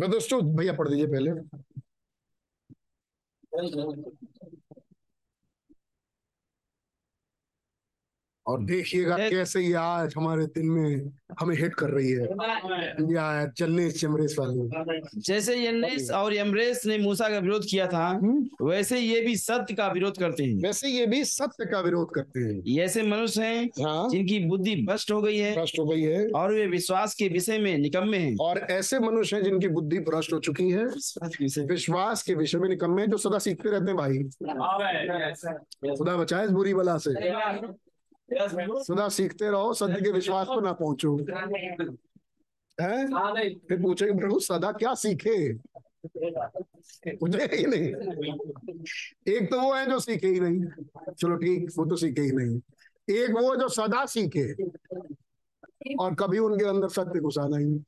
मैं दोस्तों भैया पढ़ दीजिए पहले। और देखिएगा कैसे ये आज हमारे दिन में हमें हिट कर रही है। या चलने चमरेस वाली जैसे यन्नेस और यमरेस ने मूसा का विरोध किया था वैसे ये भी सत्य का विरोध करते हैं। वैसे ये भी सत्य का विरोध करते हैं। ये ऐसे मनुष्य हैं हाँ। जिनकी बुद्धि भ्रष्ट हो गई है भ्रष्ट हो गई है। और वे विश्वास के विषय में निकम्मे हैं। और ऐसे मनुष्य हैं जिनकी बुद्धि भ्रष्ट हो चुकी है। विश्वास के विषय में। निकम्मे हैं, जो सदा सीखते रहते हैं भाई। खुदा बचाए इस बुरी बला से। सदा सीखते रहो सत्य के विश्वास पर ना पहुंचो। है? फिर पूछेंगे प्रभु सदा क्या सीखे? पूछे ही नहीं? एक तो वो है जो सीखे ही नहीं। चलो ठीक वो तो सीखे ही नहीं। एक वो जो सदा सीखे। और कभी उनके अंदर सत्य घुसा नहीं।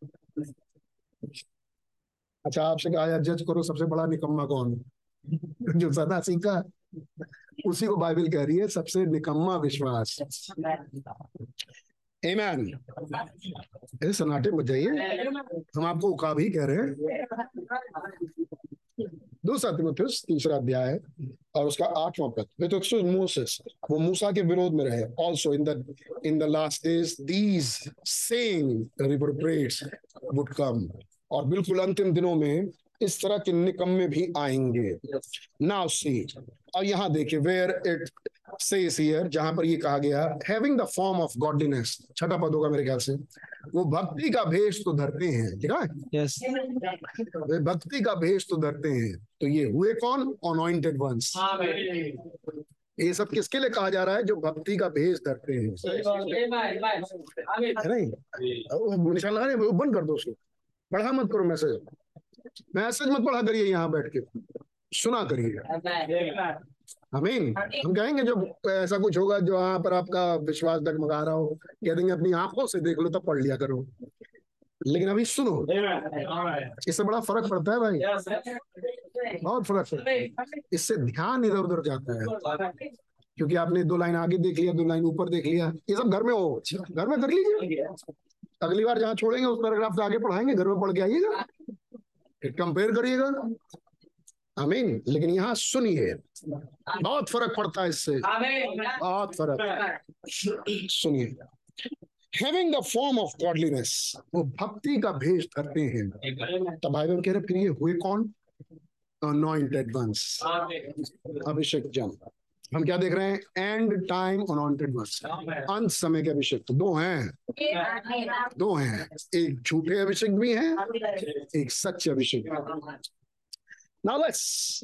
अच्छा आपसे कहा जज करो सबसे बड़ा निकम्मा कौन? जो सदा सीखा। उसी को बाइबल कह रही है, सबसे निकम्मा विश्वास। Amen. ए, सन्नाटे मत जाइए। हम आपको उकाब ही कह रहे हैं। दूसरा तिमुथियुस तीसरा अध्याय, और उसका आठवां पद। तिमुथियुस मोसेस वो मूसा के विरोध में रहे। Also in the in the last days these same reprobates would come और बिल्कुल अंतिम दिनों में इस तरह के निकम्मे भी आएँगे। नाउ सी और यहाँ देखिए वेयर इट सेज हियर जहाँ पर ये कहा गया having the form of godliness छठा पद होगा मेरे ख्याल से वो भक्ति का भेष तो धरते हैं ठीक है? यस वे भक्ति का भेष तो धरते हैं। तो ये हुए कौन? अनॉइंटेड वंस ये सब किसके लिए कहा जा रहा है? जो भक्ति का भेष धरते हैं। नहीं वो निशान लगा नहीं बंद कर दो उसको। पढ़ा मत करो मैसेज। मैसेज मत पढ़ा करिए यहाँ बैठ के। सुना करिए। अमीन हम कहेंगे जब ऐसा कुछ होगा, जो वहाँ पर आपका विश्वास डगमगा रहा हो, कह देंगे अपनी आँखों से देख लो, तब पढ़ लिया करो। लेकिन अभी सुनो। इससे बड़ा फ़र्क पड़ता है भाई। बहुत फ़र्क पड़ता है। इससे ध्यान इधर उधर जाता है। क्योंकि आपने दो लाइन आगे देख लिया, दो लाइन ऊपर देख लिया। ये सब घर में हो। घर में कर लीजिए। अगली बार जहाँ छोड़ेंगे, उस पैराग्राफ से आगे पढ़ाएँगे, घर में पढ़ के आइएगा। फिर कंपेयर करिएगा। आमीन लेकिन यहाँ सुनिए बहुत फ़र्क पड़ता है इससे। बहुत फ़र्क। सुनिए। Having the form of godliness वो भक्ति का भेष करते हैं। तब बाइबल कह रहे फिर ये हुए कौन? अनॉइंटेड वंस अभिषेक जन। हम क्या देख रहे हैं? एंड टाइम अनॉइंटेड वंस अंत समय के अभिषेक तो दो हैं। दो हैं। एक झूठे अभिषेक भी हैं, एक सच्चे अभिषेक Now let's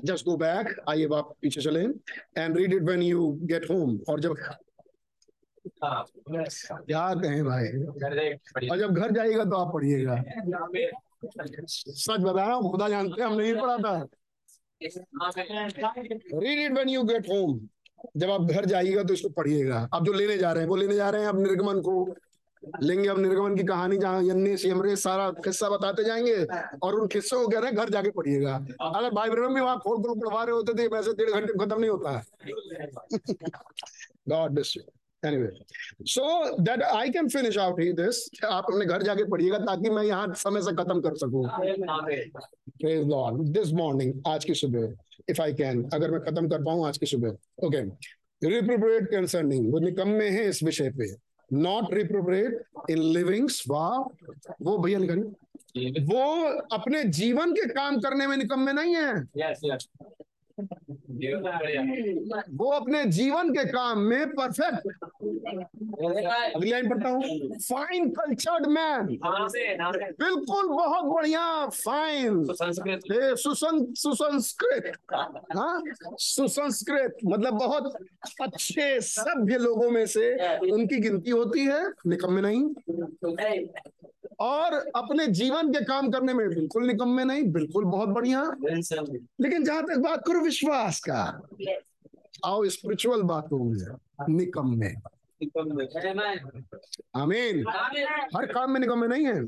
just go back. आइए आप पीछे चले and read it when you get home. और जब क्या कहें भाई। और जब घर जाइएगा तो आप पढ़िएगा। सच बता रहा हूँ खुदा जानते हैं हम नहीं पढ़ा था। Read it when you get home जब आप घर जाइएगा तो इसको पढ़िएगा। आप जो लेने जा रहे हैं वो लेने जा रहे हैं अब निर्गमन को। लेंगे अब निर्गमन की कहानी जहाँ यन्ने सारा किस्सा बताते जाएँगे और उन किस्सों को कह रहे हैं घर जाके पढ़िएगा। अगर भाई ब्रह्म भी वहाँ खोल खोल पढ़वा रहे होते थे वैसे डेढ़ घंटे खत्म नहीं होता। God bless you anyway so that I can finish out he this आप अपने घर जाके पढ़िएगा ताकि मैं यहाँ समय से खत्म कर सकूँ। प्रेज लॉर्ड दिस मॉर्निंग आज की सुबह इफ़ आई कैन अगर मैं खत्म कर पाऊँ आज की सुबह। ओके रिप्रोप्रिएट कंसर्निंग वो निकम्मे हैं इस विषय पे। नॉट रिप्रोप्रिएट इन लिविंग्स वाह वो भैया निकालिए वो अपने जीवन के काम करने में निकम्मे नहीं है। वो अपने जीवन के काम में परफेक्ट अगली लाइन पढ़ता हूँ। फाइन कल्चर्ड मैन बिल्कुल बहुत बढ़िया। फाइन सुसं सुसंस्कृत। हाँ? सुसंस्कृत। मतलब बहुत अच्छे सभ्य लोगों में से उनकी गिनती होती है निकम्मे नहीं। और अपने जीवन के काम करने में बिल्कुल निकम्मे नहीं, बिल्कुल बहुत बढ़िया। लेकिन जहाँ तक बात करो विश्वास का, आओ स्पिरिचुअल बातों में, निकम्मे। आमीन। हर काम में निकम्मे नहीं है।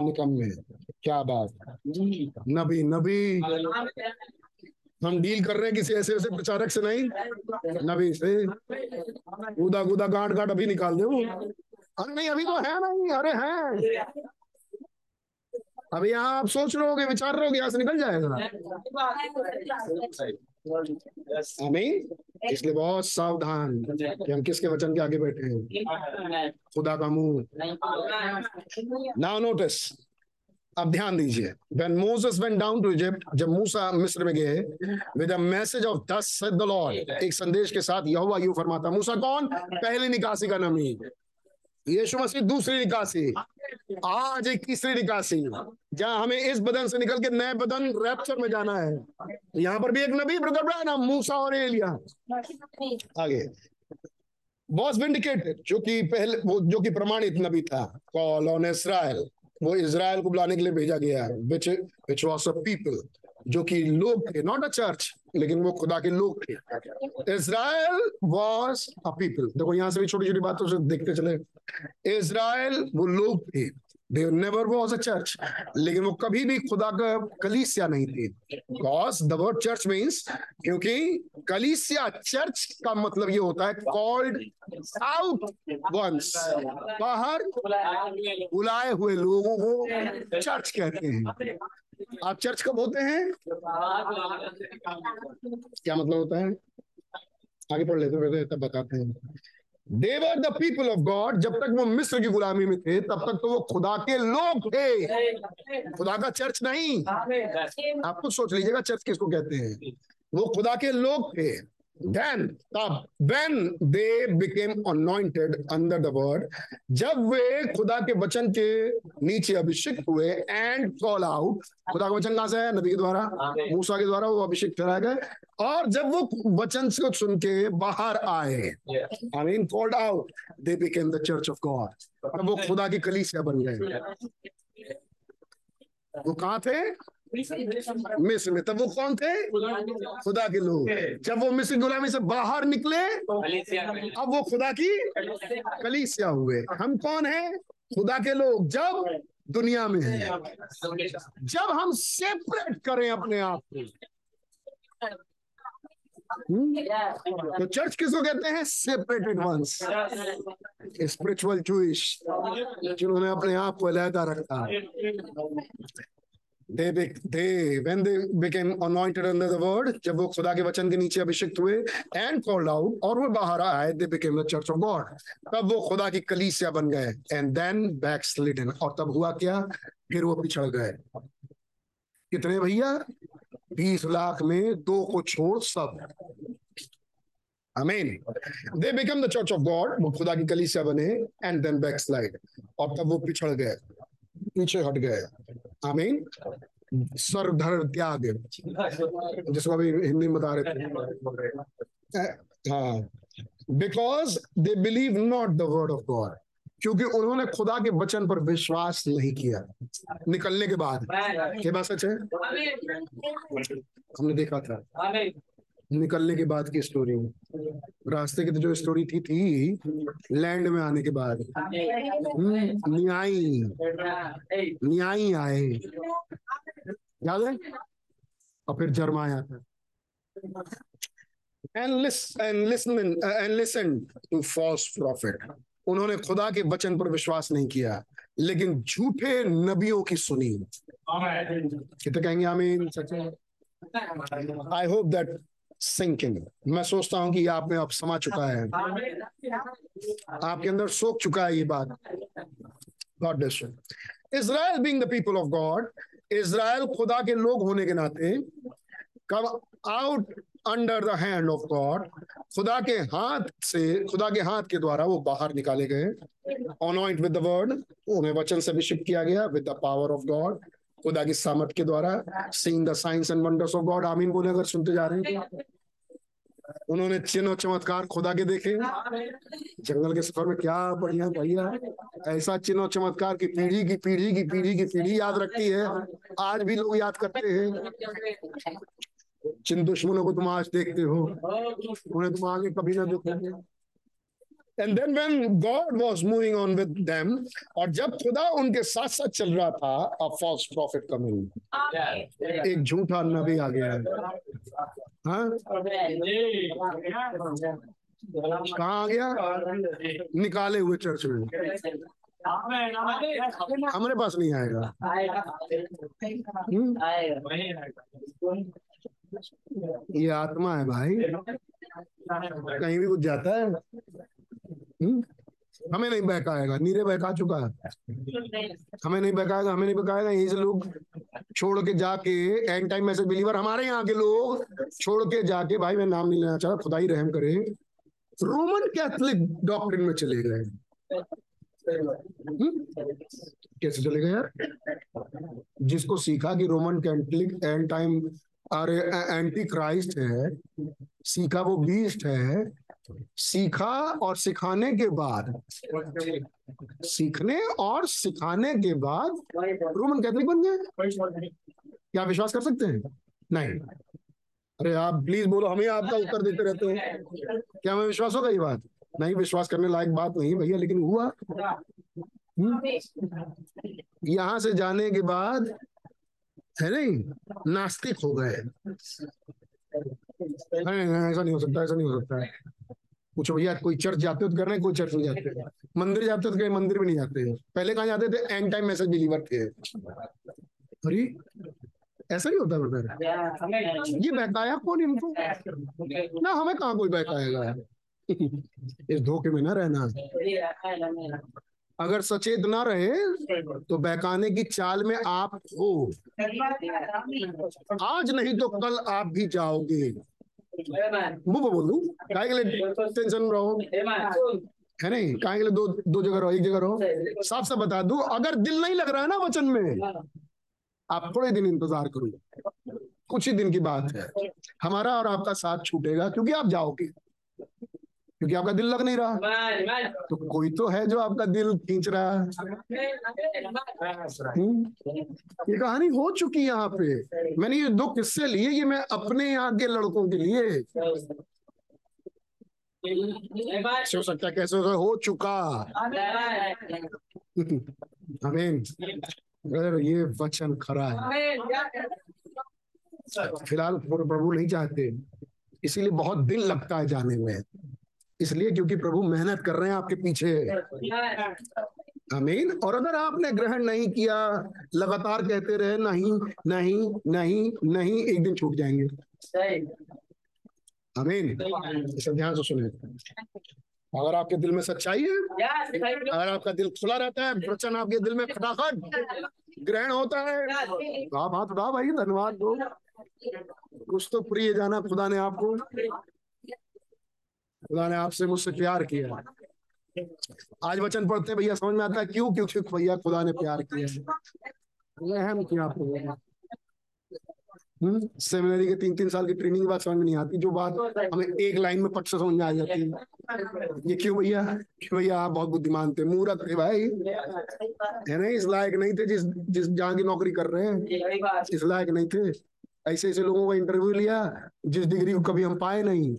निकम्मे, क्या बात। नबी नबी। हम डील कर रहे हैं किसी ऐसे ऐसे प्रचारक से नहीं? नबी से? कूदा कूदा गांठ गांठ अभी निकाल दे वो। अरे नहीं, अभी तो है नहीं, अरे है। अभी आप सोच रहे होगे विचार रहे होगे यहाँ से निकल जाएगा? इसलिए बहुत सावधान कि हम किसके वचन के आगे बैठे हैं? खुदा का मुँह। नाउ नोटिस अब ध्यान दीजिए। When Moses went down to Egypt, जब मूसा मिस्र में गए, with a message of, thus said the Lord, एक संदेश के साथ यहोवा यूँ फरमाता, मूसा, कौन? पहली निकासी का नमी यीशु मसीह, दूसरी निकासी। आज एक तीसरी निकासी। जहाँ हमें इस बदन से निकल के नए बदन रैप्चर में जाना है। यहाँ पर भी एक नबी, ब्रदर ब्रैनम, मूसा और एलिया। आगे। बॉस विंडिकेटेड जो कि पहले, वो, जो कि प्रमाणित नबी था, कॉल ऑन इसराइल। वो इसराइल को बुलाने के लिए भेजा गया है विच विच वॉज़ अ पीपल जो कि लोग थे नॉट अ चर्च लेकिन वो खुदा के लोग थे। इसराइल वॉज़ अ पीपल देखो, यहाँ से भी छोटी छोटी बातों से देखते चले। इसराइल वो लोग थे। They never was a church लेकिन वो कभी भी खुदा का कलीसिया नहीं थे। Because the word church means क्योंकि कलीसिया चर्च का मतलब ये होता है कॉल्ड आउट वंस बाहर बुलाए हुए लोगों को चर्च कहते हैं। आप चर्च कब होते हैं? क्या मतलब होता है? आगे पढ़ लेते हैं, तब बताते हैं। They were the people of God जब तक वो मिस्र की गुलामी में थे तब तक तो वो खुदा के लोग थे। खुदा का चर्च नहीं। आप कुछ सोच लीजिएगा चर्च किसको कहते हैं? वो खुदा के लोग थे। Then तब when they became anointed under the word जब वे खुदा के वचन के नीचे अभिषेक हुए and call out खुदा का वचन कहाँ से है नबी के द्वारा? मूसा के द्वारा वो अभिषेक ठहराए गए। और जब वो वचन को सुन के बाहर आए I mean called out they became the church of God तब वो खुदा की कलीसिया बन गए। वो कहाँ थे? मिस्र में, तब वो कौन थे? खुदा के लोग। जब वो मिस्र गुलामी से बाहर निकले, अब वो खुदा की कलीसिया हुए। हम कौन है? खुदा के लोग, जब दुनिया में है। जब हम सेपरेट करें अपने आप को। हम्म? तो चर्च किसको कहते हैं? सेपरेटेड वंस स्पिरिचुअल जूइश जिन्होंने अपने आप को अलहदा रखा। They they, when they became anointed under the word, जब वो खुदा के वचन के नीचे अभिषिक्त हुए and called out, और वो बाहर आए, they became the church of God. तब वो खुदा की कलीसिया बन गए, and then backslidden, और तब हुआ क्या? फिर वो पिछड़ गए। कितने भैया? बीस लाख में दो को छोड़ सब। अमीन they become the church of God वो खुदा की कलीसिया बने एंड देन बैकस्लाइड और तब वो पिछड़ गए। पीछे हट गए। आमीन। सर धर त्याग। जिसको अभी हिंदी में बता रहे थे। हाँ। Because they believe not the word of God क्योंकि उन्होंने खुदा के वचन पर विश्वास नहीं किया। निकलने के बाद। क्या बात सच है? हमने देखा था। निकलने के बाद की स्टोरी रास्ते की तो जो स्टोरी थी थी लैंड में आने के बाद। हम्म, न्यायी। न्यायी आए। याद है? और फिर जरमाया था। And listen and listen and listen to false prophet उन्होंने खुदा के वचन पर विश्वास नहीं किया लेकिन झूठे नबियों की सुनी। कितने कहेंगे आमीन आई होप दैट सिंकिंग मैं सोचता हूँ कि आप में अब समा चुका है। आपके अंदर सोख चुका है ये बात। God bless you Israel being the people of God Israel खुदा के लोग होने के नाते come out under the hand of God खुदा के हाथ से, खुदा के हाथ के द्वारा वो बाहर निकाले गए। ऑनॉइंट विद द वर्ड उन्हें वचन से अभिषिक्त किया गया with the power of God खुदा की सामर्थ के द्वारा seeing the signs and wonders of God आमीन बोले अगर सुनते जा रहे हैं। उन्होंने चिन्ह और चमत्कार खुदा के देखे। जंगल के सफ़र में क्या बढ़िया भैया ऐसा चिन्ह और चमत्कार की पीढ़ी की पीढ़ी की पीढ़ी की पीढ़ी याद रखती है। आज भी लोग याद करते हैं। जिन दुश्मनों को तुम आज देखते हो उन्हें तुम आगे कभी ना देखोगे। And then when God was moving on with them और जब खुदा उनके साथ साथ चल रहा था अ फॉल्स प्रॉफिट कमिंग एक झूठा नबी आ गया। है? कहाँ आ गया? निकाले हुए चर्च में। हमारे पास नहीं आएगा। हम्म? ये आत्मा है भाई। कहीं भी कुछ जाता है। हम्म? हमें नहीं बहकाएगा, नीरे बहका चुका है हमें नहीं बहकाएगा, हमें नहीं बहकाएगा यहीं से लोग छोड़ के जाके एंड टाइम मैसेज बिलीवर हमारे यहाँ के लोग छोड़ के जाके, भाई मैं नाम नहीं लेना चाह खुदा ही रहम करे रोमन कैथोलिक डॉक्ट्रिन में चले गए हम्म? कैसे चले गए यार जिसको सीखा कि रोमन कैथोलिक एंड टाइम अरे एंटी क्राइस्ट है, सीखा वो बीस्ट है सीखा और सिखाने के बाद। सीखने और सिखाने के बाद रोमन कैथोलिक बन गए। क्या विश्वास कर सकते हैं? नहीं। अरे आप प्लीज़ बोलो, हमें आपका उत्तर देते रहते हैं। क्या हमें विश्वास होगा ये बात? नहीं, विश्वास करने लायक बात नहीं भैया, लेकिन हुआ। हम्म? यहाँ से जाने के बाद, है नहीं? नास्तिक हो गए। ऐसा नहीं हो सकता, ऐसा नहीं हो सकता। पूछो, भैया, कोई चर्च जाते हो तो कर रहे हैं कोई चर्च नहीं जाते? मंदिर जाते हो तो कहीं मंदिर भी नहीं जाते पहले कहाँ जाते थे? एंड टाइम मैसेज बिलीवर थे। अरे, ऐसा नहीं होता ब्रदर ये बहकाया कौन इनको? ना, हमें कहाँ कोई बहकाएगा इस धोखे में ना रहना। अगर सचेत ना रहे तो बहकाने की चाल में आप हो। आज नहीं तो कल आप भी जाओगे। वो बोलू काय के लिए टेंशन रहो? है। नहीं? काय के लिए दो दो जगह रहो एक जगह रहो? साफ़ साफ़ बता दू अगर दिल नहीं लग रहा है ना वचन में आप थोड़े दिन इंतज़ार करो। कुछ ही दिन की बात है। हमारा और आपका साथ छूटेगा क्योंकि आप जाओगे। क्योंकि आपका दिल लग नहीं रहा। तो कोई तो है जो आपका दिल खींच रहा है। हम्म? ये कहानी हो चुकी यहाँ पे। मैंने ये दो किस्से लिए ये मैं अपने यहाँ के लड़कों के लिए। हो सकता कैसे हो हो चुका। आमीन ब्रदर ये वचन खरा है। फ़िलहाल प्रभु नहीं चाहते। इसीलिए बहुत दिन लगता है जाने में। इसलिए क्योंकि प्रभु मेहनत कर रहे हैं आपके पीछे। आमीन। और अगर आपने ग्रहण नहीं किया, लगातार कहते रहे, नहीं नहीं नहीं नहीं, एक दिन छूट जाएँगे। इसे ध्यान से सुने अगर आपके दिल में सच्चाई है, अगर आपका दिल खुला रहता है वचन आपके दिल में फटाफट ग्रहण होता है तो आप हाथ उठाओ भाई, धन्यवाद। दो कुछ तो प्रिय जाना खुदा ने आपको। खुदा ने आपसे मुझसे प्यार किया आज वचन पढ़ते भैया, समझ में आता है क्यों? क्योंकि भैया, खुदा ने प्यार किया है। हम्म सेमिनरी के तीन तीन साल की ट्रेनिंग के बाद समझ में नहीं आती। जो बात हमें एक लाइन में पट से समझ में आ जाती है। ये क्यों भैया? भैया, आप बहुत बुद्धिमान थे। मूर्ख थे भाई। है ना, इस लायक नहीं थे जिस जिस जहाँ की नौकरी कर रहे हैं। इस लायक नहीं थे। ऐसे ऐसे लोगों का इंटरव्यू लिया, जिस डिग्री को कभी हम पाए नहीं।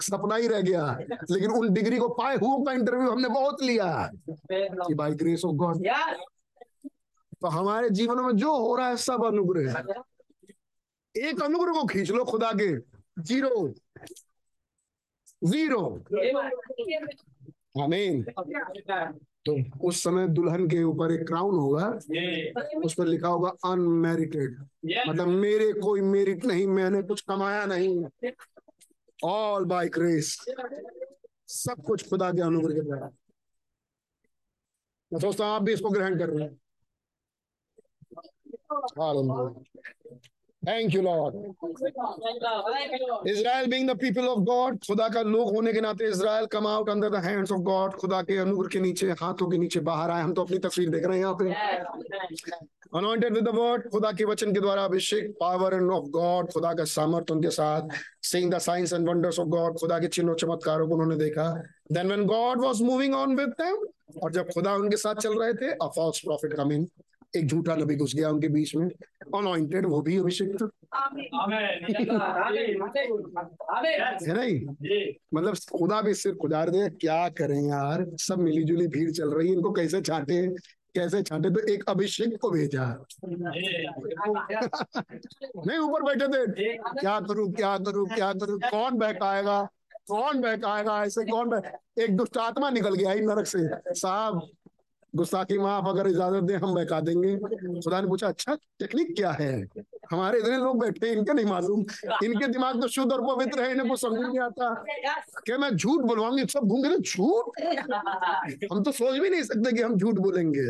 सपना ही रह गया। लेकिन उन डिग्री को पाए हुओं का इंटरव्यू हमने बहुत लिया। कि बाई ग्रेस ऑफ़ गॉड तो हमारे जीवन में जो हो रहा है, सब अनुग्रह एक अनुग्रह को खींच लो खुदा के। ज़ीरो। ज़ीरो। तो उस समय दुल्हन के ऊपर एक क्राउन होगा उस पर लिखा होगा अनमेरिटेड मतलब मेरे कोई मेरिट नहीं मैंने कुछ कमाया नहीं ऑल बाय ग्रेस सब कुछ खुदा के अनुग्रह के द्वारा। मैं सोचता हूँ आप भी इसको ग्रहण कर रहे हैं। Thank you Lord Israel being the people of God खुदा का लोग होने के नाते Israel come out under the hands of God खुदा के अनुग्रह के नीचे हाथों के नीचे बाहर आए हम तो अपनी तस्वीर देख रहे हैं यहाँ पे अनॉइंटेड विद द वर्ड खुदा के वचन के द्वारा अभिषेक पावर एंड ऑफ़ गॉड खुदा का सामर्थ उनके साथ seeing the signs and wonders of God खुदा के चिन्हों चमत्कारों को उन्होंने देखा then when God was moving on with them और जब खुदा उनके साथ चल रहे थे अ फॉल्स प्रॉफिट कमिंग एक झूठा नबी घुस गया उनके बीच में। अनॉइंटेड वो भी अभिषेक है नहीं मतलब खुदा भी सिर्फ़ खुदा दे, क्या करें यार? सब मिली जुली भीड़ चल रही है, इनको कैसे छाटे? कैसे छाटे? तो एक अभिषेक को भेजा। नहीं, ऊपर बैठे थे। क्या करूँ क्या करूँ क्या करूँ? कौन बहकाएगा? कौन बहकाएगा? ऐसे कौन बह... एक दुष्ट आत्मा निकल गया ही नरक से। साहब गुस्ताखी माफ़ अगर इजाज़त दे, हम बहका देंगे। खुदा ने पूछा अच्छा टेक्निक क्या है? हमारे इतने लोग बैठे, इनके नहीं मालूम। इनके दिमाग तो शुद्ध और पवित्र है, इन्हें कुछ समझ नहीं आता। क्या मैं झूठ बोलवाऊँगी? सब घूम गए झूठ? हम तो सोच भी नहीं सकते कि हम झूठ बोलेंगे।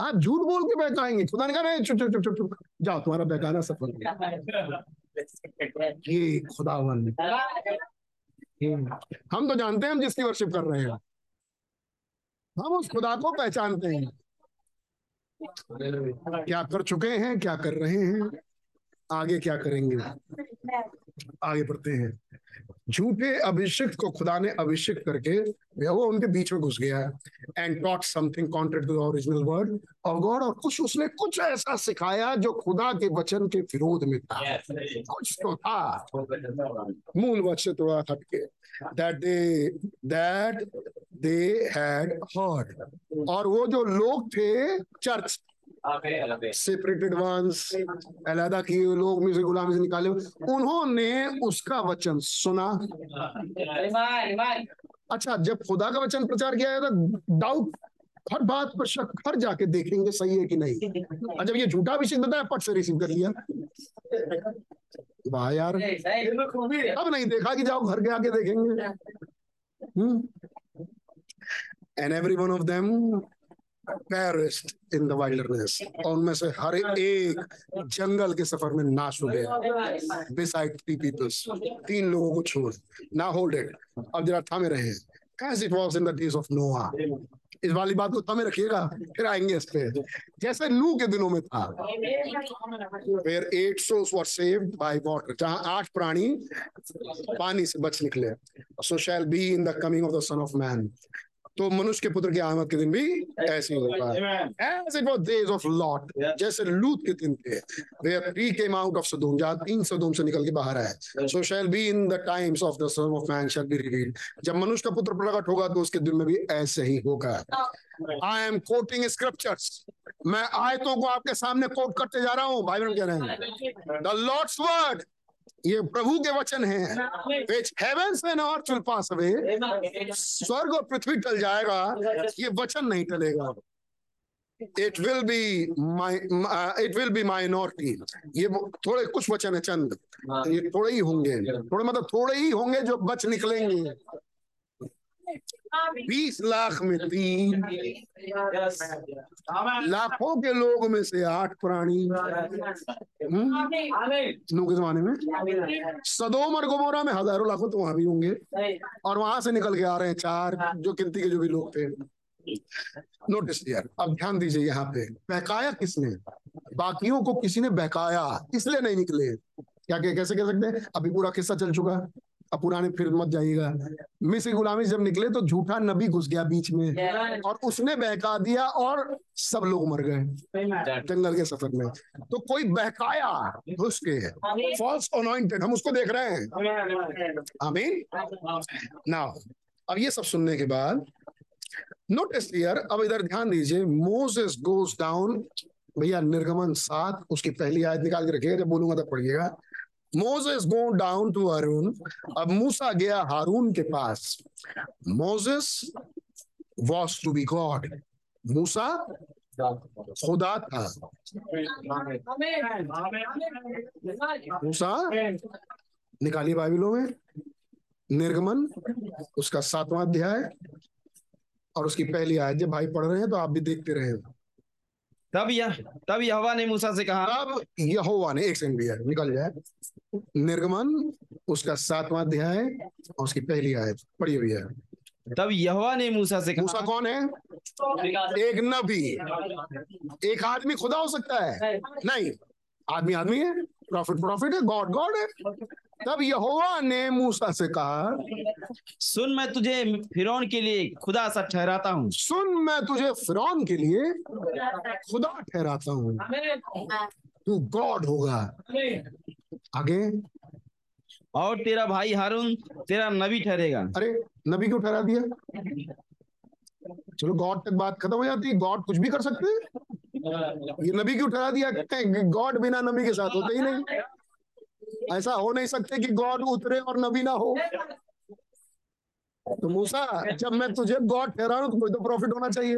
आप झूठ बोल के बहकाएँगे। खुदा ने कहा चुप चुप चुप चुप जाओ, तुम्हारा बहकाना सफल। ये खुदावन हम तो जानते हैं हम जिसकी वर्शिप कर रहे हैं। हम उस खुदा को पहचानते हैं। क्या कर चुके हैं क्या कर रहे हैं? आगे क्या करेंगे? आगे बढ़ते हैं। झूठे अभिषिक्त को खुदा ने अभिषिक्त करके वो उनके बीच में घुस गया and taught something contract to original word और गॉड और कुछ उसने कुछ ऐसा सिखाया जो खुदा के वचन के विरोध में था। कुछ तो था। मूल वचन थोड़ा हटके। That they that they had heard और वो जो लोग थे चर्च सेपरेटेड वंस अलहदा किए हुए लोग में से गुलामी से निकाले। उन्होंने उसका वचन सुना। अच्छा जब खुदा का वचन प्रचार किया गया तो डाउट हर बात पर शक हर जाके देखेंगे सही है कि नहीं। और जब ये झूठा अभिषेक बताया पट से रिसीव कर लिया। वाह यार। अब नहीं देखा कि जाओ घर के आके देखेंगे। And every one of them perished in the wilderness और उनमें से हर एक जंगल के सफ़र में नाश हो गया बिसाइड थ्री पीपल्स तीन लोगों को छोड़। ना होल्ड इट अब जरा थामे रहे। As it was in the days of Noah इस वाली बात को थमे रखिएगा, फिर आएँगे इस पे। जैसे नू के दिनों में था। फिर eight souls were saved by water जहाँ आठ प्राणी पानी से बच निकले। So shall be in the coming of the Son of Man तो मनुष्य के पुत्र की आमद के दिन भी ऐसे ही होगा as it was days of Lot जैसे लूत के दिन थे। Where three came out of Sodom जहाँ तीन सदोम से निकल के बाहर आए। So shall be in the times of the Son of Man shall be revealed जब मनुष्य का पुत्र प्रकट होगा तो उसके दिन में भी ऐसे ही होगा। आई एम कोटिंग स्क्रिप्चर्स मैं आयतों को आपके सामने कोट करते जा रहा हूँ। भाई बहन कह रहे हैं। द लॉर्ड्स वर्ड ये प्रभु के वचन है। स्वर्ग और पृथ्वी टल जाएगा। ये वचन नहीं टलेगा। It will be my it will be minority ये थोड़े कुछ वचन है चंद। ये थोड़े ही होंगे। थोड़े मतलब थोड़े ही होंगे जो बच निकलेंगे। बीस लाख में तीन। लाखों के लोग में से आठ प्राणी। हम्म, के जमाने में? सदोम और गोमोरा में हज़ारों लाखों तो वहाँ भी होंगे। और वहाँ से निकल के आ रहे हैं चार जो गिनती के जो भी लोग थे। नोटिस यार अब ध्यान दीजिए यहाँ पे बहकाया किसने? बाकियों को किसी ने बहकाया इसलिए नहीं निकले। क्या कैसे कह सकते हैं? अभी पूरा किस्सा चल चुका। अब पुराने फिर मत जाइएगा। मिस्र गुलामी से जब निकले तो झूठा नबी घुस गया बीच में। और उसने बहका दिया और सब लोग मर गए। जंगल के सफ़र में। तो कोई बहकाया घुस के फॉल्स अनॉइंटेड हम उसको देख रहे हैं। आमीन नाउ अब ये सब सुनने के बाद नोटिस हियर अब इधर ध्यान दीजिए मोसेस गोज डाउन भैया निर्गमन सात उसकी पहली आयत निकाल के रखिएगा जब बोलूँगा तब पढ़िएगा। मोसेस गो डाउन टू हारून अब मूसा गया हारून के पास Moses was to be God मूसा खुदा था मूसा निकालिए बाइबलों में निर्गमन उसका सातवां अध्याय और उसकी पहली आयत जब भाई पढ़ रहे हैं तो आप भी देखते रहे तब यह तब यहोवा ने मूसा से कहा अब यहोवा ने एक सेकंड भैया निकल जाए निर्गमन उसका सातवां अध्याय और उसकी पहली आयत। पढ़िए भैया। तब यहोवा ने मूसा से कहा मूसा कौन है? एक नबी। एक आदमी खुदा हो सकता है। नहीं आदमी आदमी है? प्रॉफिट प्रॉफिट है गॉड गॉड है। तब यहोवा ने मूसा से कहा सुन मैं तुझे फिरौन के लिए खुदा सा ठहराता हूँ। सुन मैं तुझे फिरौन के लिए खुदा ठहराता हूँ। तू गॉड होगा। आगे। और तेरा भाई हारून तेरा नबी ठहरेगा। अरे नबी क्यों ठहरा दिया? चलो गॉड तक बात खत्म हो जाती है। गॉड कुछ भी कर सकते हैं। ये नबी क्यों ठहरा दिया गॉड बिना नबी के साथ होते ही नहीं। ऐसा हो नहीं सकते कि गॉड उतरे और नबी ना हो। तो मूसा जब मैं तुझे गॉड ठहरा रहा हूँ तो कोई तो प्रॉफिट होना चाहिए।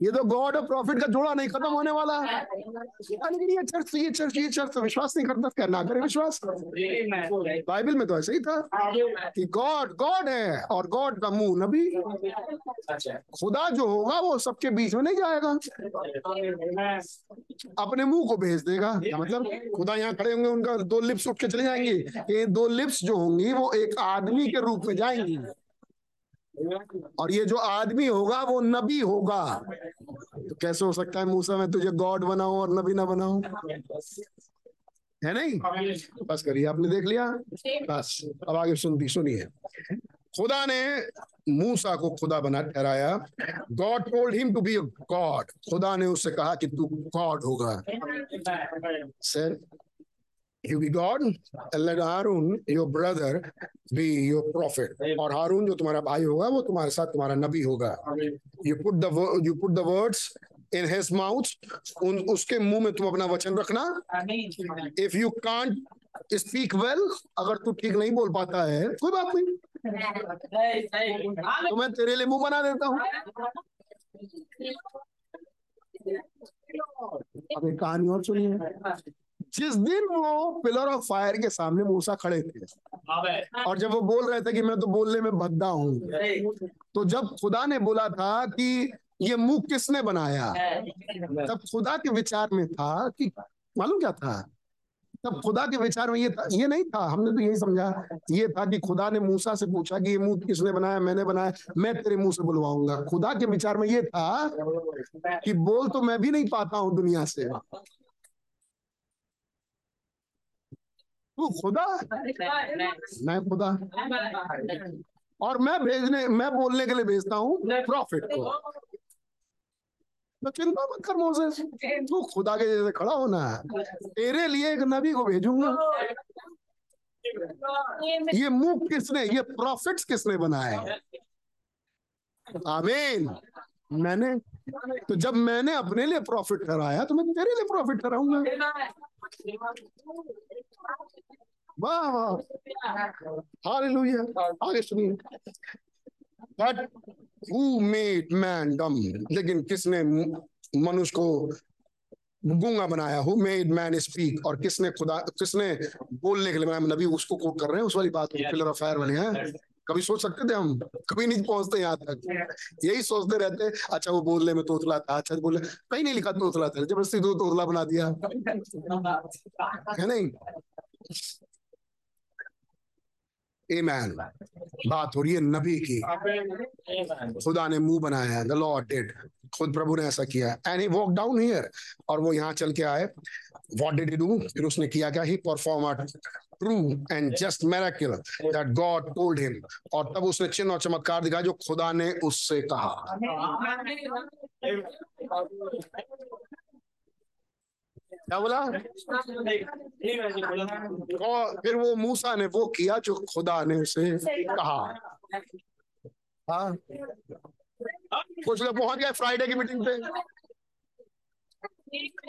ये तो गॉड और प्रॉफिट का जोड़ा नहीं खत्म होने वाला है। लेकिन ये चर्च ये चर्च ये चर्च तो विश्वास नहीं करता क्या ना करे विश्वास। बाइबल में तो ऐसे ही था कि गॉड गॉड है और गॉड का मुँह नबी। खुदा जो होगा, वो सबके बीच में नहीं जाएगा। अपने मुँह को भेज देगा। मतलब? खुदा यहाँ खड़े होंगे, उनका दो लिप्स उठ के चले जाएँगे। ये दो लिप्स जो होंगी, वो एक आदमी के रूप में जाएँगी। और ये जो आदमी होगा, वो नबी होगा। तो कैसे हो सकता है मूसा, मैं तुझे गॉड बनाऊँ और नबी ना बनाऊँ? है नहीं? बस करिए, आपने देख लिया? बस, अब आगे सुनती, सुनिए। खुदा ने मूसा को खुदा बना, ठहराया। God told him to be God खुदा ने उससे कहा कि तू गॉड होगा। Sir you be God and let Harun your brother be your prophet और हारून जो तुम्हारा भाई होगा वो तुम्हारे साथ तुम्हारा नबी होगा you put the you put the words in his mouth उन उसके मुँह में तुम अपना वचन रखना if you can't speak well अगर तू ठीक नहीं बोल पाता है कोई बात नहीं तो मैं तेरे लिए मुँह बना देता हूँ अब एक कहानी और सुनिए जिस दिन वो पिलर ऑफ़ फायर के सामने मूसा खड़े थे और जब वो बोल रहे थे कि मैं तो बोलने में भद्दा हूँ तो जब खुदा ने बोला था कि ये मुँह किसने बनाया? तब खुदा के विचार में था कि मालूम क्या था? तब खुदा के विचार में ये था ये नहीं था हमने तो यही समझा ये था कि खुदा ने मूसा से पूछा कि ये मुँह किसने बनाया मैंने बनाया मैं तेरे मुँह से बुलवाऊँगा। खुदा के विचार में ये था कि बोल तो मैं भी नहीं पाता हूँ दुनिया से। तू खुदा मैं खुदा और मैं भेजने, मैं बोलने के लिए भेजता हूँ प्रॉफिट को। तो चिंता मत कर मोसेस, तू खुदा के जैसे खड़ा होना है। तेरे लिए एक नबी को भेजूँगा। ये मुँह किसने, ये प्रॉफिट्स किसने बनाए? आमीन। मैंने तो जब मैंने अपने लिए प्रॉफिट ठहराया तो मैं तेरे लिए प्रॉफिट ठहराऊँगा। वाह वाह। हालेलुया। आगे सुनिए। बट हु मेड मैन डम लेकिन किसने मनुष्य को गूँगा बनाया? हु मेड मैन स्पीक और किसने खुदा किसने बोलने के लिए बनाया? नबी उसको कोट कर रहे हैं? उस वाली बात को पिलर ऑफ़ फायर वाली है। कभी सोच सकते थे हम? कभी नहीं पहुँचते यहाँ तक। यही सोचते रहते अच्छा वो बोलने में तोतला था। अच्छा बोले कहीं नहीं लिखा तोतला था, ज़बरदस्ती तो तोतला बना दिया। है नहीं? Amen. बात हो रही है नबी की। खुदा ने मुँह बनाया द लॉर्ड डिड खुद प्रभु ने ऐसा किया and he walk down here और वो यहाँ चल के आए। व्हाट डिड ही डू फिर उसने किया क्या? He perform a true and just miracle that God told him और तब उसने चिन्ह और चमत्कार दिखाया जो खुदा ने उससे कहा। क्या बोला? और फिर वो मूसा ने वो किया जो खुदा ने उसे कहा। हाँ। कुछ लोग पहुँच गए फ्राइडे की मीटिंग पे।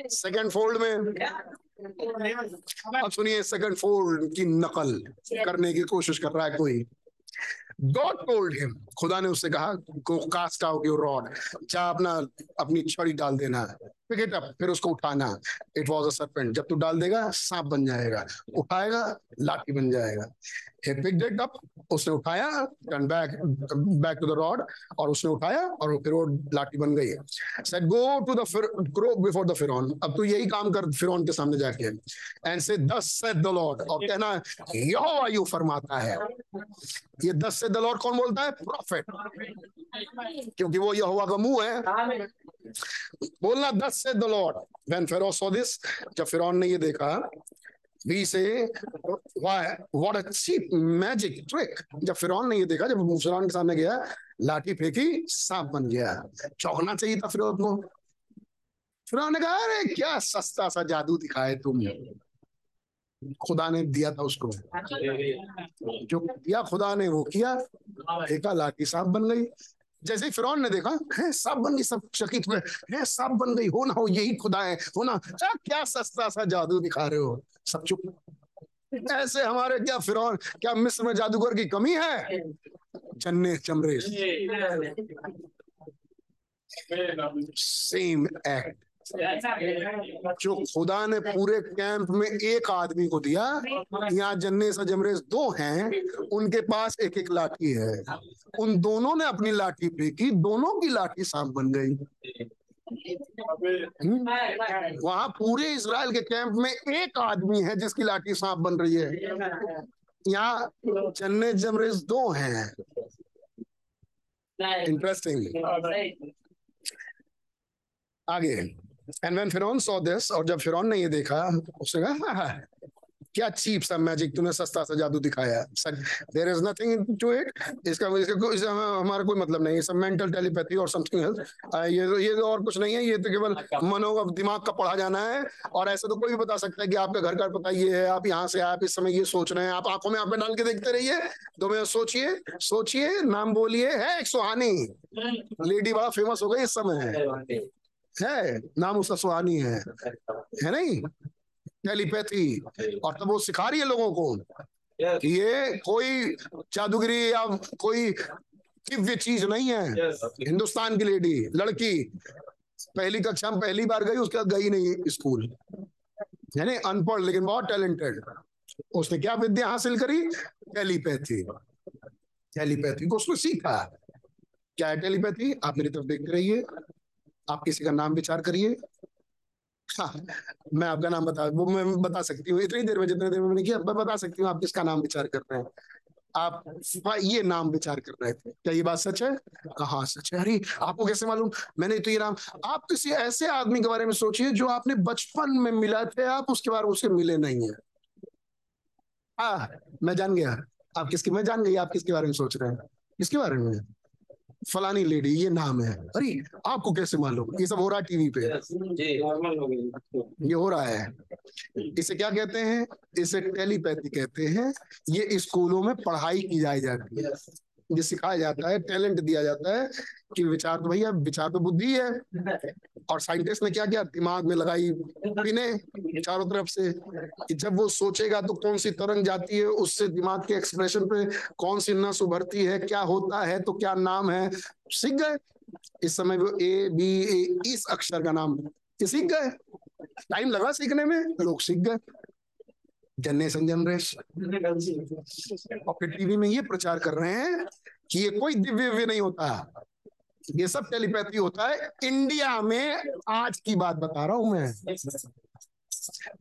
सेकंड फोल्ड में। अब सुनिए सेकंड फोल्ड की नकल करने की कोशिश कर रहा है कोई। गॉड टोल्ड हिम खुदा ने उससे कहा go cast out your rod जा अपना, अपनी छड़ी डाल देना। पिक इट अप फिर उसको उठाना। इट वाज अ सर्पेंट जब तू डाल देगा सांप बन जाएगा। उठाएगा लाठी बन जाएगा। He picked it up उसने उठाया turn back back to the rod और उसने उठाया और फिर वो लाठी बन गई। Said go to the grow before the फिरौन अब तू यही काम कर फिरौन के सामने जाके। एंड से दस सेड द लॉर्ड और कहना यहोवा यू फरमाता है। ये दस से द लॉर्ड कौन बोलता है? प्रॉफिट क्योंकि वो यहोवा का मुँह है। बोलना thus say the Lord when Pharaoh saw this जब फिरौन ने ये देखा we say what a cheap magic trick जब फिरौन ने ये देखा, जब फिरौन के सामने गया, लाठी फेंकी, सांप बन गया। चौंकना चाहिए था फिरौन को। फिरौन ने कहा, अरे, क्या सस्ता सा जादू दिखाए तुम खुदा ने दिया था उसको। जो दिया खुदा ने, वो किया। देखा लाठी सांप बन गई। जैसे फिर फिरौन ने देखा है सब बन गई सब चकित हुए। है सब बन गई हो ना हो यही खुदा है हो ना। आ, क्या सस्ता सा जादू दिखा रहे हो? सब चुप। ऐसे हमारे क्या फिर क्या मिस्र में जादूगर की कमी है? जन्ने चमरे सेम एक्ट जो खुदा ने पूरे कैंप में एक आदमी को दिया यहाँ जन्ने सा जमरेज दो हैं उनके पास एक एक लाठी है। उन दोनों ने अपनी लाठी फेंकी दोनों की लाठी सांप बन गई। हम्म? वहाँ पूरे इसराइल के कैंप में एक आदमी है जिसकी लाठी सांप बन रही है। यहाँ जन्ने जमरेज दो हैं। इंटरेस्टिंग आगे। एंड व्हेन फिरौन सॉ दिस और जब फिरौन ने ये देखा उसने कहा "हाँ, हाँ, क्या चीप सा मैजिक तूने सस्ता सा जादू दिखाया there is nothing to it इसका इसका कोई इसका हमारा कोई मतलब नहीं सब मेंटल टेलीपैथी और समथिंग एल्स ये ये तो और कुछ नहीं है। ये तो केवल मनो का दिमाग का पढ़ा जाना है। और ऐसे तो कोई भी बता सकता है कि आपका घर का पता ये है। आप यहाँ से आप इस समय ये सोच रहे हैं। आप आँखों में आँखें डाल के देखते रहिए। दो मिनट सोचिए सोचिए नाम बोलिए है एक सुहानी। लेडी बड़ा फ़ेमस हो गई इस समय। है। नाम उसका सुहानी है। है नहीं? टेलीपैथी। और तब वो सिखा रही है लोगों को कि ये कोई जादूगिरी या कोई दिव्य चीज़ नहीं है। हिंदुस्तान की लेडी लड़की। पहली कक्षा में पहली बार गई उसके बाद गई नहीं स्कूल। है नहीं? अनपढ़ लेकिन बहुत टैलेंटेड। उसने क्या विद्या हासिल करी? टेलीपैथी। टेलीपैथी को उसने सीखा। क्या है टेलीपैथी? आप मेरी तरफ़ देखते रहिए। आप किसी का नाम विचार करिए। हाँ, मैं आपका नाम बता वो मैं बता सकती हूँ। इतनी देर में जितने देर में मैंने किया मैं बता सकती हूँ आप किसका नाम विचार कर रहे हैं। आप हाँ, ये नाम विचार कर रहे थे। क्या ये बात सच है? कहा सच है। अरे आपको कैसे मालूम? मैंने तो ये नाम आप किसी ऐसे आदमी के बारे में सोचिए जो आपने बचपन में मिला थे आप उसके बारे में उसे मिले नहीं है। हाँ मैं जान गया। आप किसके मैं जान गई आप किसके बारे में सोच रहे हैं? किसके बारे में? फलानी लेडी ये नाम है। अरे आपको कैसे मालूम? ये सब हो रहा है टीवी पे। ये हो रहा है। इसे क्या कहते हैं? इसे टेलीपैथी कहते हैं। ये स्कूलों में पढ़ाई की जाए जाती है। ये सिखाया जाता है टैलेंट दिया जाता है कि विचार तो भैया, विचार तो बुद्धि है। और साइंटिस्ट ने क्या किया दिमाग में लगाई? पिने चारों तरफ़ से। कि जब वो सोचेगा तो कौन सी तरंग जाती है, उससे दिमाग के एक्सप्रेशन पे कौन सी नस उभरती है, क्या होता है तो क्या नाम है? सीख गए। इस समय वो ए बी ए इस अक्षर का नाम। सीख गए। टाइम लगा सीखने में, लोग सीख गए। जनरेशन जनरेशन टीवी में ये प्रचार कर रहे हैं कि ये कोई दिव्य दिव्य नहीं होता। ये सब टेलीपैथी होता है। इंडिया में आज की बात बता रहा हूँ मैं।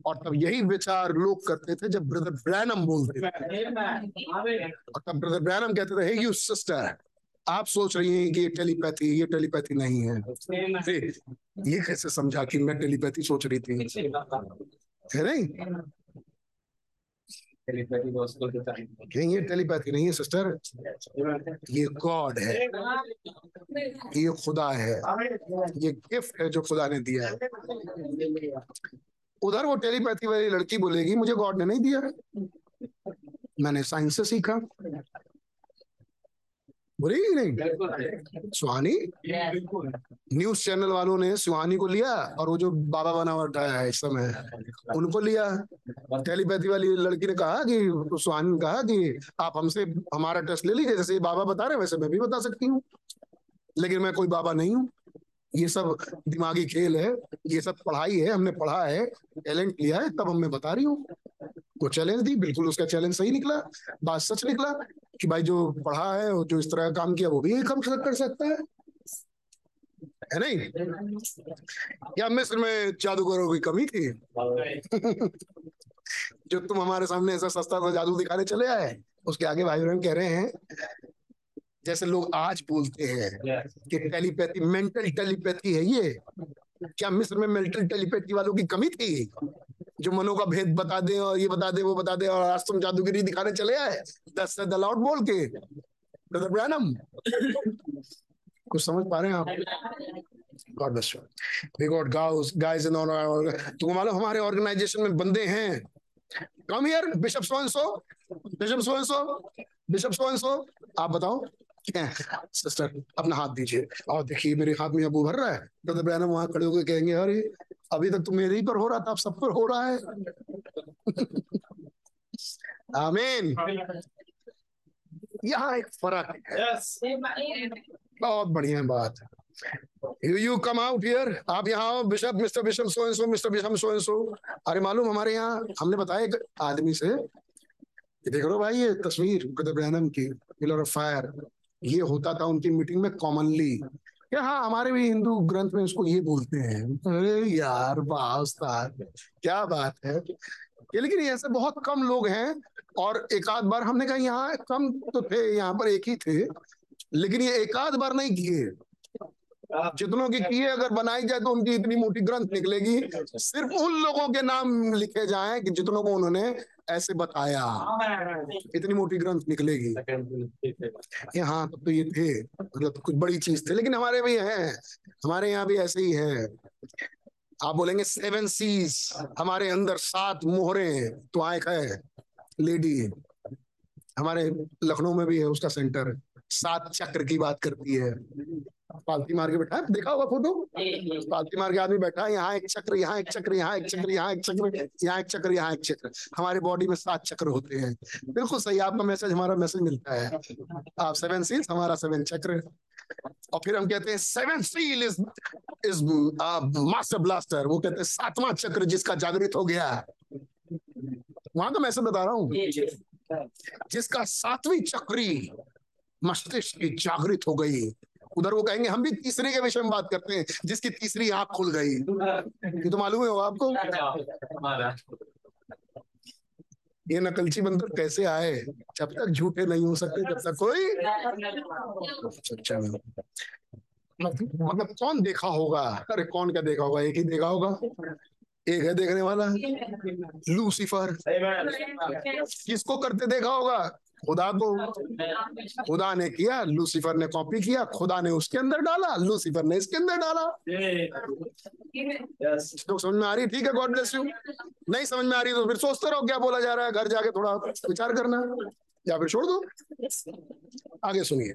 और तब यही विचार लोग करते थे जब ब्रदर ब्रैनम बोलते थे। और तब ब्रदर ब्रैनम कहते थे यू सिस्टर आप सोच रही हैं कि ये टेलीपैथी ये टेलीपैथी नहीं है। ये कैसे समझा कि मैं टेलीपैथी सोच रही थी? है नहीं? नहीं, ये टेलीपैथी नहीं है, सिस्टर। ये गॉड है। ये खुदा है। ये गिफ्ट है जो खुदा ने दिया है। उधर वो टेलीपैथी वाली लड़की बोलेगी, मुझे गॉड ने नहीं दिया। मैंने साइंस से सीखा। बोलेगी नहीं? सुहानी? न्यूज़ चैनल वालों ने सुहानी को लिया और वो जो बाबा बना उठाया है इस समय उनको लिया। टेलीपैथी वाली लड़की ने कहा कि सुहानी ने कहा कि आप हमसे हमारा टेस्ट ले लीजिए जैसे ये बाबा बता रहे हैं वैसे मैं भी बता सकती हूँ। लेकिन मैं कोई बाबा नहीं हूँ। ये सब दिमागी खेल है, ये सब पढ़ाई है, हमने पढ़ा है, टैलेंट लिया है, तब हमें बता रही हूँ। वो चैलेंज दी, बिल्कुल उसका चैलेंज सही निकला, बात सच निकला कि भाई जो पढ़ा है और जो इस तरह का काम किया, वो भी यही काम कर सकता है। है नहीं? या मिस्र में जादूगरों की कमी थी? जो तुम हमारे सामने ऐसा सस्ता सा जादू दिखाने चले आए, उसके आगे भाई बहन कह रहे हैं जैसे लोग आज बोलते हैं कि टेलीपैथी मेंटल टेलीपैथी है ये। क्या मिस्र में मेंटल टेलीपैथी वालों की कमी थी? जो मनो का भेद बता दे और ये बता दे वो बता दे और आज तुम जादूगिरी दिखाने चले आए। दस से दलाउट बोल के। ब्रदर ब्रैनम कुछ समझ पा रहे हैं आप? God bless you we got guys guys in on तुम मालूम हमारे ऑर्गेनाइजेशन में बंदे हैं। Come here bishop so and so bishop so and so bishop so and so आप बताओ। सिस्टर अपना हाथ दीजिए। और देखिए मेरे हाथ में अबू भर रहा है। ब्रदर ब्रैनम वहाँ खड़े होकर कहेंगे अरे अभी तक तो मेरे ही पर हो रहा था अब सब पर हो रहा है। आमीन। यहाँ एक फ़र्क है। बहुत बढ़िया बात। You you come out here आप यहाँ आओ bishop mister bishop so and so mister bishop so and so अरे मालूम हमारे यहाँ हमने बताया एक आदमी से देख लो भाई ये तस्वीर ब्रदर ब्रैनम की पिलर ऑफ़ फायर ये होता था उनकी मीटिंग में कॉमनली क्या हाँ हमारे भी हिंदू ग्रंथ में इसको ये बोलते हैं। अरे यार वास्तार क्या बात है। ये लेकिन ऐसे बहुत कम लोग हैं और एक आध बार हमने कहा, यहाँ कम तो थे, यहाँ पर एक ही थे, लेकिन ये एक आध बार नहीं किए। जितनों की किए अगर बनाई जाए तो उनकी इतनी मोटी ग्रंथ निकलेगी। सिर्फ़ उन लोगों के नाम लिखे जाए कि जितनों को उन्होंने ऐसे बताया। इतनी मोटी ग्रंथ निकलेगी। यहाँ तो, तो ये थे। मतलब तो कुछ बड़ी चीज़ थे। लेकिन हमारे भी हैं। हमारे यहाँ भी ऐसे ही है। आप बोलेंगे सेवन सीज हमारे अंदर सात मोहरे तो आँख है लेडी। हमारे लखनऊ में भी है उसका सेंटर। सात चक्र की बात करती है। पालती मार के बैठा है। देखा होगा फ़ोटो? पालती मार के आदमी बैठा है। यहाँ एक चक्र यहाँ एक चक्र यहाँ एक चक्र यहाँ एक चक्र यहाँ एक चक्र यहाँ एक चक्र। हमारे बॉडी में सात चक्र होते हैं। बिल्कुल सही आपका मैसेज हमारा मैसेज मिलता है। आप सेवन सील हमारा सेवन चक्र। और फिर हम कहते हैं seven seal is is master blaster वो कहते हैं सातवां चक्र जिसका जागृत हो गया वहाँ तो मैसेज बता रहा हूँ। जिसका सातवीं चक्री मस्तिष्क की जागृत हो गई। उधर वो कहेंगे, हम भी तीसरे के विषय में बात करते हैं, जिसकी तीसरी आँख खुल गई। ये तो मालूम है आपको? ये नकलची बंदर कैसे आए? जब तक झूठे नहीं हो सकते, जब तक कोई अच्छा मतलब कौन देखा होगा? अरे, कौन क्या देखा होगा? एक ही देखा होगा। एक है देखने वाला। लूसीफर। किसको करते देखा होगा? खुदा को खुदा ने किया लूसीफर ने कॉपी किया खुदा ने उसके अंदर डाला लूसीफर ने इसके अंदर डाला। तो समझ में आ रही? ठीक है गॉड ब्लेस यू नहीं समझ में आ रही तो फिर सोचते रहो क्या बोला जा रहा है घर जाके थोड़ा विचार करना। या फिर छोड़ दो। आगे सुनिए।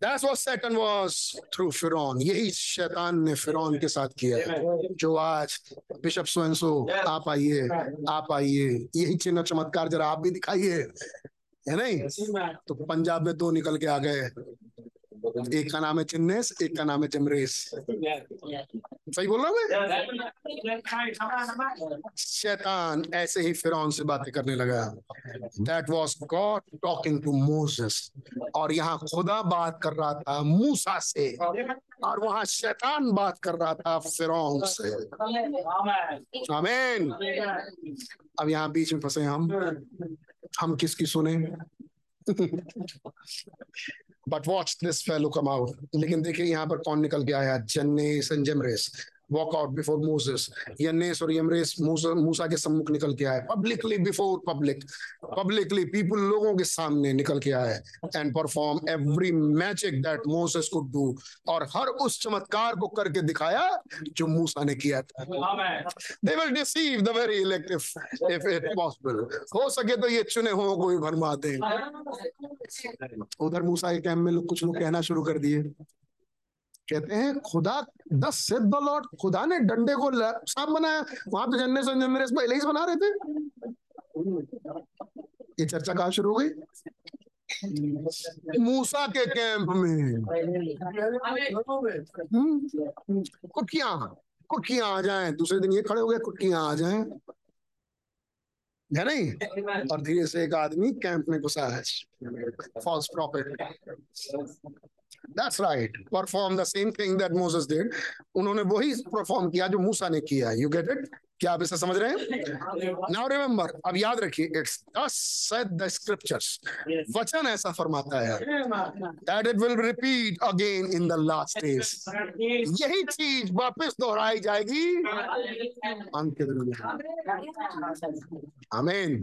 That's what Satan was through Firon. यही शैतान ने फिरौन के साथ किया जो आज बिशप सोएंसो आप आइए आप आइए। यही चिन्ह चमत्कार जरा आप भी दिखाइए। है नहीं? तो पंजाब में दो निकल के आ गए। एक का नाम है चिन्नेस? एक का नाम है चिमरेस सही बोल रहा मैं? शैतान ऐसे ही फिर से बातें करने लगा। That was God talking to Moses और यहाँ खुदा बात कर रहा था मूसा से। और वहाँ शैतान बात कर रहा था फिर से। आमीन। अब यहाँ बीच में फंसे हम। हम किसकी सुने? But watch this fellow come out लेकिन देखिए, यहाँ पर कौन निकल के आया चेन्नई संजमरेस वॉक आउट बिफोर मूसेस यन्नेस और यमरेस मूसा मूसा के सम्मुख निकल के आए। Publicly before public publicly people लोगों के सामने निकल के आए and perform every magic that Moses could do और हर उस चमत्कार को करके दिखाया जो मूसा ने किया था। They will deceive the very elect if it possible हो सके तो ये चुने हो को भी भरमा दे उधर मूसा के कैंप में लोग कुछ लोग कहना शुरू कर दिए। कहते हैं, खुदा दस सिद्ध द लॉर्ड, खुदा ने डंडे को सांप बनाया। वहाँ तो जन्ने से जन्ने पहले ही बना रहे थे। ये चर्चा कहा शुरू हो गई? मूसा के कैंप में। कुटकियाँ कुटकियाँ आ जाएँ। दूसरे दिन ये खड़े हो गए, कुटकियाँ आ जाएँ। है नहीं? और धीरे से एक आदमी कैंप में घुसा है। False prophet That's right. Perform the same thing that Moses did. उन्होंने वही परफॉर्म किया जो मूसा ने किया यू गेट इट क्या आप इसे समझ रहे हैं? नाउ रिमेंबर अब याद रखिए इट्स द स्क्रिप्चर्स वचन ऐसा फरमाता है। That it will repeat again in the last days यही चीज़ वापस दोहराई जाएगी अंत आमीन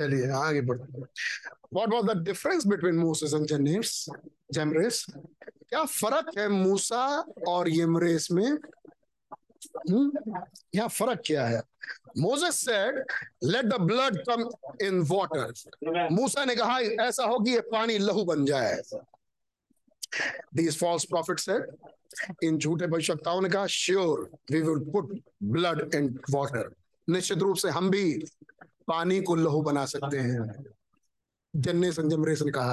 चलिए आगे बढ़ते What was the difference between Moses and Jemres? Jemres? क्या फ़र्क है मूसा और यमरेस में? यहाँ फ़र्क क्या है? Moses said let the blood come in water मूसा ने कहा, ऐसा हो कि ये पानी लहू बन जाए. These false prophets said, इन झूठे भविष्यताओं ने कहा sure we will put blood in water निश्चित रूप से हम भी पानी को लहू बना सकते हैं. जन्ने संजम रेस ने कहा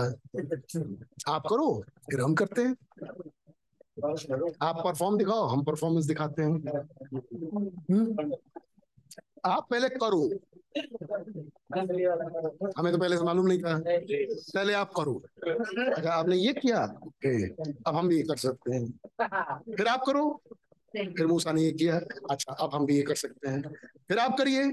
आप करो, फिर हम करते हैं। आप परफॉर्म दिखाओ, हम परफॉर्मेंस दिखाते हैं। हम्म? आप पहले करो। हमें तो पहले से मालूम नहीं था। पहले आप करो। अच्छा आपने ये किया? अब हम भी ये कर सकते हैं। फिर आप करो। फिर मूसा ने ये किया। अच्छा अब हम भी ये कर सकते हैं। फिर आप करिए।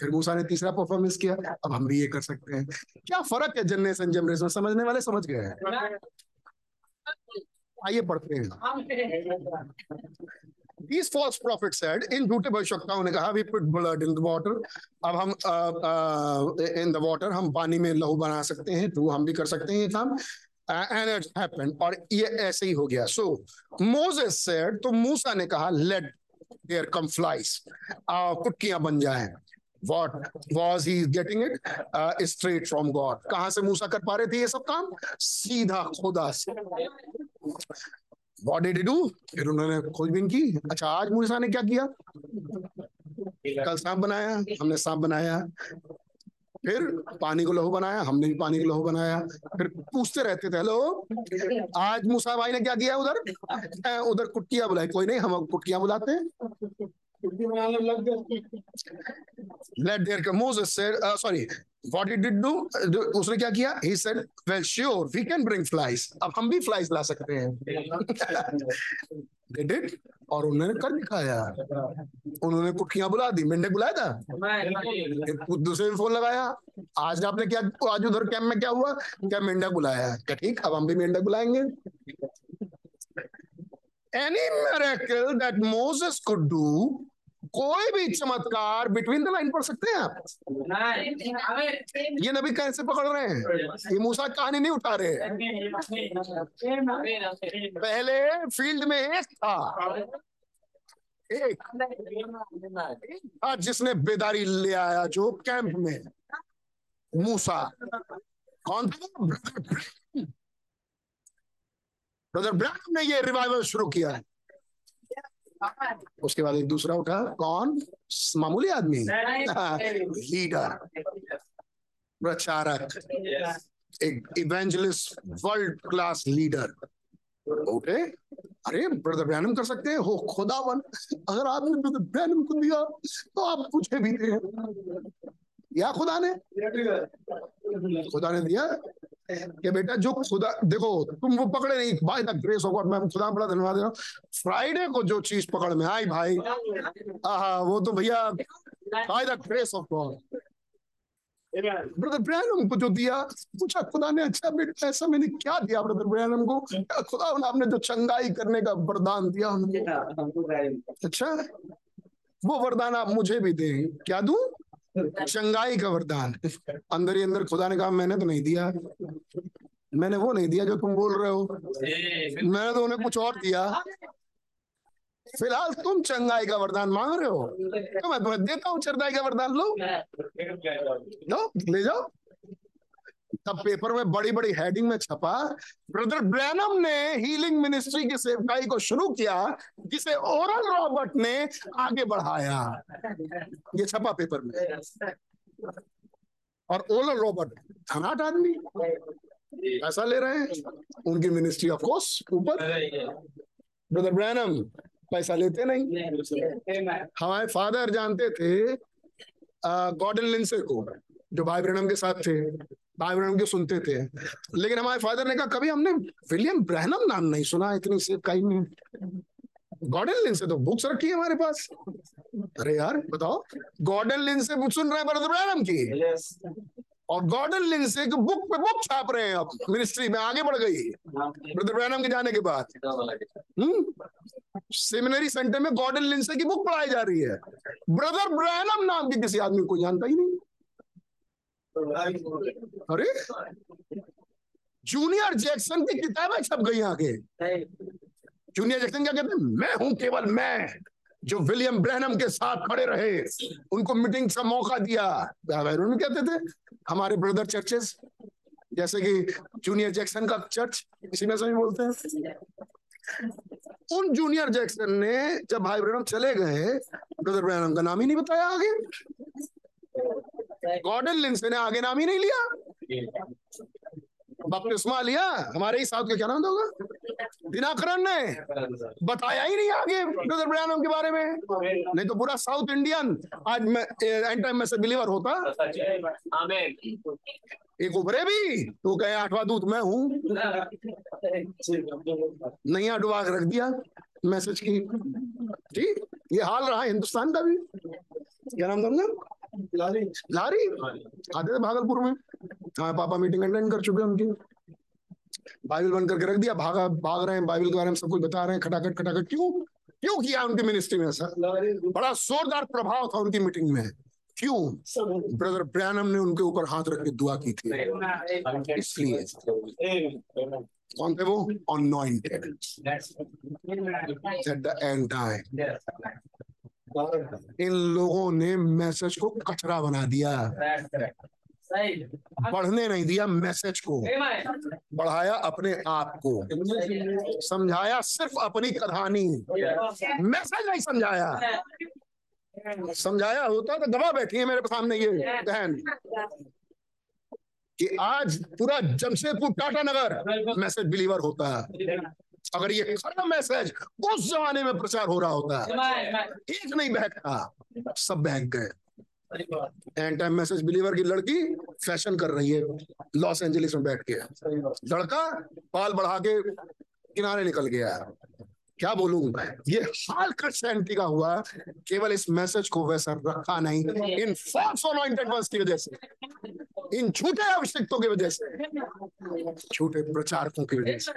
फिर मूसा ने तीसरा परफॉर्मेंस किया अब हम भी ये कर सकते हैं। क्या फ़र्क है संजम रेस समझने वाले समझ गए आइए पढ़ते हैं। These false prophets said, इन झूठे भविष्यवक्ताओं ने कहा, we put blood in the water. अब हम इन द वाटर हम पानी में लहू बना सकते हैं तो हम भी कर सकते हैं ये काम। एंड इट हैपेंड और ये ऐसे ही हो गया। सो मोजेस सेड तो मूसा ने कहा लेट देयर कम फ्लाइज कुटकियाँ बन जाएँ। What was he getting it? Uh, straight from God. कहाँ से मूसा कर पा रहे थे ये सब काम? सीधा खुदा से। What did he do? फिर उन्होंने खोजबीन की। अच्छा आज मूसा ने क्या किया? कल सांप बनाया हमने सांप बनाया। फिर पानी को लहू बनाया हमने भी पानी को लहू बनाया। फिर पूछते रहते थे हेलो आज मूसा भाई ने क्या किया उधर? उधर कुट्टियाँ बुलाई। कोई नहीं हम कुट्टियाँ बुलाते let their Moses said uh, sorry what he did do उसने क्या किया? He said well sure we can bring flies. अब हम भी flies ला सकते हैं। They did और उन्होंने कर दिखाया। उन्होंने कुटकियाँ बुला दी मेंढक बुलाया था? दूसरे ने फ़ोन लगाया। आज आपने क्या आज उधर कैंप में क्या हुआ? क्या मेंढक बुलाया? क्या ठीक अब हम भी मेंढक बुलाएँगे। Any miracle that Moses could do कोई भी चमत्कार बिटवीन द लाइन पढ़ सकते हैं आप। ये नबी कैसे पकड़ रहे हैं। ये मूसा कहानी नहीं उठा रहे पहले फ़ील्ड में एक था। एक। था जिसने बेदारी ले आया जो कैंप में। मूसा। कौन था? ब्रदर ब्रैनम ने ये रिवाइवल शुरू किया है। उसके बाद एक दूसरा उठा कौन? मामूली आदमी। लीडर प्रचारक। एक इवेंजलिस्ट वर्ल्ड क्लास लीडर उठे अरे ब्रदर ब्रैनम कर सकते हैं? हो खुदावन। अगर आपने ब्रदर ब्रैनम को दिया तो आप पूछे भी दे या खुदा ने? खुदा ने दिया? कि बेटा जो खुदा देखो तुम वो पकड़े नहीं by the grace of God मैं खुदा बड़ा धन्यवाद दे रहा हूँ। फ्राइडे को जो चीज़ पकड़ में आई भाई आहा वो तो भैया by the grace of God. Brother Branham को जो दिया पूछा खुदा ने अच्छा बेटा ऐसा मैंने क्या दिया ब्रदर ब्रैनम को? खुदा ने आपने जो चंगाई करने का वरदान दिया उनको अच्छा वो वरदान आप मुझे भी दें क्या दूँ? चंगाई का वरदान। अंदर ही अंदर खुदा ने कहा, मैंने तो नहीं दिया। मैंने वो नहीं दिया जो तुम बोल रहे हो। मैंने तो उन्हें कुछ और दिया। फ़िलहाल तुम चंगाई का वरदान मांग रहे हो। तो मैं तुम्हें देता हूँ चरदाई का वरदान लो। लो, ले जाओ। तब पेपर में बड़ी बड़ी हेडिंग में छपा ब्रदर ब्रैनम ने हीलिंग मिनिस्ट्री की सेवकाई को शुरू किया, जिसे ओरल रॉबर्ट ने आगे बढ़ाया। ये छपा पेपर में। और ओरल रॉबर्ट धनाट आदमी। पैसा ले रहे हैं। उनकी मिनिस्ट्री ऑफ़ कोर्स ऊपर। ब्रदर ब्रैनम पैसा लेते नहीं। हमारे फादर जानते थे गॉर्डन लिंसे को, जो भाई ब्रैनम के साथ थे। भाई ब्रैनम के सुनते थे। लेकिन हमारे फादर ने कहा कभी हमने विलियम ब्रहनम नाम नहीं सुना इतनी से कहीं में गॉर्डन लिन से तो बुक्स रखी है हमारे पास। अरे यार बताओ। गॉर्डन लिन से बुक सुन रहे हैं ब्रदर ब्रैनम की? और गॉर्डन लिन से बुक पे बुक छाप रहे हैं अब मिनिस्ट्री में आगे बढ़ गई। ब्रदर ब्रैनम के जाने के बाद। हम्म। सेमिनरी सेंटर में गॉर्डन लिंसे की बुक पढ़ाई जा रही है। ब्रदर ब्रैनम नाम के किसी आदमी को जानता ही नहीं। अरे? जूनियर जैक्सन की किताबें छप गई आगे। जूनियर जैक्सन क्या कहते हैं? मैं हूँ केवल मैं, जो विलियम ब्रैनम के साथ खड़े रहे, उनको मीटिंग का मौका दिया। कहते थे, हमारे ब्रदर चर्चेस जैसे कि जूनियर जैक्सन का चर्च इसी में समझ बोलते हैं। उन जूनियर जैक्सन ने, जब भाई ब्रैनम चले गए ब्रदर ब्रैनम का नाम ही नहीं बताया आगे। गॉर्डन लिंसे ने आगे नाम ही नहीं लिया। बपतिस्मा लिया। हमारे ही साथ का क्या नाम होगा दिनाकरण ने। बताया ही नहीं आगे ब्रदर ब्रैनम के बारे में। नहीं तो पूरा साउथ इंडियन आज मैं एंड टाइम में से बिलीवर होता एक उभरे भी तो कहे आठवा दूत मैं हूँ। नैया डुबा रख दिया मैसेज की। ठीक? ये हाल रहा हिंदुस्तान का भी। क्या नाम था लारी आते थे भागलपुर में। हाँ पापा मीटिंग अटेंड कर चुके हैं उनकी। बाइबल बंद करके रख दिया। भागा भाग रहे हैं। बाइबल के बारे में सब कुछ बता रहे हैं। खटाखट खटाखट। क्यों? क्यों किया उनकी मिनिस्ट्री में ऐसा? बड़ा जोरदार प्रभाव था उनकी मीटिंग में। क्यों? ब्रदर ब्रैनम ने उनके ऊपर हाथ रख के दुआ की थी। इसलिए। कौन थे वो? अनॉइंटेड एंड टाइम इन लोगों ने मैसेज को कचरा बना दिया। पढ़ने नहीं दिया मैसेज को। बढ़ाया अपने आप को। समझाया सिर्फ़ अपनी कहानी। मैसेज नहीं समझाया। समझाया होता तो गवाह बैठी है मेरे सामने ये बहन। कि आज पूरा Jamshedpur Tatanagar message believer होता। है अगर ये खरा मैसेज उस जमाने में प्रचार हो रहा होता। एक नहीं बहकता सब बहक गए। एंड टाइम मैसेज बिलीवर की लड़की फ़ैशन कर रही है लॉस एंजलिस में बैठ के। लड़का बाल बढ़ा के किनारे निकल गया। है क्या बोलूँ ये हाल क्रिश्चियनिटी का हुआ। केवल इस मैसेज को वैसा रखा नहीं। इन फॉल्स की वजह से। इन झूठे अभिषेक्तों की वजह से। झूठे प्रचारकों की वजह से।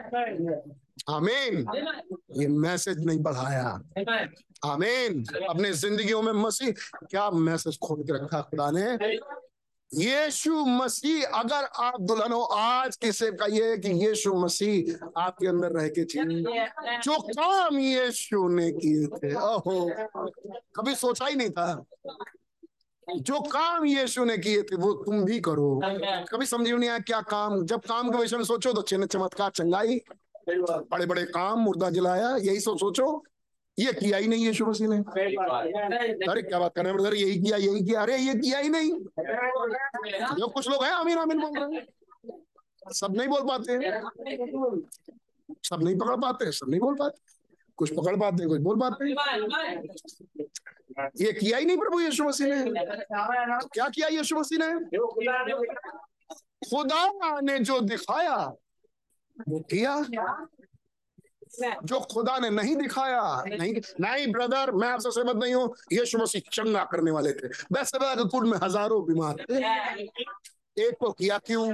आमीन। ये मैसेज नहीं बढ़ाया। आमीन। अपने जिंदगियों में मसीह, क्या मैसेज खोल के रखा खुदा ने? यीशु मसीह, अगर आप दुल्हन आज किसे का ये है कि यीशु मसीह आपके अंदर रह के चाहिए जो काम यीशु ने किए थे। ओहो। कभी सोचा ही नहीं था। जो काम यीशु ने किए थे वो तुम भी करो। कभी समझ नहीं आया क्या काम? जब काम के विषय में सोचो तो चिन्ह चमत्कार चंगाई बड़े बड़े काम मुर्दा जलाया यही सब सोचो। ये किया ही नहीं यीशु मसीह ने। अरे क्या बात कर रहे हैं ब्रदर यही किया यही किया। अरे ये किया ही नहीं। जो कुछ लोग हैं आमीन आमीन बोल रहे हैं। सब नहीं बोल पाते। सब नहीं पकड़ पाते सब नहीं बोल पाते। कुछ पकड़ पाते कुछ बोल पाते ये किया ही नहीं प्रभु यीशु मसीह ने। तो क्या किया यीशु मसीह ने? खुदा ने जो दिखाया, वो किया। जो खुदा ने नहीं दिखाया, नहीं नहीं ब्रदर मैं आपसे सहमत नहीं हूँ, यीशु मसीह चंगा करने वाले थे। वैसे कुल में हज़ारों बीमार थे। एक को किया क्यों?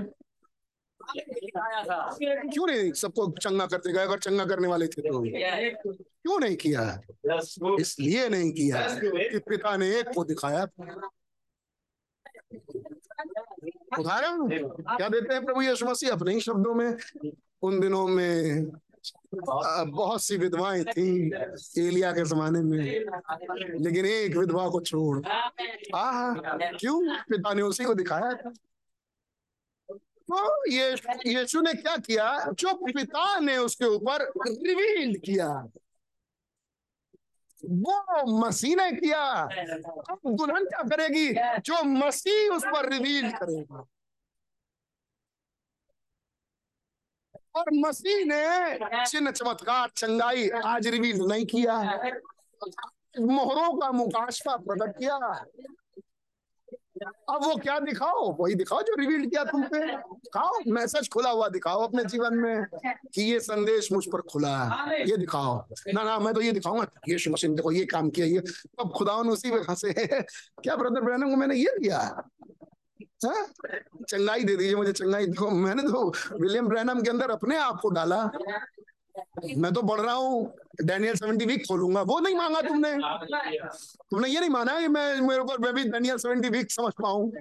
क्यों नहीं सबको चंगा करते गए, अगर चंगा करने वाले थे तो? क्यों नहीं किया? इसलिए नहीं किया कि पिता ने एक को दिखाया। उदाहरण, क्या देते हैं प्रभु यीशु मसीह अपने ही शब्दों में? उन दिनों में बहुत सी विधवाएँ थी एलिया के जमाने में, लेकिन एक विधवा को छोड़। आ क्यों? पिता ने उसी को दिखाया। था तो ये यीशु ने क्या किया? जो पिता ने उसके ऊपर रिवील किया, वो मसीह ने किया। अब दुल्हन क्या करेगी? जो मसीह उस पर रिवील करेगा। और मसीह ने चिन्ह चमत्कार, चंगाई आज रिवील नहीं किया। मोहरों का मुकाशफा प्रकट किया। अब वो क्या दिखाओ? वही दिखाओ जो रिवील किया तुम पे। दिखाओ मैसेज खुला हुआ दिखाओ अपने जीवन में कि ये संदेश मुझ पर खुला है। ये दिखाओ। ना ना मैं तो ये दिखाऊँगा। ये मशीन देखो ये काम किया ये। अब खुदा उसी में फंसे क्या ब्रदर ब्रैनम को मैंने ये दिया? हाँ? चंगाई दे दीजिए मुझे चंगाई। देखो मैंने तो विलियम ब्रैनम के अंदर अपने आप को डाला। मैं तो बढ़ रहा हूँ। डैनियल सेवेंटी वीक खोलूँगा। वो नहीं मांगा तुमने। तुमने ये नहीं माना कि मैं, मेरे ऊपर मैं भी डैनियल सेवेंटी वीक समझ पाऊँ।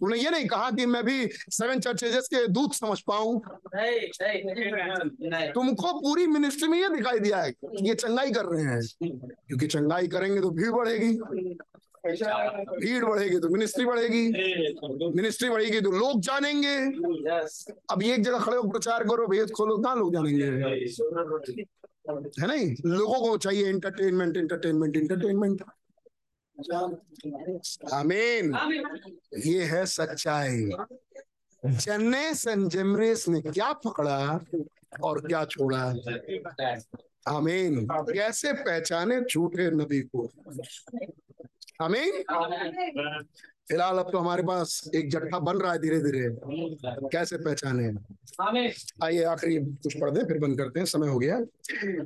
तुमने ये नहीं कहा कि मैं भी सेवन चर्चेज के दूत समझ पाऊँ। तुमको पूरी मिनिस्ट्री में ये दिखाई दिया है ये चंगाई कर रहे हैं। क्योंकि चंगाई करेंगे तो भीड़ बढ़ेगी। भीड़ बढ़ेगी तो मिनिस्ट्री बढ़ेगी। मिनिस्ट्री बढ़ेगी तो लोग जानेंगे। अब एक जगह खड़े हो प्रचार करो भेद खोलो कहाँ लोग जानेंगे? है नहीं? लोगों को चाहिए एंटरटेनमेंट एंटरटेनमेंट एंटरटेनमेंट आमीन ये है सच्चाई। जन्नेस एंड जमरेस ने क्या पकड़ा और क्या छोड़ा? आमीन कैसे पहचाने झूठे नबी को? आमीन। फ़िलहाल अब तो हमारे पास एक जट्ठा बन रहा है धीरे धीरे कैसे पहचाने? आइए आखिरी कुछ पढ़ दें, फिर बंद करते हैं। समय हो गया।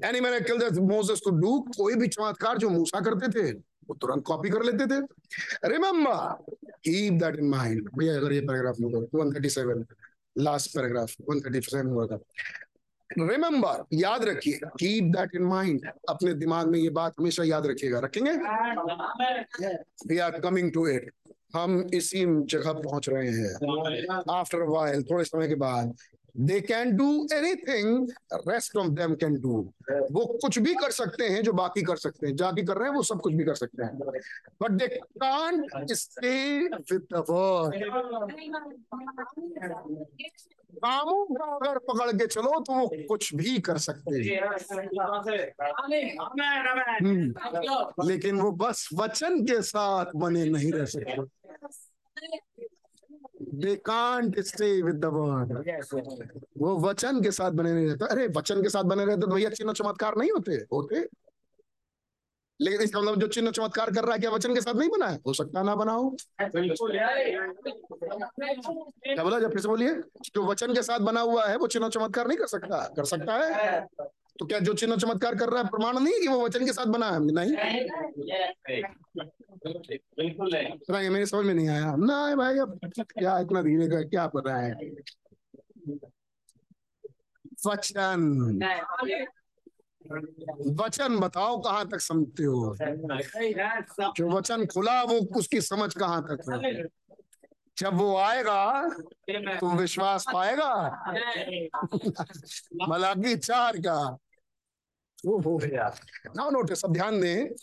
एनी मैंने किल मोसेस टू डू कोई भी चमत्कार जो मूसा करते थे, वो तुरंत कॉपी कर लेते थे। Remember keep that in mind भैया, अगर ये paragraph thirty seven last paragraph one thirty seven हुआ था। रिमेम्बर याद रखिए कीप दैट इन माइंड अपने दिमाग में ये बात हमेशा याद रखिएगा। रखेंगे? We are coming to it हम इसी जगह पहुँच रहे हैं। आफ्टर वाइल थोड़े समय के बाद they can do anything rest of them can do वो कुछ भी कर सकते हैं जो बाकी कर सकते हैं। जाकी कर रहे हैं वो सब कुछ भी कर सकते हैं। But they can't stay with the word कामों का अगर पकड़ के चलो तो वो कुछ भी कर सकते हैं। हम्म, लेकिन वो बस वचन के साथ बने नहीं रह सकते। They can't stay with the word वो वचन के साथ बने नहीं रहते। अरे वचन के साथ बने रहते तो भैया चिन्ह चमत्कार नहीं होते। होते। लेकिन इसका मतलब जो चिन्ह चमत्कार कर रहा है क्या वचन के साथ नहीं बना है? हो सकता ना बना हो। क्या बोला? जब फिर से बोलिए। जो वचन के साथ बना हुआ है वो चिन्ह चमत्कार नहीं कर सकता। कर सकता है? तो क्या जो चिन्ह चमत्कार कर रहा है प्रमाण नहीं कि वो वचन के साथ बना है? नहीं। बिल्कुल नहीं मेरी समझ में नहीं आया। ना भाई अब क्या इतना धीरे का क्या कर रहा है? वचन। वचन बताओ कहाँ तक समझते हो? जो वचन खुला वो उसकी समझ कहाँ तक है? जब वो आएगा तो विश्वास पाएगा? मलाकी चार का वो हो गया। नोटिस अब ध्यान दें।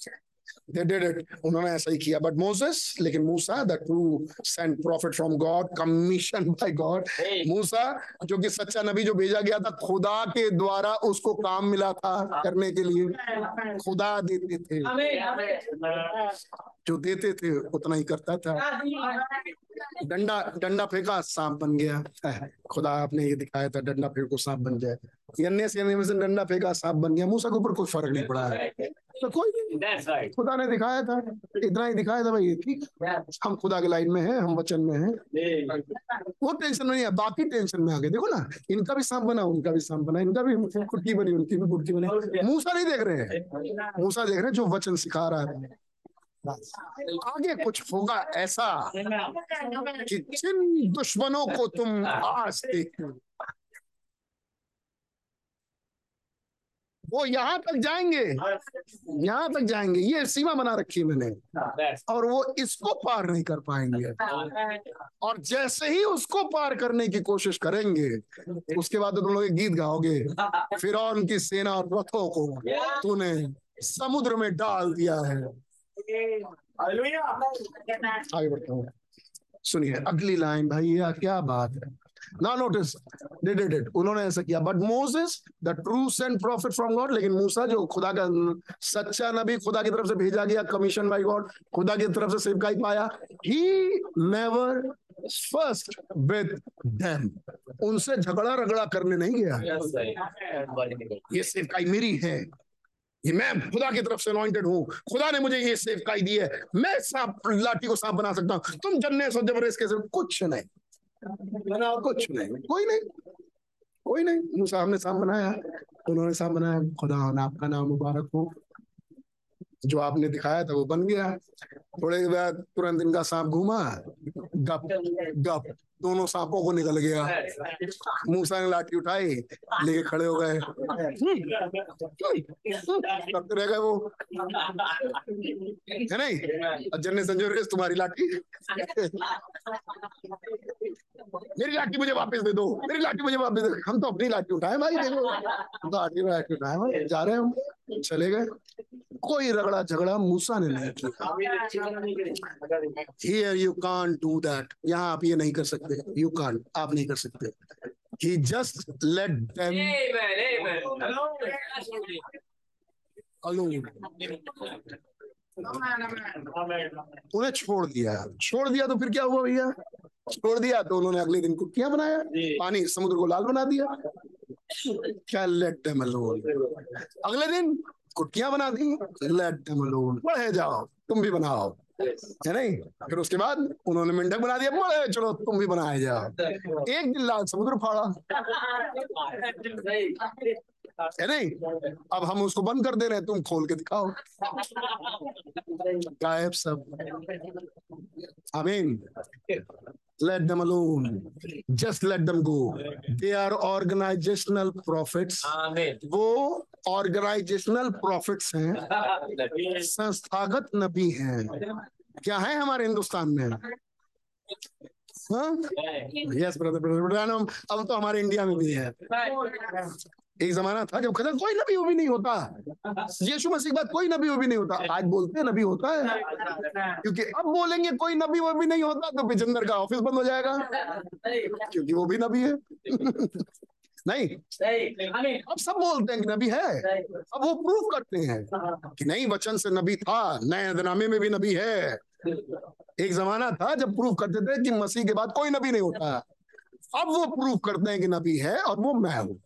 They did it. उन्होंने ऐसा ही किया। बट मोसेस लेकिन मूसा the true sent prophet from God commission by God मूसा जो कि सच्चा नबी जो भेजा गया था खुदा के द्वारा उसको काम मिला था करने के लिए। खुदा देते थे। जो देते थे उतना ही करता था। डंडा डंडा फेंका सांप बन गया। खुदा आपने ये दिखाया था डंडा फेंको सांप बन जाए। में से डंडा फेंका सांप बन गया। मूसा के ऊपर कोई फ़र्क नहीं पड़ा। है तो कोई नहीं right. खुदा ने दिखाया था इतना ही दिखाया था भाई ठीक? हम खुदा के लाइन में हैं हम वचन में हैं। वो टेंशन में नहीं है बाकी टेंशन में आ गए देखो ना इनका भी सांप बना उनका भी सांप बना इनका भी कुर्की बनी उनकी भी कुर्की बनी। मूसा नहीं देख रहे हैं। मूसा देख रहे हैं जो वचन सिखा रहा है। आगे कुछ होगा ऐसा कि जिन दुश्मनों को तुम आज देखते वो यहाँ तक जाएँगे। यहाँ तक जाएँगे। ये सीमा बना रखी है मैंने। और वो इसको पार नहीं कर पाएँगे। और जैसे ही उसको पार करने की कोशिश करेंगे उसके बाद तुम लोग गीत गाओगे। फिर की सेना और रथों को तूने समुद्र में डाल दिया है। आगे बढ़ता हूँ। सुनिए अगली लाइन भाई क्या बात है? ना नोटिस दे डिड इट उन्होंने ऐसा किया। But Moses the true sent prophet from God लेकिन मूसा जो खुदा का सच्चा नबी खुदा की तरफ़ से भेजा गया कमीशन बाय गॉड खुदा की तरफ़ से सेवकाई पाया he never fussed with them उनसे झगड़ा रगड़ा करने नहीं गया। ये सेवकाई मेरी है। ये मैं खुदा की तरफ़ से अनॉइंटेड हूँ। खुदा ने मुझे ये सेवकाई दी है मैं सांप लाठी को सांप बना सकता हूँ। तुम जन्ने सो ज़बरदस्त कैसे कुछ नहीं। बनाओ कुछ नहीं। कोई नहीं। कोई नहीं। मूसा हमने सांप बनाया उन्होंने सांप बनाया खुदा आपका नाम मुबारक हो। जो आपने दिखाया था वो बन गया। थोड़े बाद तुरंत इनका सांप घूमा। गप। गप। दोनों सांपों को निकल गया। मूसा ने लाठी उठाई, लेके खड़े हो गए। करते रह गए वो। है नहीं? जन्ने संजय तुम्हारी लाठी। मेरी लाठी मुझे वापस दे दो। मेरी लाठी मुझे वापस दे हम तो अपनी लाठी उठाए भाई, देखो। हम तो लाठी लाठी उठाए भाई। जा रहे हम। चले गए। कोई रगड़ा झगड़ा मूसा ने नहीं किया। यू कांट डू दैट यहाँ आप ये नहीं कर सकते। यू कांट आप नहीं कर सकते। He just let them alone. उन्हें छोड़ दिया। छोड़ दिया तो फिर क्या हुआ भैया? छोड़ दिया तो उन्होंने अगले दिन कुटियाँ बनाया पानी समुद्र को लाल बना दिया। क्या लेट देम अलोन अगले दिन कुटियाँ बना दी। लेट देम अलोन बढ़े जाओ तुम भी बनाओ। है नहीं? फिर उसके बाद उन्होंने मेंढक बना दिया, बोले चलो, तुम भी बनाए जाओ। एक दिन लाल समुद्र फाड़ा। है नहीं? अब हम उसको बंद कर दे रहे हैं, तुम खोल के दिखाओ। गायब सब। आमीन। Let them alone. Just let them go. They are organizational prophets. वो ऑर्गेनाइजेशनल प्रॉफिट्स हैं। संस्थागत नबी हैं। क्या है हमारे हिंदुस्तान में? यस ब्रदर ब्रदर अब तो हमारे इंडिया में भी है। एक जमाना था जब कहता कोई नबी वो भी नहीं होता। यीशु मसीह के बाद कोई नबी वो भी नहीं होता। आज बोलते हैं नबी होता है। क्योंकि अब बोलेंगे कोई नबी वो भी नहीं होता तो बिजंदर का ऑफ़िस बंद हो जाएगा। क्योंकि वो भी नबी है। नहीं, अब सब बोलते हैं कि नबी है। अब वो प्रूफ करते हैं कि नहीं, वचन से नबी था, नए नामे में भी नबी है। एक जमाना था जब प्रूफ करते थे कि मसीह के बाद कोई नबी नहीं होता। अब वो प्रूफ करते हैं कि नबी है और वो मैं हूँ।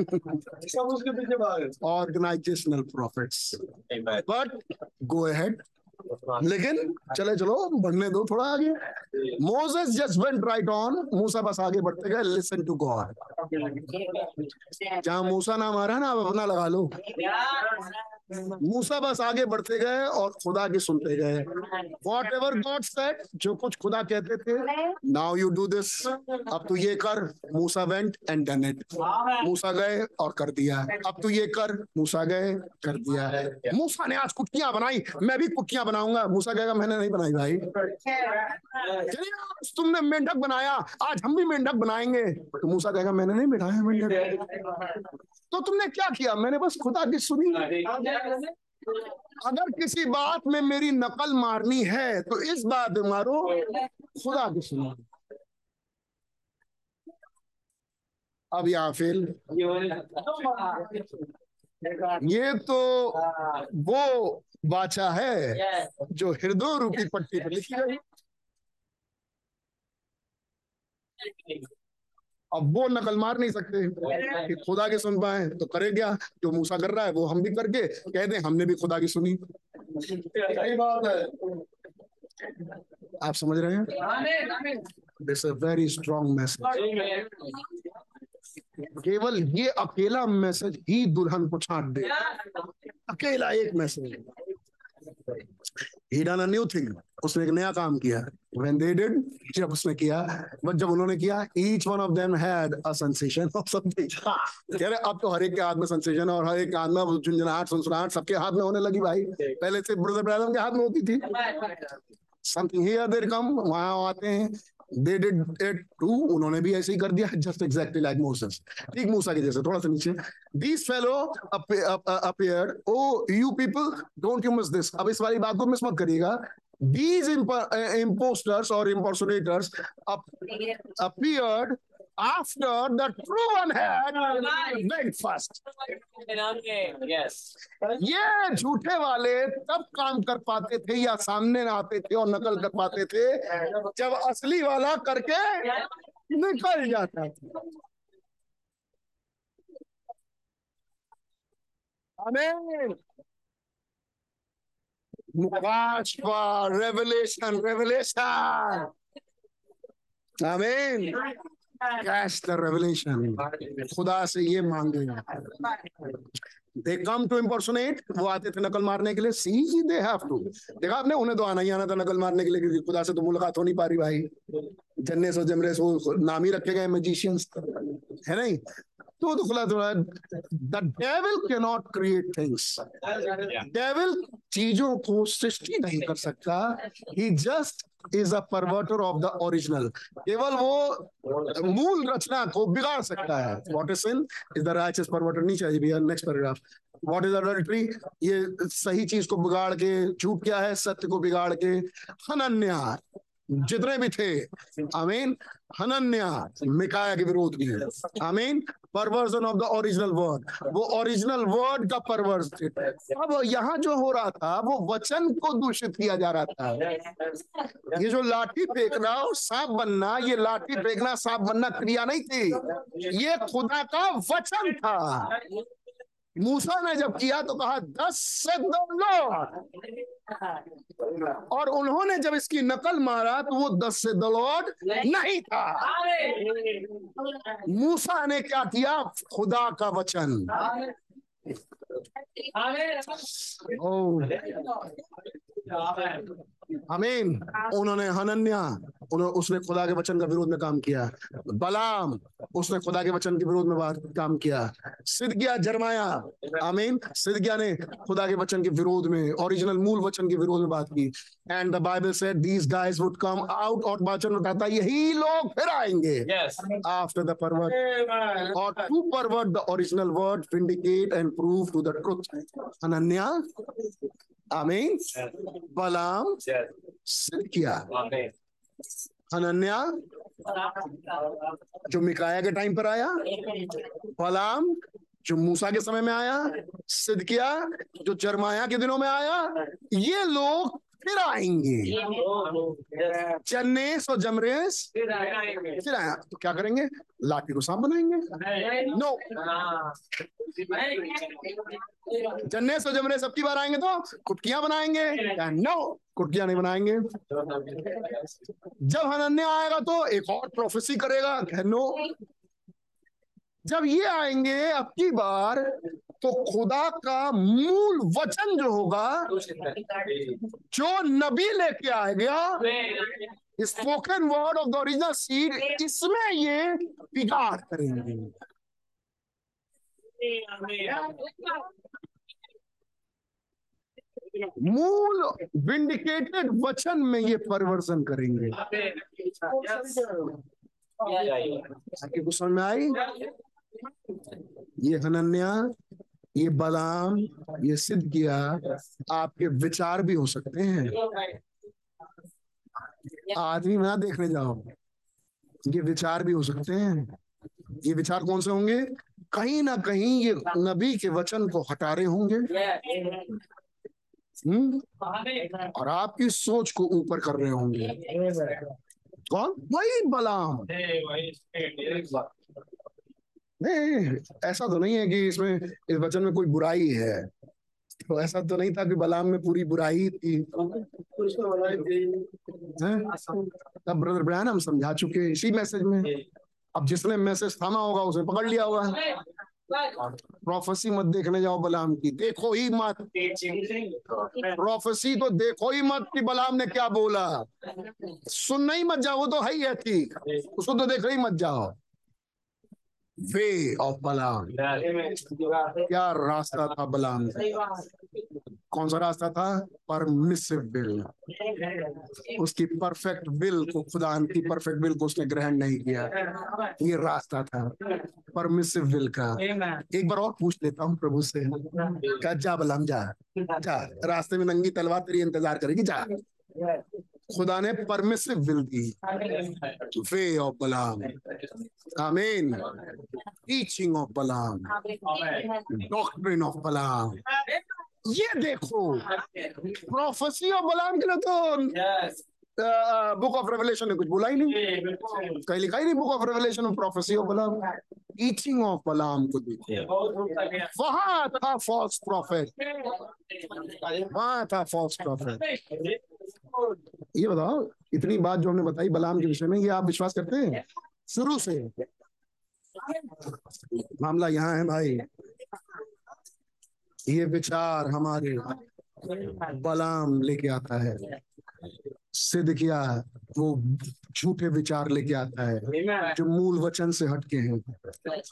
सब उसके पीछे भाग organizational prophets but go ahead लेकिन चले चलो बढ़ने दो थोड़ा आगे। Moses just went right on मूसा बस आगे बढ़ते गए। लिसन टू गॉड जहाँ मूसा नाम आ रहा है ना अब अपना लगा लो। मूसा बस आगे बढ़ते गए और खुदा की सुनते गए। वॉट एवर गॉड सेट जो कुछ खुदा कहते थे नाउ यू डू दिस अब तू ये कर, मूसा वेंट एंड डन इट मूसा गए और कर दिया। अब तू ये कर, मूसा गए, कर दिया है। मूसा ने आज कुटियाँ बनाई, मैं भी कुटियाँ बनाऊँगा। मूसा कहेगा, मैंने नहीं बनाई भाई। चलिए, आज तुमने मेंढक बनाया, आज हम भी मेंढक बनाएँगे। तो मूसा कहेगा, मैंने नहीं बिठाया मेंढक। तो तुमने क्या किया? मैंने बस खुदा की सुनी। अगर किसी बात में मेरी नकल मारनी है तो इस बात में मारो, खुदा की सुनो। अब यहाँ फिर। ये तो वो बाचा है जो हृदय रूपी पट्टी पर लिखी गई। अब वो नकल मार नहीं सकते। कि खुदा के सुन पाए तो करे क्या? जो मूसा कर रहा है वो हम भी करके कह दें हमने भी खुदा की सुनी। सही बात है। आप समझ रहे हैं? This a very strong message केवल ये अकेला मैसेज ही दुल्हन को छाट दे। अकेला एक मैसेज ही done a new thing. उसने एक नया काम किया। When they did, जब उसने किया बट जब उन्होंने किया, each one of them had a sensation of something. कह रहे, अब तो हर एक के हाथ में सेंसेशन और हर एक हाथ में झुंझुनाहट, सुनसुनाहट सबके हाथ में होने लगी भाई। पहले से ब्रदर ब्रदर के हाथ में होती थी। समथिंग हियर देयर कम वहाँ आते हैं। दे डिड इट टू उन्होंने भी ऐसे ही कर दिया जस्ट एग्जैक्टली लाइक मोसेस ठीक मूसा के जैसे थोड़ा सा नीचे। This fellow appear O you people don't you miss this अब इस वाली बात को मिस मत करिएगा। These इम्पोस्टर्स और imposters or impersonators appeared after the true one had first. Yes. ये झूठे वाले तब काम कर पाते थे या सामने आते थे और नकल कर पाते थे जब असली वाला करके निकल जाता था। रेवलेशन रेवलेशन आमीन। कैश द रेवलेशन खुदा से ये मांगे दे कम टू इम्पर्सोनेट वो आते थे नकल मारने के लिए सी दे हैव टू देखा आपने, उन्हें तो आना ही आना था नकल मारने के लिए, क्योंकि खुदा से तो मुलाकात हो नहीं पा रही भाई। जन्नेस सो जमरे सो, नाम ही रखे गए मैजिशियंस है नहीं? The devil cannot create things devil चीज़ों को सृष्टि नहीं कर सकता। He just is a perverter of the original केवल वो मूल रचना को बिगाड़ सकता है। What is sin is the righteous perverter नहीं चाहिए भैया next paragraph what is adultery ये सही चीज़ को बिगाड़ के झूठ क्या है? सत्य को बिगाड़ के। अनन्या जितने भी थे। आमीन। हनन्या, मिकाया के विरोध में आमीन। Perversion of the original word. वो ओरिजिनल वर्ड का परवर्स अब यहाँ जो हो रहा था, वो वचन को दूषित किया जा रहा था। ये जो लाठी फेंकना और सांप बनना, ये लाठी फेंकना, सांप बनना क्रिया नहीं थी। ये खुदा का वचन था। मूसा ने जब किया तो कहा दस से दो लॉर्ड और उन्होंने जब इसकी नकल मारा तो वो दस से दलौट नहीं था। मूसा ने क्या किया? खुदा का वचन। अमीन उन्होंने हनन्या उन्होंने उसने खुदा के वचन का विरोध में काम किया। बलाम उसने खुदा के वचन के विरोध में बात काम किया। सिद्धगिया जरमाया। आमीन। सिद्धगिया ने खुदा के वचन के विरोध में ओरिजिनल मूल वचन के विरोध में बात की। And the Bible said these guys would come out और वचन बताता यही लोग फिर आएँगे। After the pervert or to pervert the original word, vindicate and prove to the truth. Ananya, Amen. Balaam, Sidkia. हनन्या जो मिकाया के टाइम पर आया बलाम जो मूसा के समय में आया सिद्किया जो जरमाया के दिनों में आया ये लोग फिर आएँगे। जन्नेस और जमरेस। फिर आया। तो क्या करेंगे? लाठी को सांप बनाएँगे। नो जन्नेस और जमरेस सबकी बार आएँगे तो कुटकियाँ बनाएँगे। नो कुटकियाँ नहीं बनाएँगे। जब हनन्या आएगा तो एक और प्रोफेसी करेगा। नो जब ये आएँगे अब की बार तो खुदा का मूल वचन जो होगा जो नबी लेके आएगा spoken word of the original seed इसमें ये बिगाड़ करेंगे। मूल विंडिकेटेड वचन में ये परिवर्तन करेंगे। आपके कुछ समझ में आई? ये हनन्या ये बलाम ये सिद्ध किया आपके विचार भी हो सकते हैं। आदमी ना देखने जाओ ये विचार भी हो सकते हैं। ये विचार कौन से होंगे? कहीं ना कहीं ये नबी के वचन को हटा रहे होंगे हम्म? और आपकी सोच को ऊपर कर रहे होंगे। कौन? वही बलाम नहीं, ऐसा तो नहीं है कि इसमें, इस वचन में कोई बुराई है। तो ऐसा तो नहीं था कि बलाम में पूरी बुराई थी? तब ब्रदर ब्रैन हम समझा चुके इसी मैसेज में। अब जिसने मैसेज थामा होगा, उसे पकड़ लिया होगा। प्रोफेसी मत देखने जाओ बलाम की। देखो ही मत। प्रोफेसी तो देखो ही मत कि बलाम ने क्या बोला। सुनना ही मत जाओ, वो तो है ही है ठीक। उसको तो देखने ही मत जाओ। वे ऑफ़ बलाम क्या रास्ता था बलाम? कौन सा रास्ता था परमिसिव विल उसकी परफेक्ट विल को खुदा की परफेक्ट विल को उसने ग्रहण नहीं किया ये रास्ता था परमिसिव विल का एक बार और पूछ लेता हूँ प्रभु से क्या जा बलाम जा जा रास्ते में नंगी तलवार तेरी इंतज़ार करेगी जा खुदा ने परमिसिव विल दी वे ऑफ़ बलाम आमीन teaching of Balaam doctrine of Balaam ये देखो प्रोफेसी ऑफ़ बलाम के लिए तो बुक ऑफ़ रेवलेशन ने कुछ बोला ही नहीं। कहीं लिखा ही नहीं बुक ऑफ़ रेवलेशन में prophecy of Balaam teaching of Balaam को देखो। वहाँ था फॉल्स प्रॉफिट वहाँ था फॉल्स प्रॉफिट ये बताओ, इतनी बात जो हमने बताई बलाम के विषय में, ये आप विश्वास करते हैं? शुरू से। मामला यहाँ है भाई। ये विचार हमारे बलाम लेके आता है। सिद्ध किया वो झूठे विचार लेके आता है, जो मूल वचन से हटके हैं।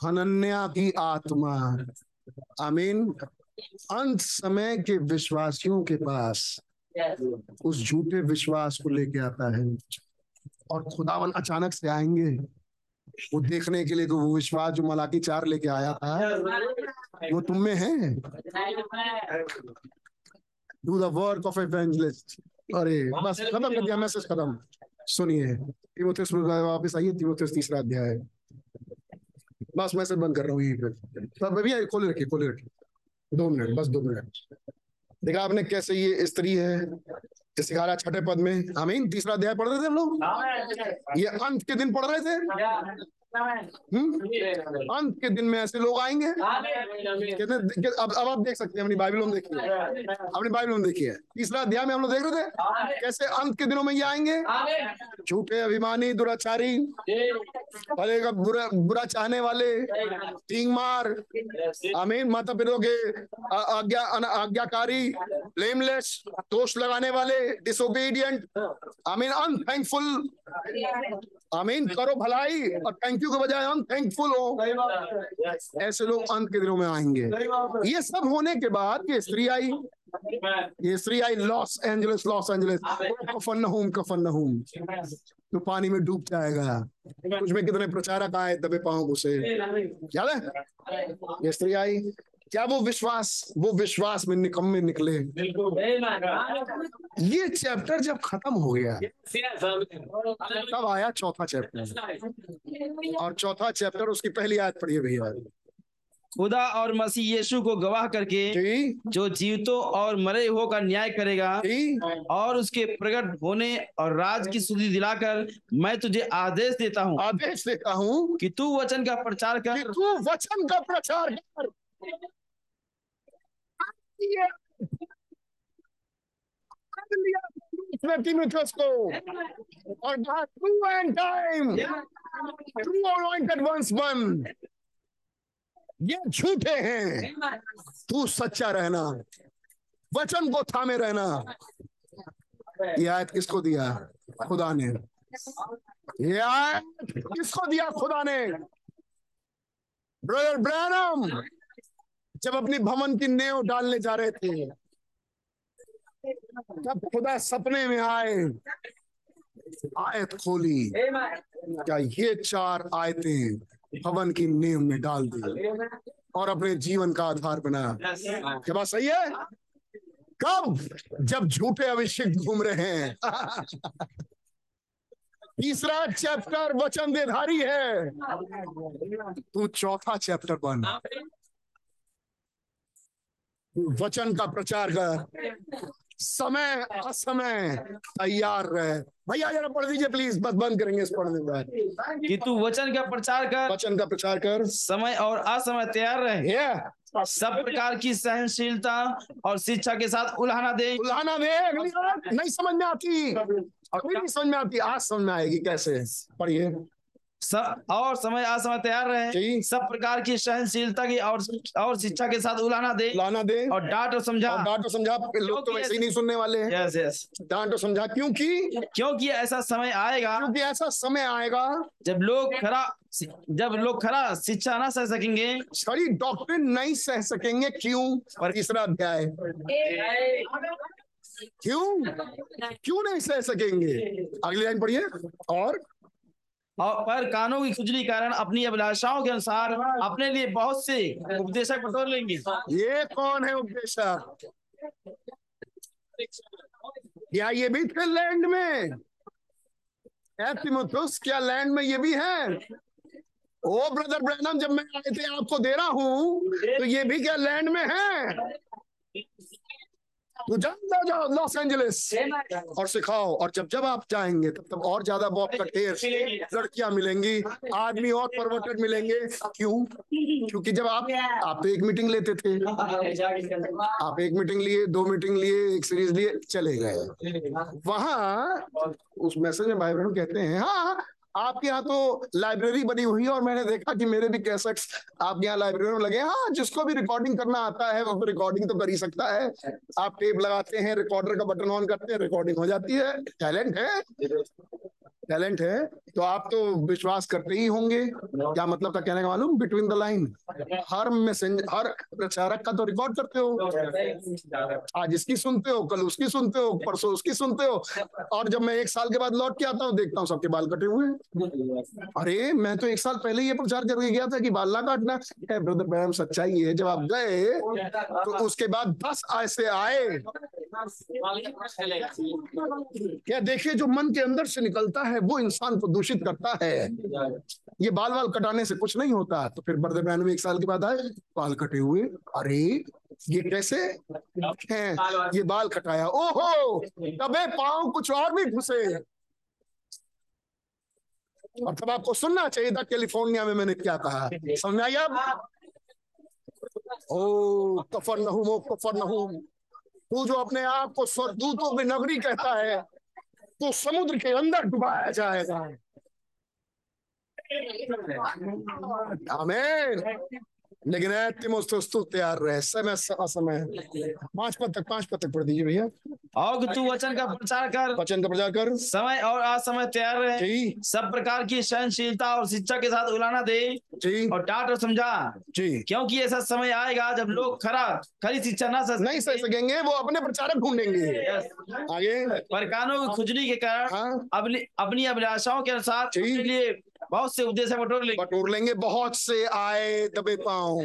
हनन्या की आत्मा। आमीन। अंत समय के विश्वासियों के पास उस झूठे विश्वास को लेके आता है। और खुदावन अचानक से आएँगे। वो देखने के लिए तो वो विश्वास जो मलाकी चार लेके आया था, वो तुम में है? Do the work of evangelist अरे, बस खत्म कर दिया मैसेज खत्म। सुनिए तिमोथेस वापस आइए तिमोथेस तीसरा अध्याय। बस मैसेज बंद कर रहा हूँ, यहीं पे। भैया खोले रखिए खोले रखिए। दो मिनट, बस दो मिनट। देखा आपने कैसे ये स्त्री है? सिखा रहा छठे पद में। हमें तीसरा अध्याय पढ़ रहे थे हम लोग? ये अंत के दिन पढ़ रहे थे? अंत के दिन में ऐसे लोग आएँगे? कितने अब अब आप देख सकते हैं अपनी बाइबल में देखिए अपनी बाइबल में देखिए तीसरा अध्याय में हम लोग देख रहे थे कैसे अंत के दिनों में ये आएँगे? झूठे अभिमानी दुराचारी भले का बुरा बुरा चाहने वाले टींग मार आमीन। माता पिता के आज्ञा आज्ञाकारी ब्लेमलेस दोष लगाने वाले डिसोबीडियंट आमीन। अनथैंकफुल। आमीन करो भलाई और थैंक यू के बजाय अनथैंकफुल हो। ऐसे लोग अंत के दिनों में आएँगे। ये सब होने के बाद ये स्त्री आई। ये स्त्री आई लॉस एंजलिस लॉस एंजलिस। कफन नहूम कफन नहूम तो पानी में डूब जाएगा। कुछ में कितने प्रचारक आए दबे पाओ उसे याद है? ये स्त्री आई। क्या वो विश्वास वो विश्वास में निकम्मे निकले ये चैप्टर जब खत्म हो गया तब आया चौथा चैप्टर। और चौथा चैप्टर उसकी पहली आयत पढ़िए भैया। खुदा और मसीह यीशु को गवाह करके जी। जो जीवतों और मरे हुओं का न्याय करेगा जी। और उसके प्रकट होने और राज की सुधि दिलाकर मैं तुझे आदेश देता हूँ आदेश देता हूँ कि तू वचन का प्रचार कर। तू वचन का प्रचार कर। और टाइम ट्रू ये झूठे हैं तू सच्चा रहना वचन को थामे रहना ये आयत किसको दिया खुदा ने ये आयत किसको दिया खुदा ने ब्रदर ब्रैनम जब अपनी भवन की नेव डालने जा रहे थे तब खुदा सपने में आए, आयत खोली, क्या ये चार आयतें भवन की नींव में डाल दी और अपने जीवन का आधार बनाया क्या बात सही है? कब? जब झूठे अभिषेक घूम रहे हैं। तीसरा चैप्टर वचन देधारी है। तू चौथा चैप्टर बन। वचन का प्रचार कर। समय असमय तैयार रहे। भैया जरा पढ़ दीजिए प्लीज़ बस बंद करेंगे इस पढ़ने के कि तू वचन का प्रचार कर। वचन का प्रचार कर। समय और असमय तैयार रहे। ये सब प्रकार की सहनशीलता और शिक्षा के साथ उलाहना दे। उलाहना दे। नहीं समझ में आती। अभी नहीं समझ में आती। आज समझ में आएगी। कैसे? पढ़िए। सब और समय असमय तैयार रहे। सब प्रकार की सहनशीलता की और और शिक्षा के साथ उलाहना दे। उलाहना दे। और डांट और समझा। डांट और समझा। लोग तो वैसे ही नहीं सुनने वाले हैं। यस यस डांटो समझा क्योंकि क्योंकि ऐसा समय आएगा। क्योंकि ऐसा समय आएगा। जब लोग खरा जब लोग खरा शिक्षा ना सह सकेंगे। खड़ी डॉक्ट्रिन नहीं सह सकेंगे क्यों? और तीसरा अध्याय। क्यों? क्यों नहीं सह सकेंगे? अगली लाइन पढ़िए। और और पर कानों की खुजली कारण अपनी अभिलाषाओं के अनुसार अपने लिए बहुत से उपदेशक बटोर लेंगे। ये कौन है उपदेशक? क्या ये भी थे लैंड में क्या लैंड में ये भी है? ओ ब्रदर ब्रैनम जब मैं आए थे आपको दे रहा हूँ तो ये भी क्या लैंड में है? तो जाओ जाओ जाओ लॉस एंजलिस। और सिखाओ और जब जब आप जाएँगे तब तब और ज़्यादा बॉब का ढेर लड़कियाँ मिलेंगी आदमी और परवर्टेड मिलेंगे। क्यों? क्योंकि जब आप आप तो एक मीटिंग लेते थे। आप एक मीटिंग लिए दो मीटिंग लिए एक सीरीज़ लिए चले गए। वहाँ उस मैसेज में भाई बहन कहते हैं हाँ आपके यहाँ तो लाइब्रेरी बनी हुई है और मैंने देखा कि मेरे भी कैसेट्स आपके यहाँ लाइब्रेरी में लगे हाँ। जिसको भी रिकॉर्डिंग करना आता है, वो रिकॉर्डिंग तो कर ही सकता है। आप टेप लगाते हैं रिकॉर्डर का बटन ऑन करते हैं रिकॉर्डिंग हो जाती है। टैलेंट है। टैलेंट है। तो आप तो विश्वास करते ही होंगे। क्या मतलब था कहने का मालूम? बिटवीन द लाइन हर मैसेंजर हर प्रचारक का तो रिकॉर्ड करते हो। आज इसकी सुनते हो, कल उसकी सुनते हो, परसों उसकी सुनते हो। और जब मैं एक साल के बाद लौट के आता हूँ, देखता हूँ सबके बाल कटे हुए हैं। अरे, मैं तो एक साल पहले ये प्रचार करके गया था कि बाल काटना। है ब्रदर मैडम सच्चाई है, जब आप गए तो उसके बाद दस ऐसे आए। क्या देखिए, जो मन के अंदर से निकलता है, वो इंसान को दूषित करता है। ये बाल बाल कटाने से कुछ नहीं होता। तो फिर बर्दे बहन में एक साल के बाद आए, बाल कटे हुए। अरे, ये कैसे हैं? ये बाल कटाया। ओहो, तबे पाँव कुछ और भी घुसे। और तब आपको सुनना चाहिए था कैलिफ़ोर्निया में मैंने क्या कहा। समझ आई आप ओ कफर नहुम ओ कफर नहुम। तू जो अपने आप को स्वर्गदूतों की नगरी कहता है तो समुद्र के अंदर डुबाया जाएगा। आमीन। लेकिन तैयार रहे समय समय पाँच पद तक पाँच पद तक पढ़ दीजिए भैया और तू वचन का प्रचार कर वचन का प्रचार कर समय और असमय तैयार रहे जी सब प्रकार की सहनशीलता और शिक्षा के साथ उलाना दे जी और डांट और समझा जी क्योंकि ऐसा समय आएगा जब लोग खरा खरी शिक्षा ना सक नहीं सह सकेंगे वो अपने प्रचारक ढूंढेंगे आगे पर कानों की खुजली के कारण अपनी अपनी अभिलाषाओं के अनुसार लिए बहुत से उद्देश्य बटोर लेंगे। बटोर लेंगे बहुत से आए दबे पाओ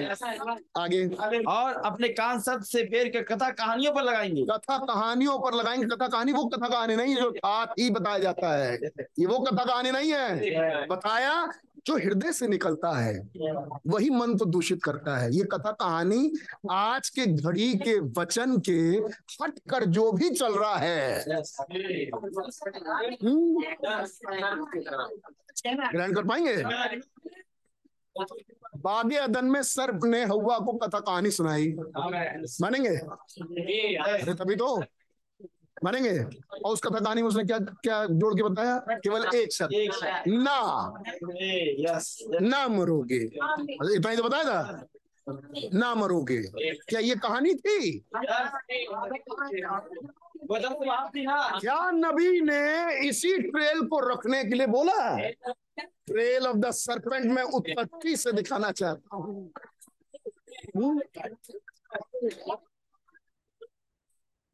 आगे। और अपने कान शब्द से फेर के कथा कहानियों पर लगाएँगे। कथा कहानियों पर लगाएँगे। कथा कहानी वो कथा कहानी नहीं है जो था ही बताया जाता है। ये वो कथा कहानी नहीं है। बताया जो हृदय से निकलता है वही मन को दूषित करता है। ये कथा कहानी आज के घड़ी के वचन के हट कर जो भी चल रहा है। हम्म, ग्रहण कर पाएँगे? बागे अदन में सर्प ने हवा को कथा कहानी सुनाई। मानेंगे? अरे तभी तो। मानेंगे और उस कथा कहानी में उसने क्या क्या जोड़ के बताया? केवल एक शब्द ना। ना मरोगे। इतना ही तो बताया था? ना मरोगे। क्या ये कहानी थी? क्या नबी ने इसी ट्रेल को रखने के लिए बोला? ट्रेल ऑफ़ द सरपेंट में उत्पत्ति से दिखाना चाहता हूँ?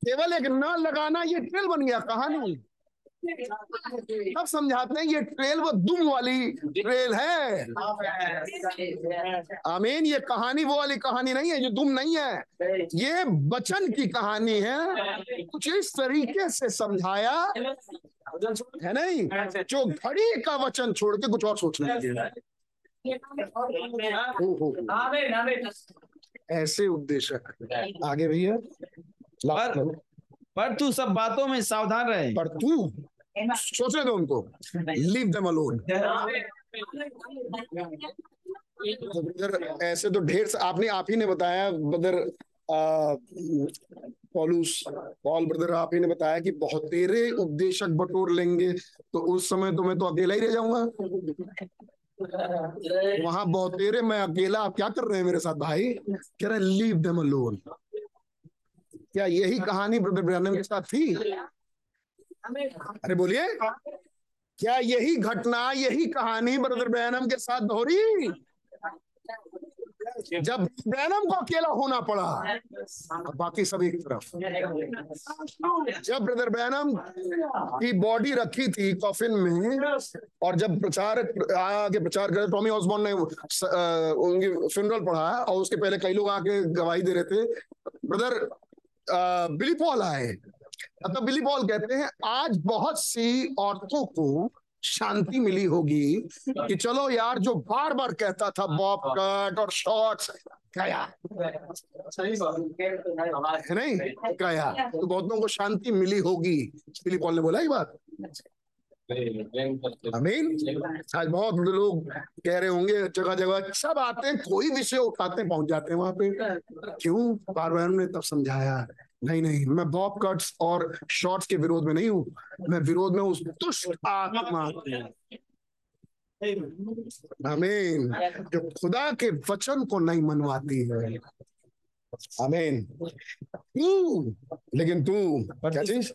केवल एक न लगाना ये ट्रेल बन गया कहानी अब समझाते हैं ये ट्रेल वो दुम वाली ट्रेल है। आमीन ये कहानी वो वाली कहानी नहीं है जो दुम नहीं है। ये बचन की कहानी है। कुछ इस तरीके से समझाया है नहीं? जो घड़ी का वचन छोड़ के कुछ और सोचने लगे। ऐसे उद्देश्य आगे भैया। पर- पर तू सब बातों में सावधान रहे। पर तू सोचने दो उनको? लीव देम अलोन ऐसे तो ढेर आपने आप ही ने बताया ब्रदर पॉलूस पॉल ब्रदर आप ही ने बताया कि बहुत तेरे उपदेशक बटोर लेंगे तो उस समय तो मैं तो अकेला ही रह जाऊँगा। वहाँ बहुत तेरे मैं अकेला। आप क्या कर रहे हैं मेरे साथ भाई? कह रहे लीव देम अलोन क्या यही कहानी ब्रदर ब्रैनम के साथ थी? अरे बोलिए। क्या यही घटना, यही कहानी ब्रदर ब्रैनम के साथ दोहरी? जब ब्रैनम को अकेला होना पड़ा और बाकी सब एक तरफ़। जब ब्रदर ब्रैनम की बॉडी रखी थी कॉफिन में, और जब प्रचार, आगे प्रचार कर टॉमी ऑसबॉर्न ने उनकी फ्यूनरल पढ़ा, और उसके पहले कई लोग आके गवाही दे रहे थे। ब्रदर बिली पॉल आए। तो बिली पॉल कहते हैं आज बहुत सी औरतों को शांति मिली होगी कि चलो यार जो बार बार कहता था बॉब कट और शॉर्ट्स गया है नहीं गया तो बहुतों को शांति मिली होगी। बिली पॉल ने बोला ये बात? अमीन, आज बहुत लोग कह रहे होंगे जगह जगह सब आते हैं, कोई विषय उठाते, पहुँच जाते हैं वहाँ पे। क्यों? बार ने तब समझाया, नहीं नहीं, मैं बॉब कट्स और शॉर्ट्स के विरोध में नहीं हूँ, मैं विरोध में उस दुष्ट आत्मा। आमीन जो खुदा के वचन को नहीं मनवाती है आमीन तू लेकिन तू क्या चीज़?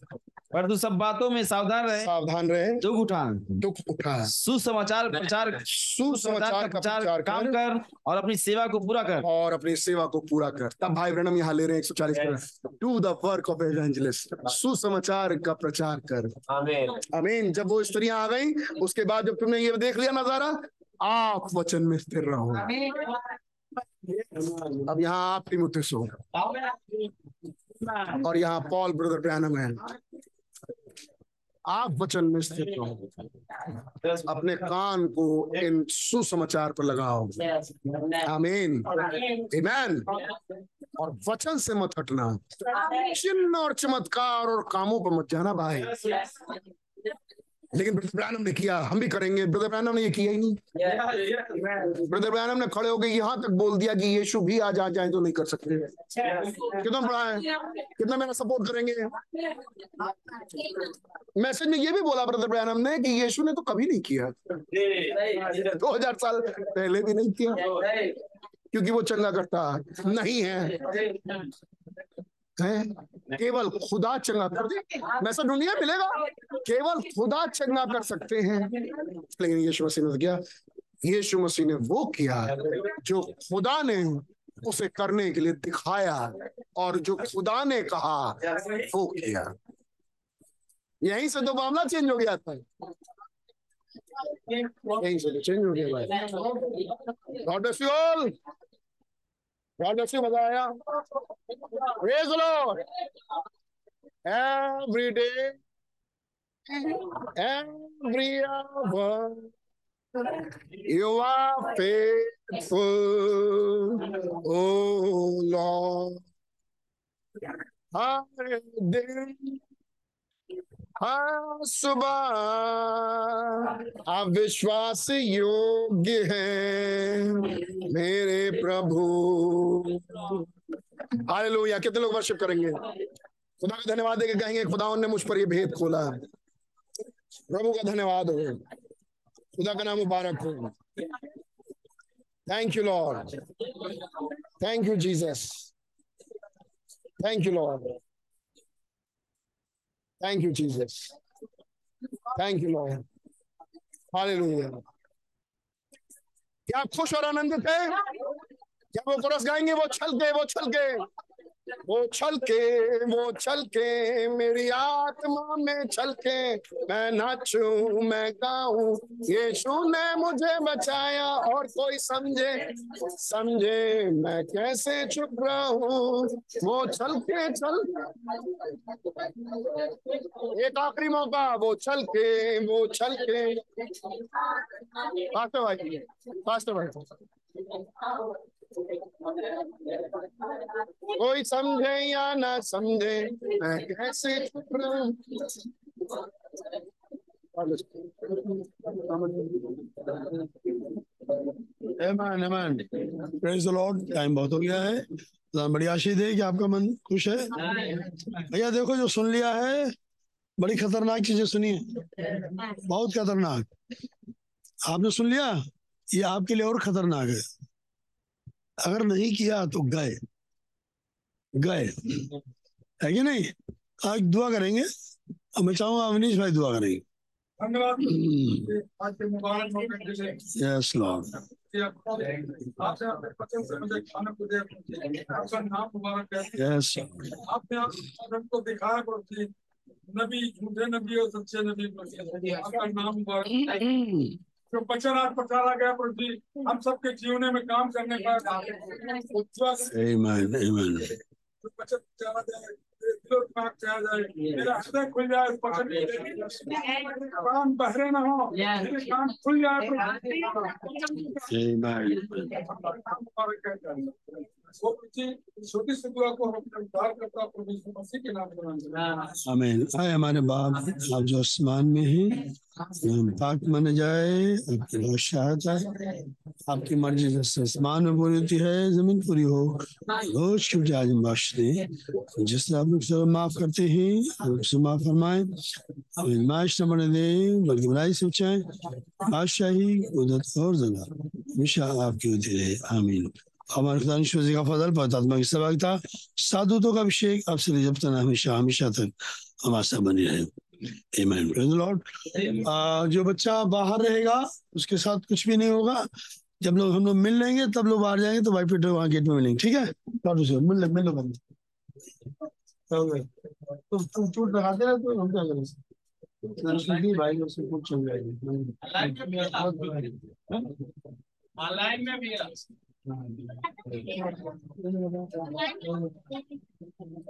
परंतु सब बातों में सावधान रहे। सावधान रहे। दुख उठा। दुख उठा। सुसमाचार प्रचार सुसमाचार का प्रचार काम कर। कर और अपनी सेवा को पूरा कर। और अपनी सेवा को पूरा कर। तब भाई ब्रनम यहाँ ले रहे हैं एक सौ चालीस to the work of evangelist सुसमाचार का प्रचार कर। आमीन अमीन जब वो स्त्रियाँ आ गई उसके बाद जब तुमने ये देख लिया नज़ारा आप वचन में स्थिर रहो। अब यहाँ आप तिमुथियुस हो और यहाँ पॉल ब्रदर ब्रैनम है आप वचन में स्थिर रहो। अपने कान को इन सुसमाचार पर लगाओ। आमीन। ईमान और वचन से मत हटना। चिन्ह और चमत्कार और कामों पर मत जाना भाई। लेकिन ब्रदर ब्रैनम ने किया, हम भी करेंगे। ब्रदर ब्रैनम ने ये किया ही नहीं। ब्रदर ब्रैनम ने खड़े होकर यहाँ तक बोल दिया कि यीशु भी आज आ जाए तो नहीं कर सकते। कितना बड़ा है? कितना मेरा सपोर्ट करेंगे? मैसेज में ये भी बोला ब्रदर ब्रैनम ने कि यीशु ने तो कभी नहीं किया। दो हज़ार साल पहले भी नहीं किया। क्योंकि वो चंगा करता नहीं है। है? केवल खुदा चंगा कर दे। वैसा दुनिया मिलेगा। केवल खुदा चंगा कर सकते हैं। लेकिन यीशु मसीह ने किया। यीशु मसीह ने वो किया जो खुदा ने उसे करने के लिए दिखाया और जो खुदा ने कहा वो किया। यहीं से तो मामला चेंज हो गया था। यहीं से तो चेंज हो गया भाई। God bless you all God bless you, Praise the Lord. Every day, every hour, you are faithful, oh Lord. Our हर सुबह। आप विश्वास योग्य हैं, मेरे प्रभु। हालेलुया। कितने लोग वर्शिप करेंगे? खुदा का धन्यवाद देके कहेंगे खुदा ने मुझ पर ये भेद खोला। प्रभु का धन्यवाद हो। खुदा का नाम मुबारक हो। Thank you Lord thank you Jesus thank you Lord thank you, Jesus. Thank you, Lord. Hallelujah. क्या आप खुश और आनंदित है क्या वो क्रॉस गाएँगे वो छल गए वो छल के वो छल के वो छल के, मेरी आत्मा में छल के, मैं नाचूं, मैं गाऊं। यीशु ने मुझे बचाया और कोई समझे समझे मैं कैसे चुप रहूँ? वो छल के छल। एक आखिरी मौका वो छल के वो छल के। पास्टर भाई पास्टर भाई। कोई समझे या ना समझे, मैं कैसे चुप the Lord. टाइम बहुत हो गया है। बड़ी आशीष है कि आपका मन खुश है। भैया, देखो जो सुन लिया है, बड़ी खतरनाक चीज़ें सुनी है। बहुत खतरनाक। आपने सुन लिया? ये आपके लिए और खतरनाक है। अगर नहीं किया तो गए। गए। है कि नहीं? आज दुआ करेंगे। और मैं चाहूँगा अवनीश भाई दुआ करेंगे। धन्यवाद। आज के मुबारक मौके के लिए यस है। यस आपने हमको दिखाया नबी झूठे नबी और सच्चे नबी आपका नाम मुबारक है। जो वचन आज पसारा गया प्रभु जी हम सबके जीवन में काम करने का उज्ज्वल आमेन आमेन जो वचन जाए चला हृदय खुल जाए कान बहरे ना हो कान खुल जाए छोटी आमीन। आए हमारे बाप, आप जो आसमान में हैं नाम पाक माने जाए, आपकी बादशाहत है आपकी मर्ज़ी जैसे आसमान में पूरी होती है, ज़मीन पूरी हो, रोज आज हम बख्श दे जिससे आप लोग सब माफ़ करते हैं, आप से माफ़ फरमाए न बने दे, बल्कि बुराई से बादशाही, उदत और जगह हमेशा आपकी होती रहे आमीन। हमारे खुदा ईश्वर जी का फजल पवित्र आत्मा की सहभागिता साधुतों का अभिषेक अब से जब तक हमेशा हमेशा तक हमारे साथ बनी रहे Amen. Lord. आ, जो बच्चा बाहर रहेगा उसके साथ कुछ भी नहीं होगा जब लोग हम लोग मिल लेंगे तब लोग बाहर जाएँगे तो भाई पीटर वहाँ गेट में मिलेंगे ठीक है मिल ले मिल लो बंद तो तुम चोट लगाते रहे तो हम क्या करें भाई कुछ चल जाएगी ऑनलाइन में भी है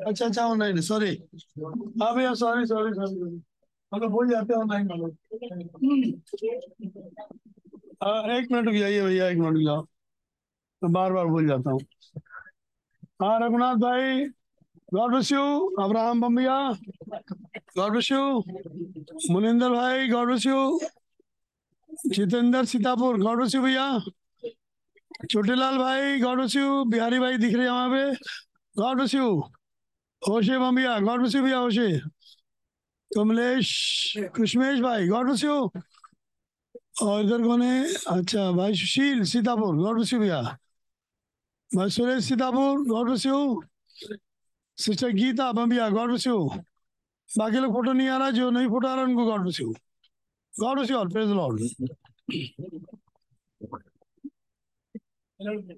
अच्छा अच्छा ऑनलाइन सॉरी हाँ भैया सॉरी सॉरी सॉरी हम लोग भूल जाते हैं ऑनलाइन वालों। हाँ एक मिनट रुक जाइए भैया, एक मिनट जाओ मैं बार बार भूल जाता हूँ। हाँ रघुनाथ भाई God bless you Abraham Bambiya God bless you Munindar भाई God bless you Jitendra Sitapur God bless you भैया। छोटेलाल भाई गॉड ब्लेस यू बिहारी भाई दिख रहे हैं वहाँ पे। गॉड ब्लेस यू होशे बम्बिया गॉड ब्लेस यू भैया होशे। कमलेश कृष्मेश भाई गॉड ब्लेस यू और इधर कौन है? अच्छा भाई Sushil Sitapur God bless you भैया। भाई Suresh Sitapur God bless you sister Geeta Bambiya God bless you बाकी लोग फ़ोटो नहीं आ रहा, जो नहीं फ़ोटो आ रहा, उनको God bless you God bless you all praise Lord. don't even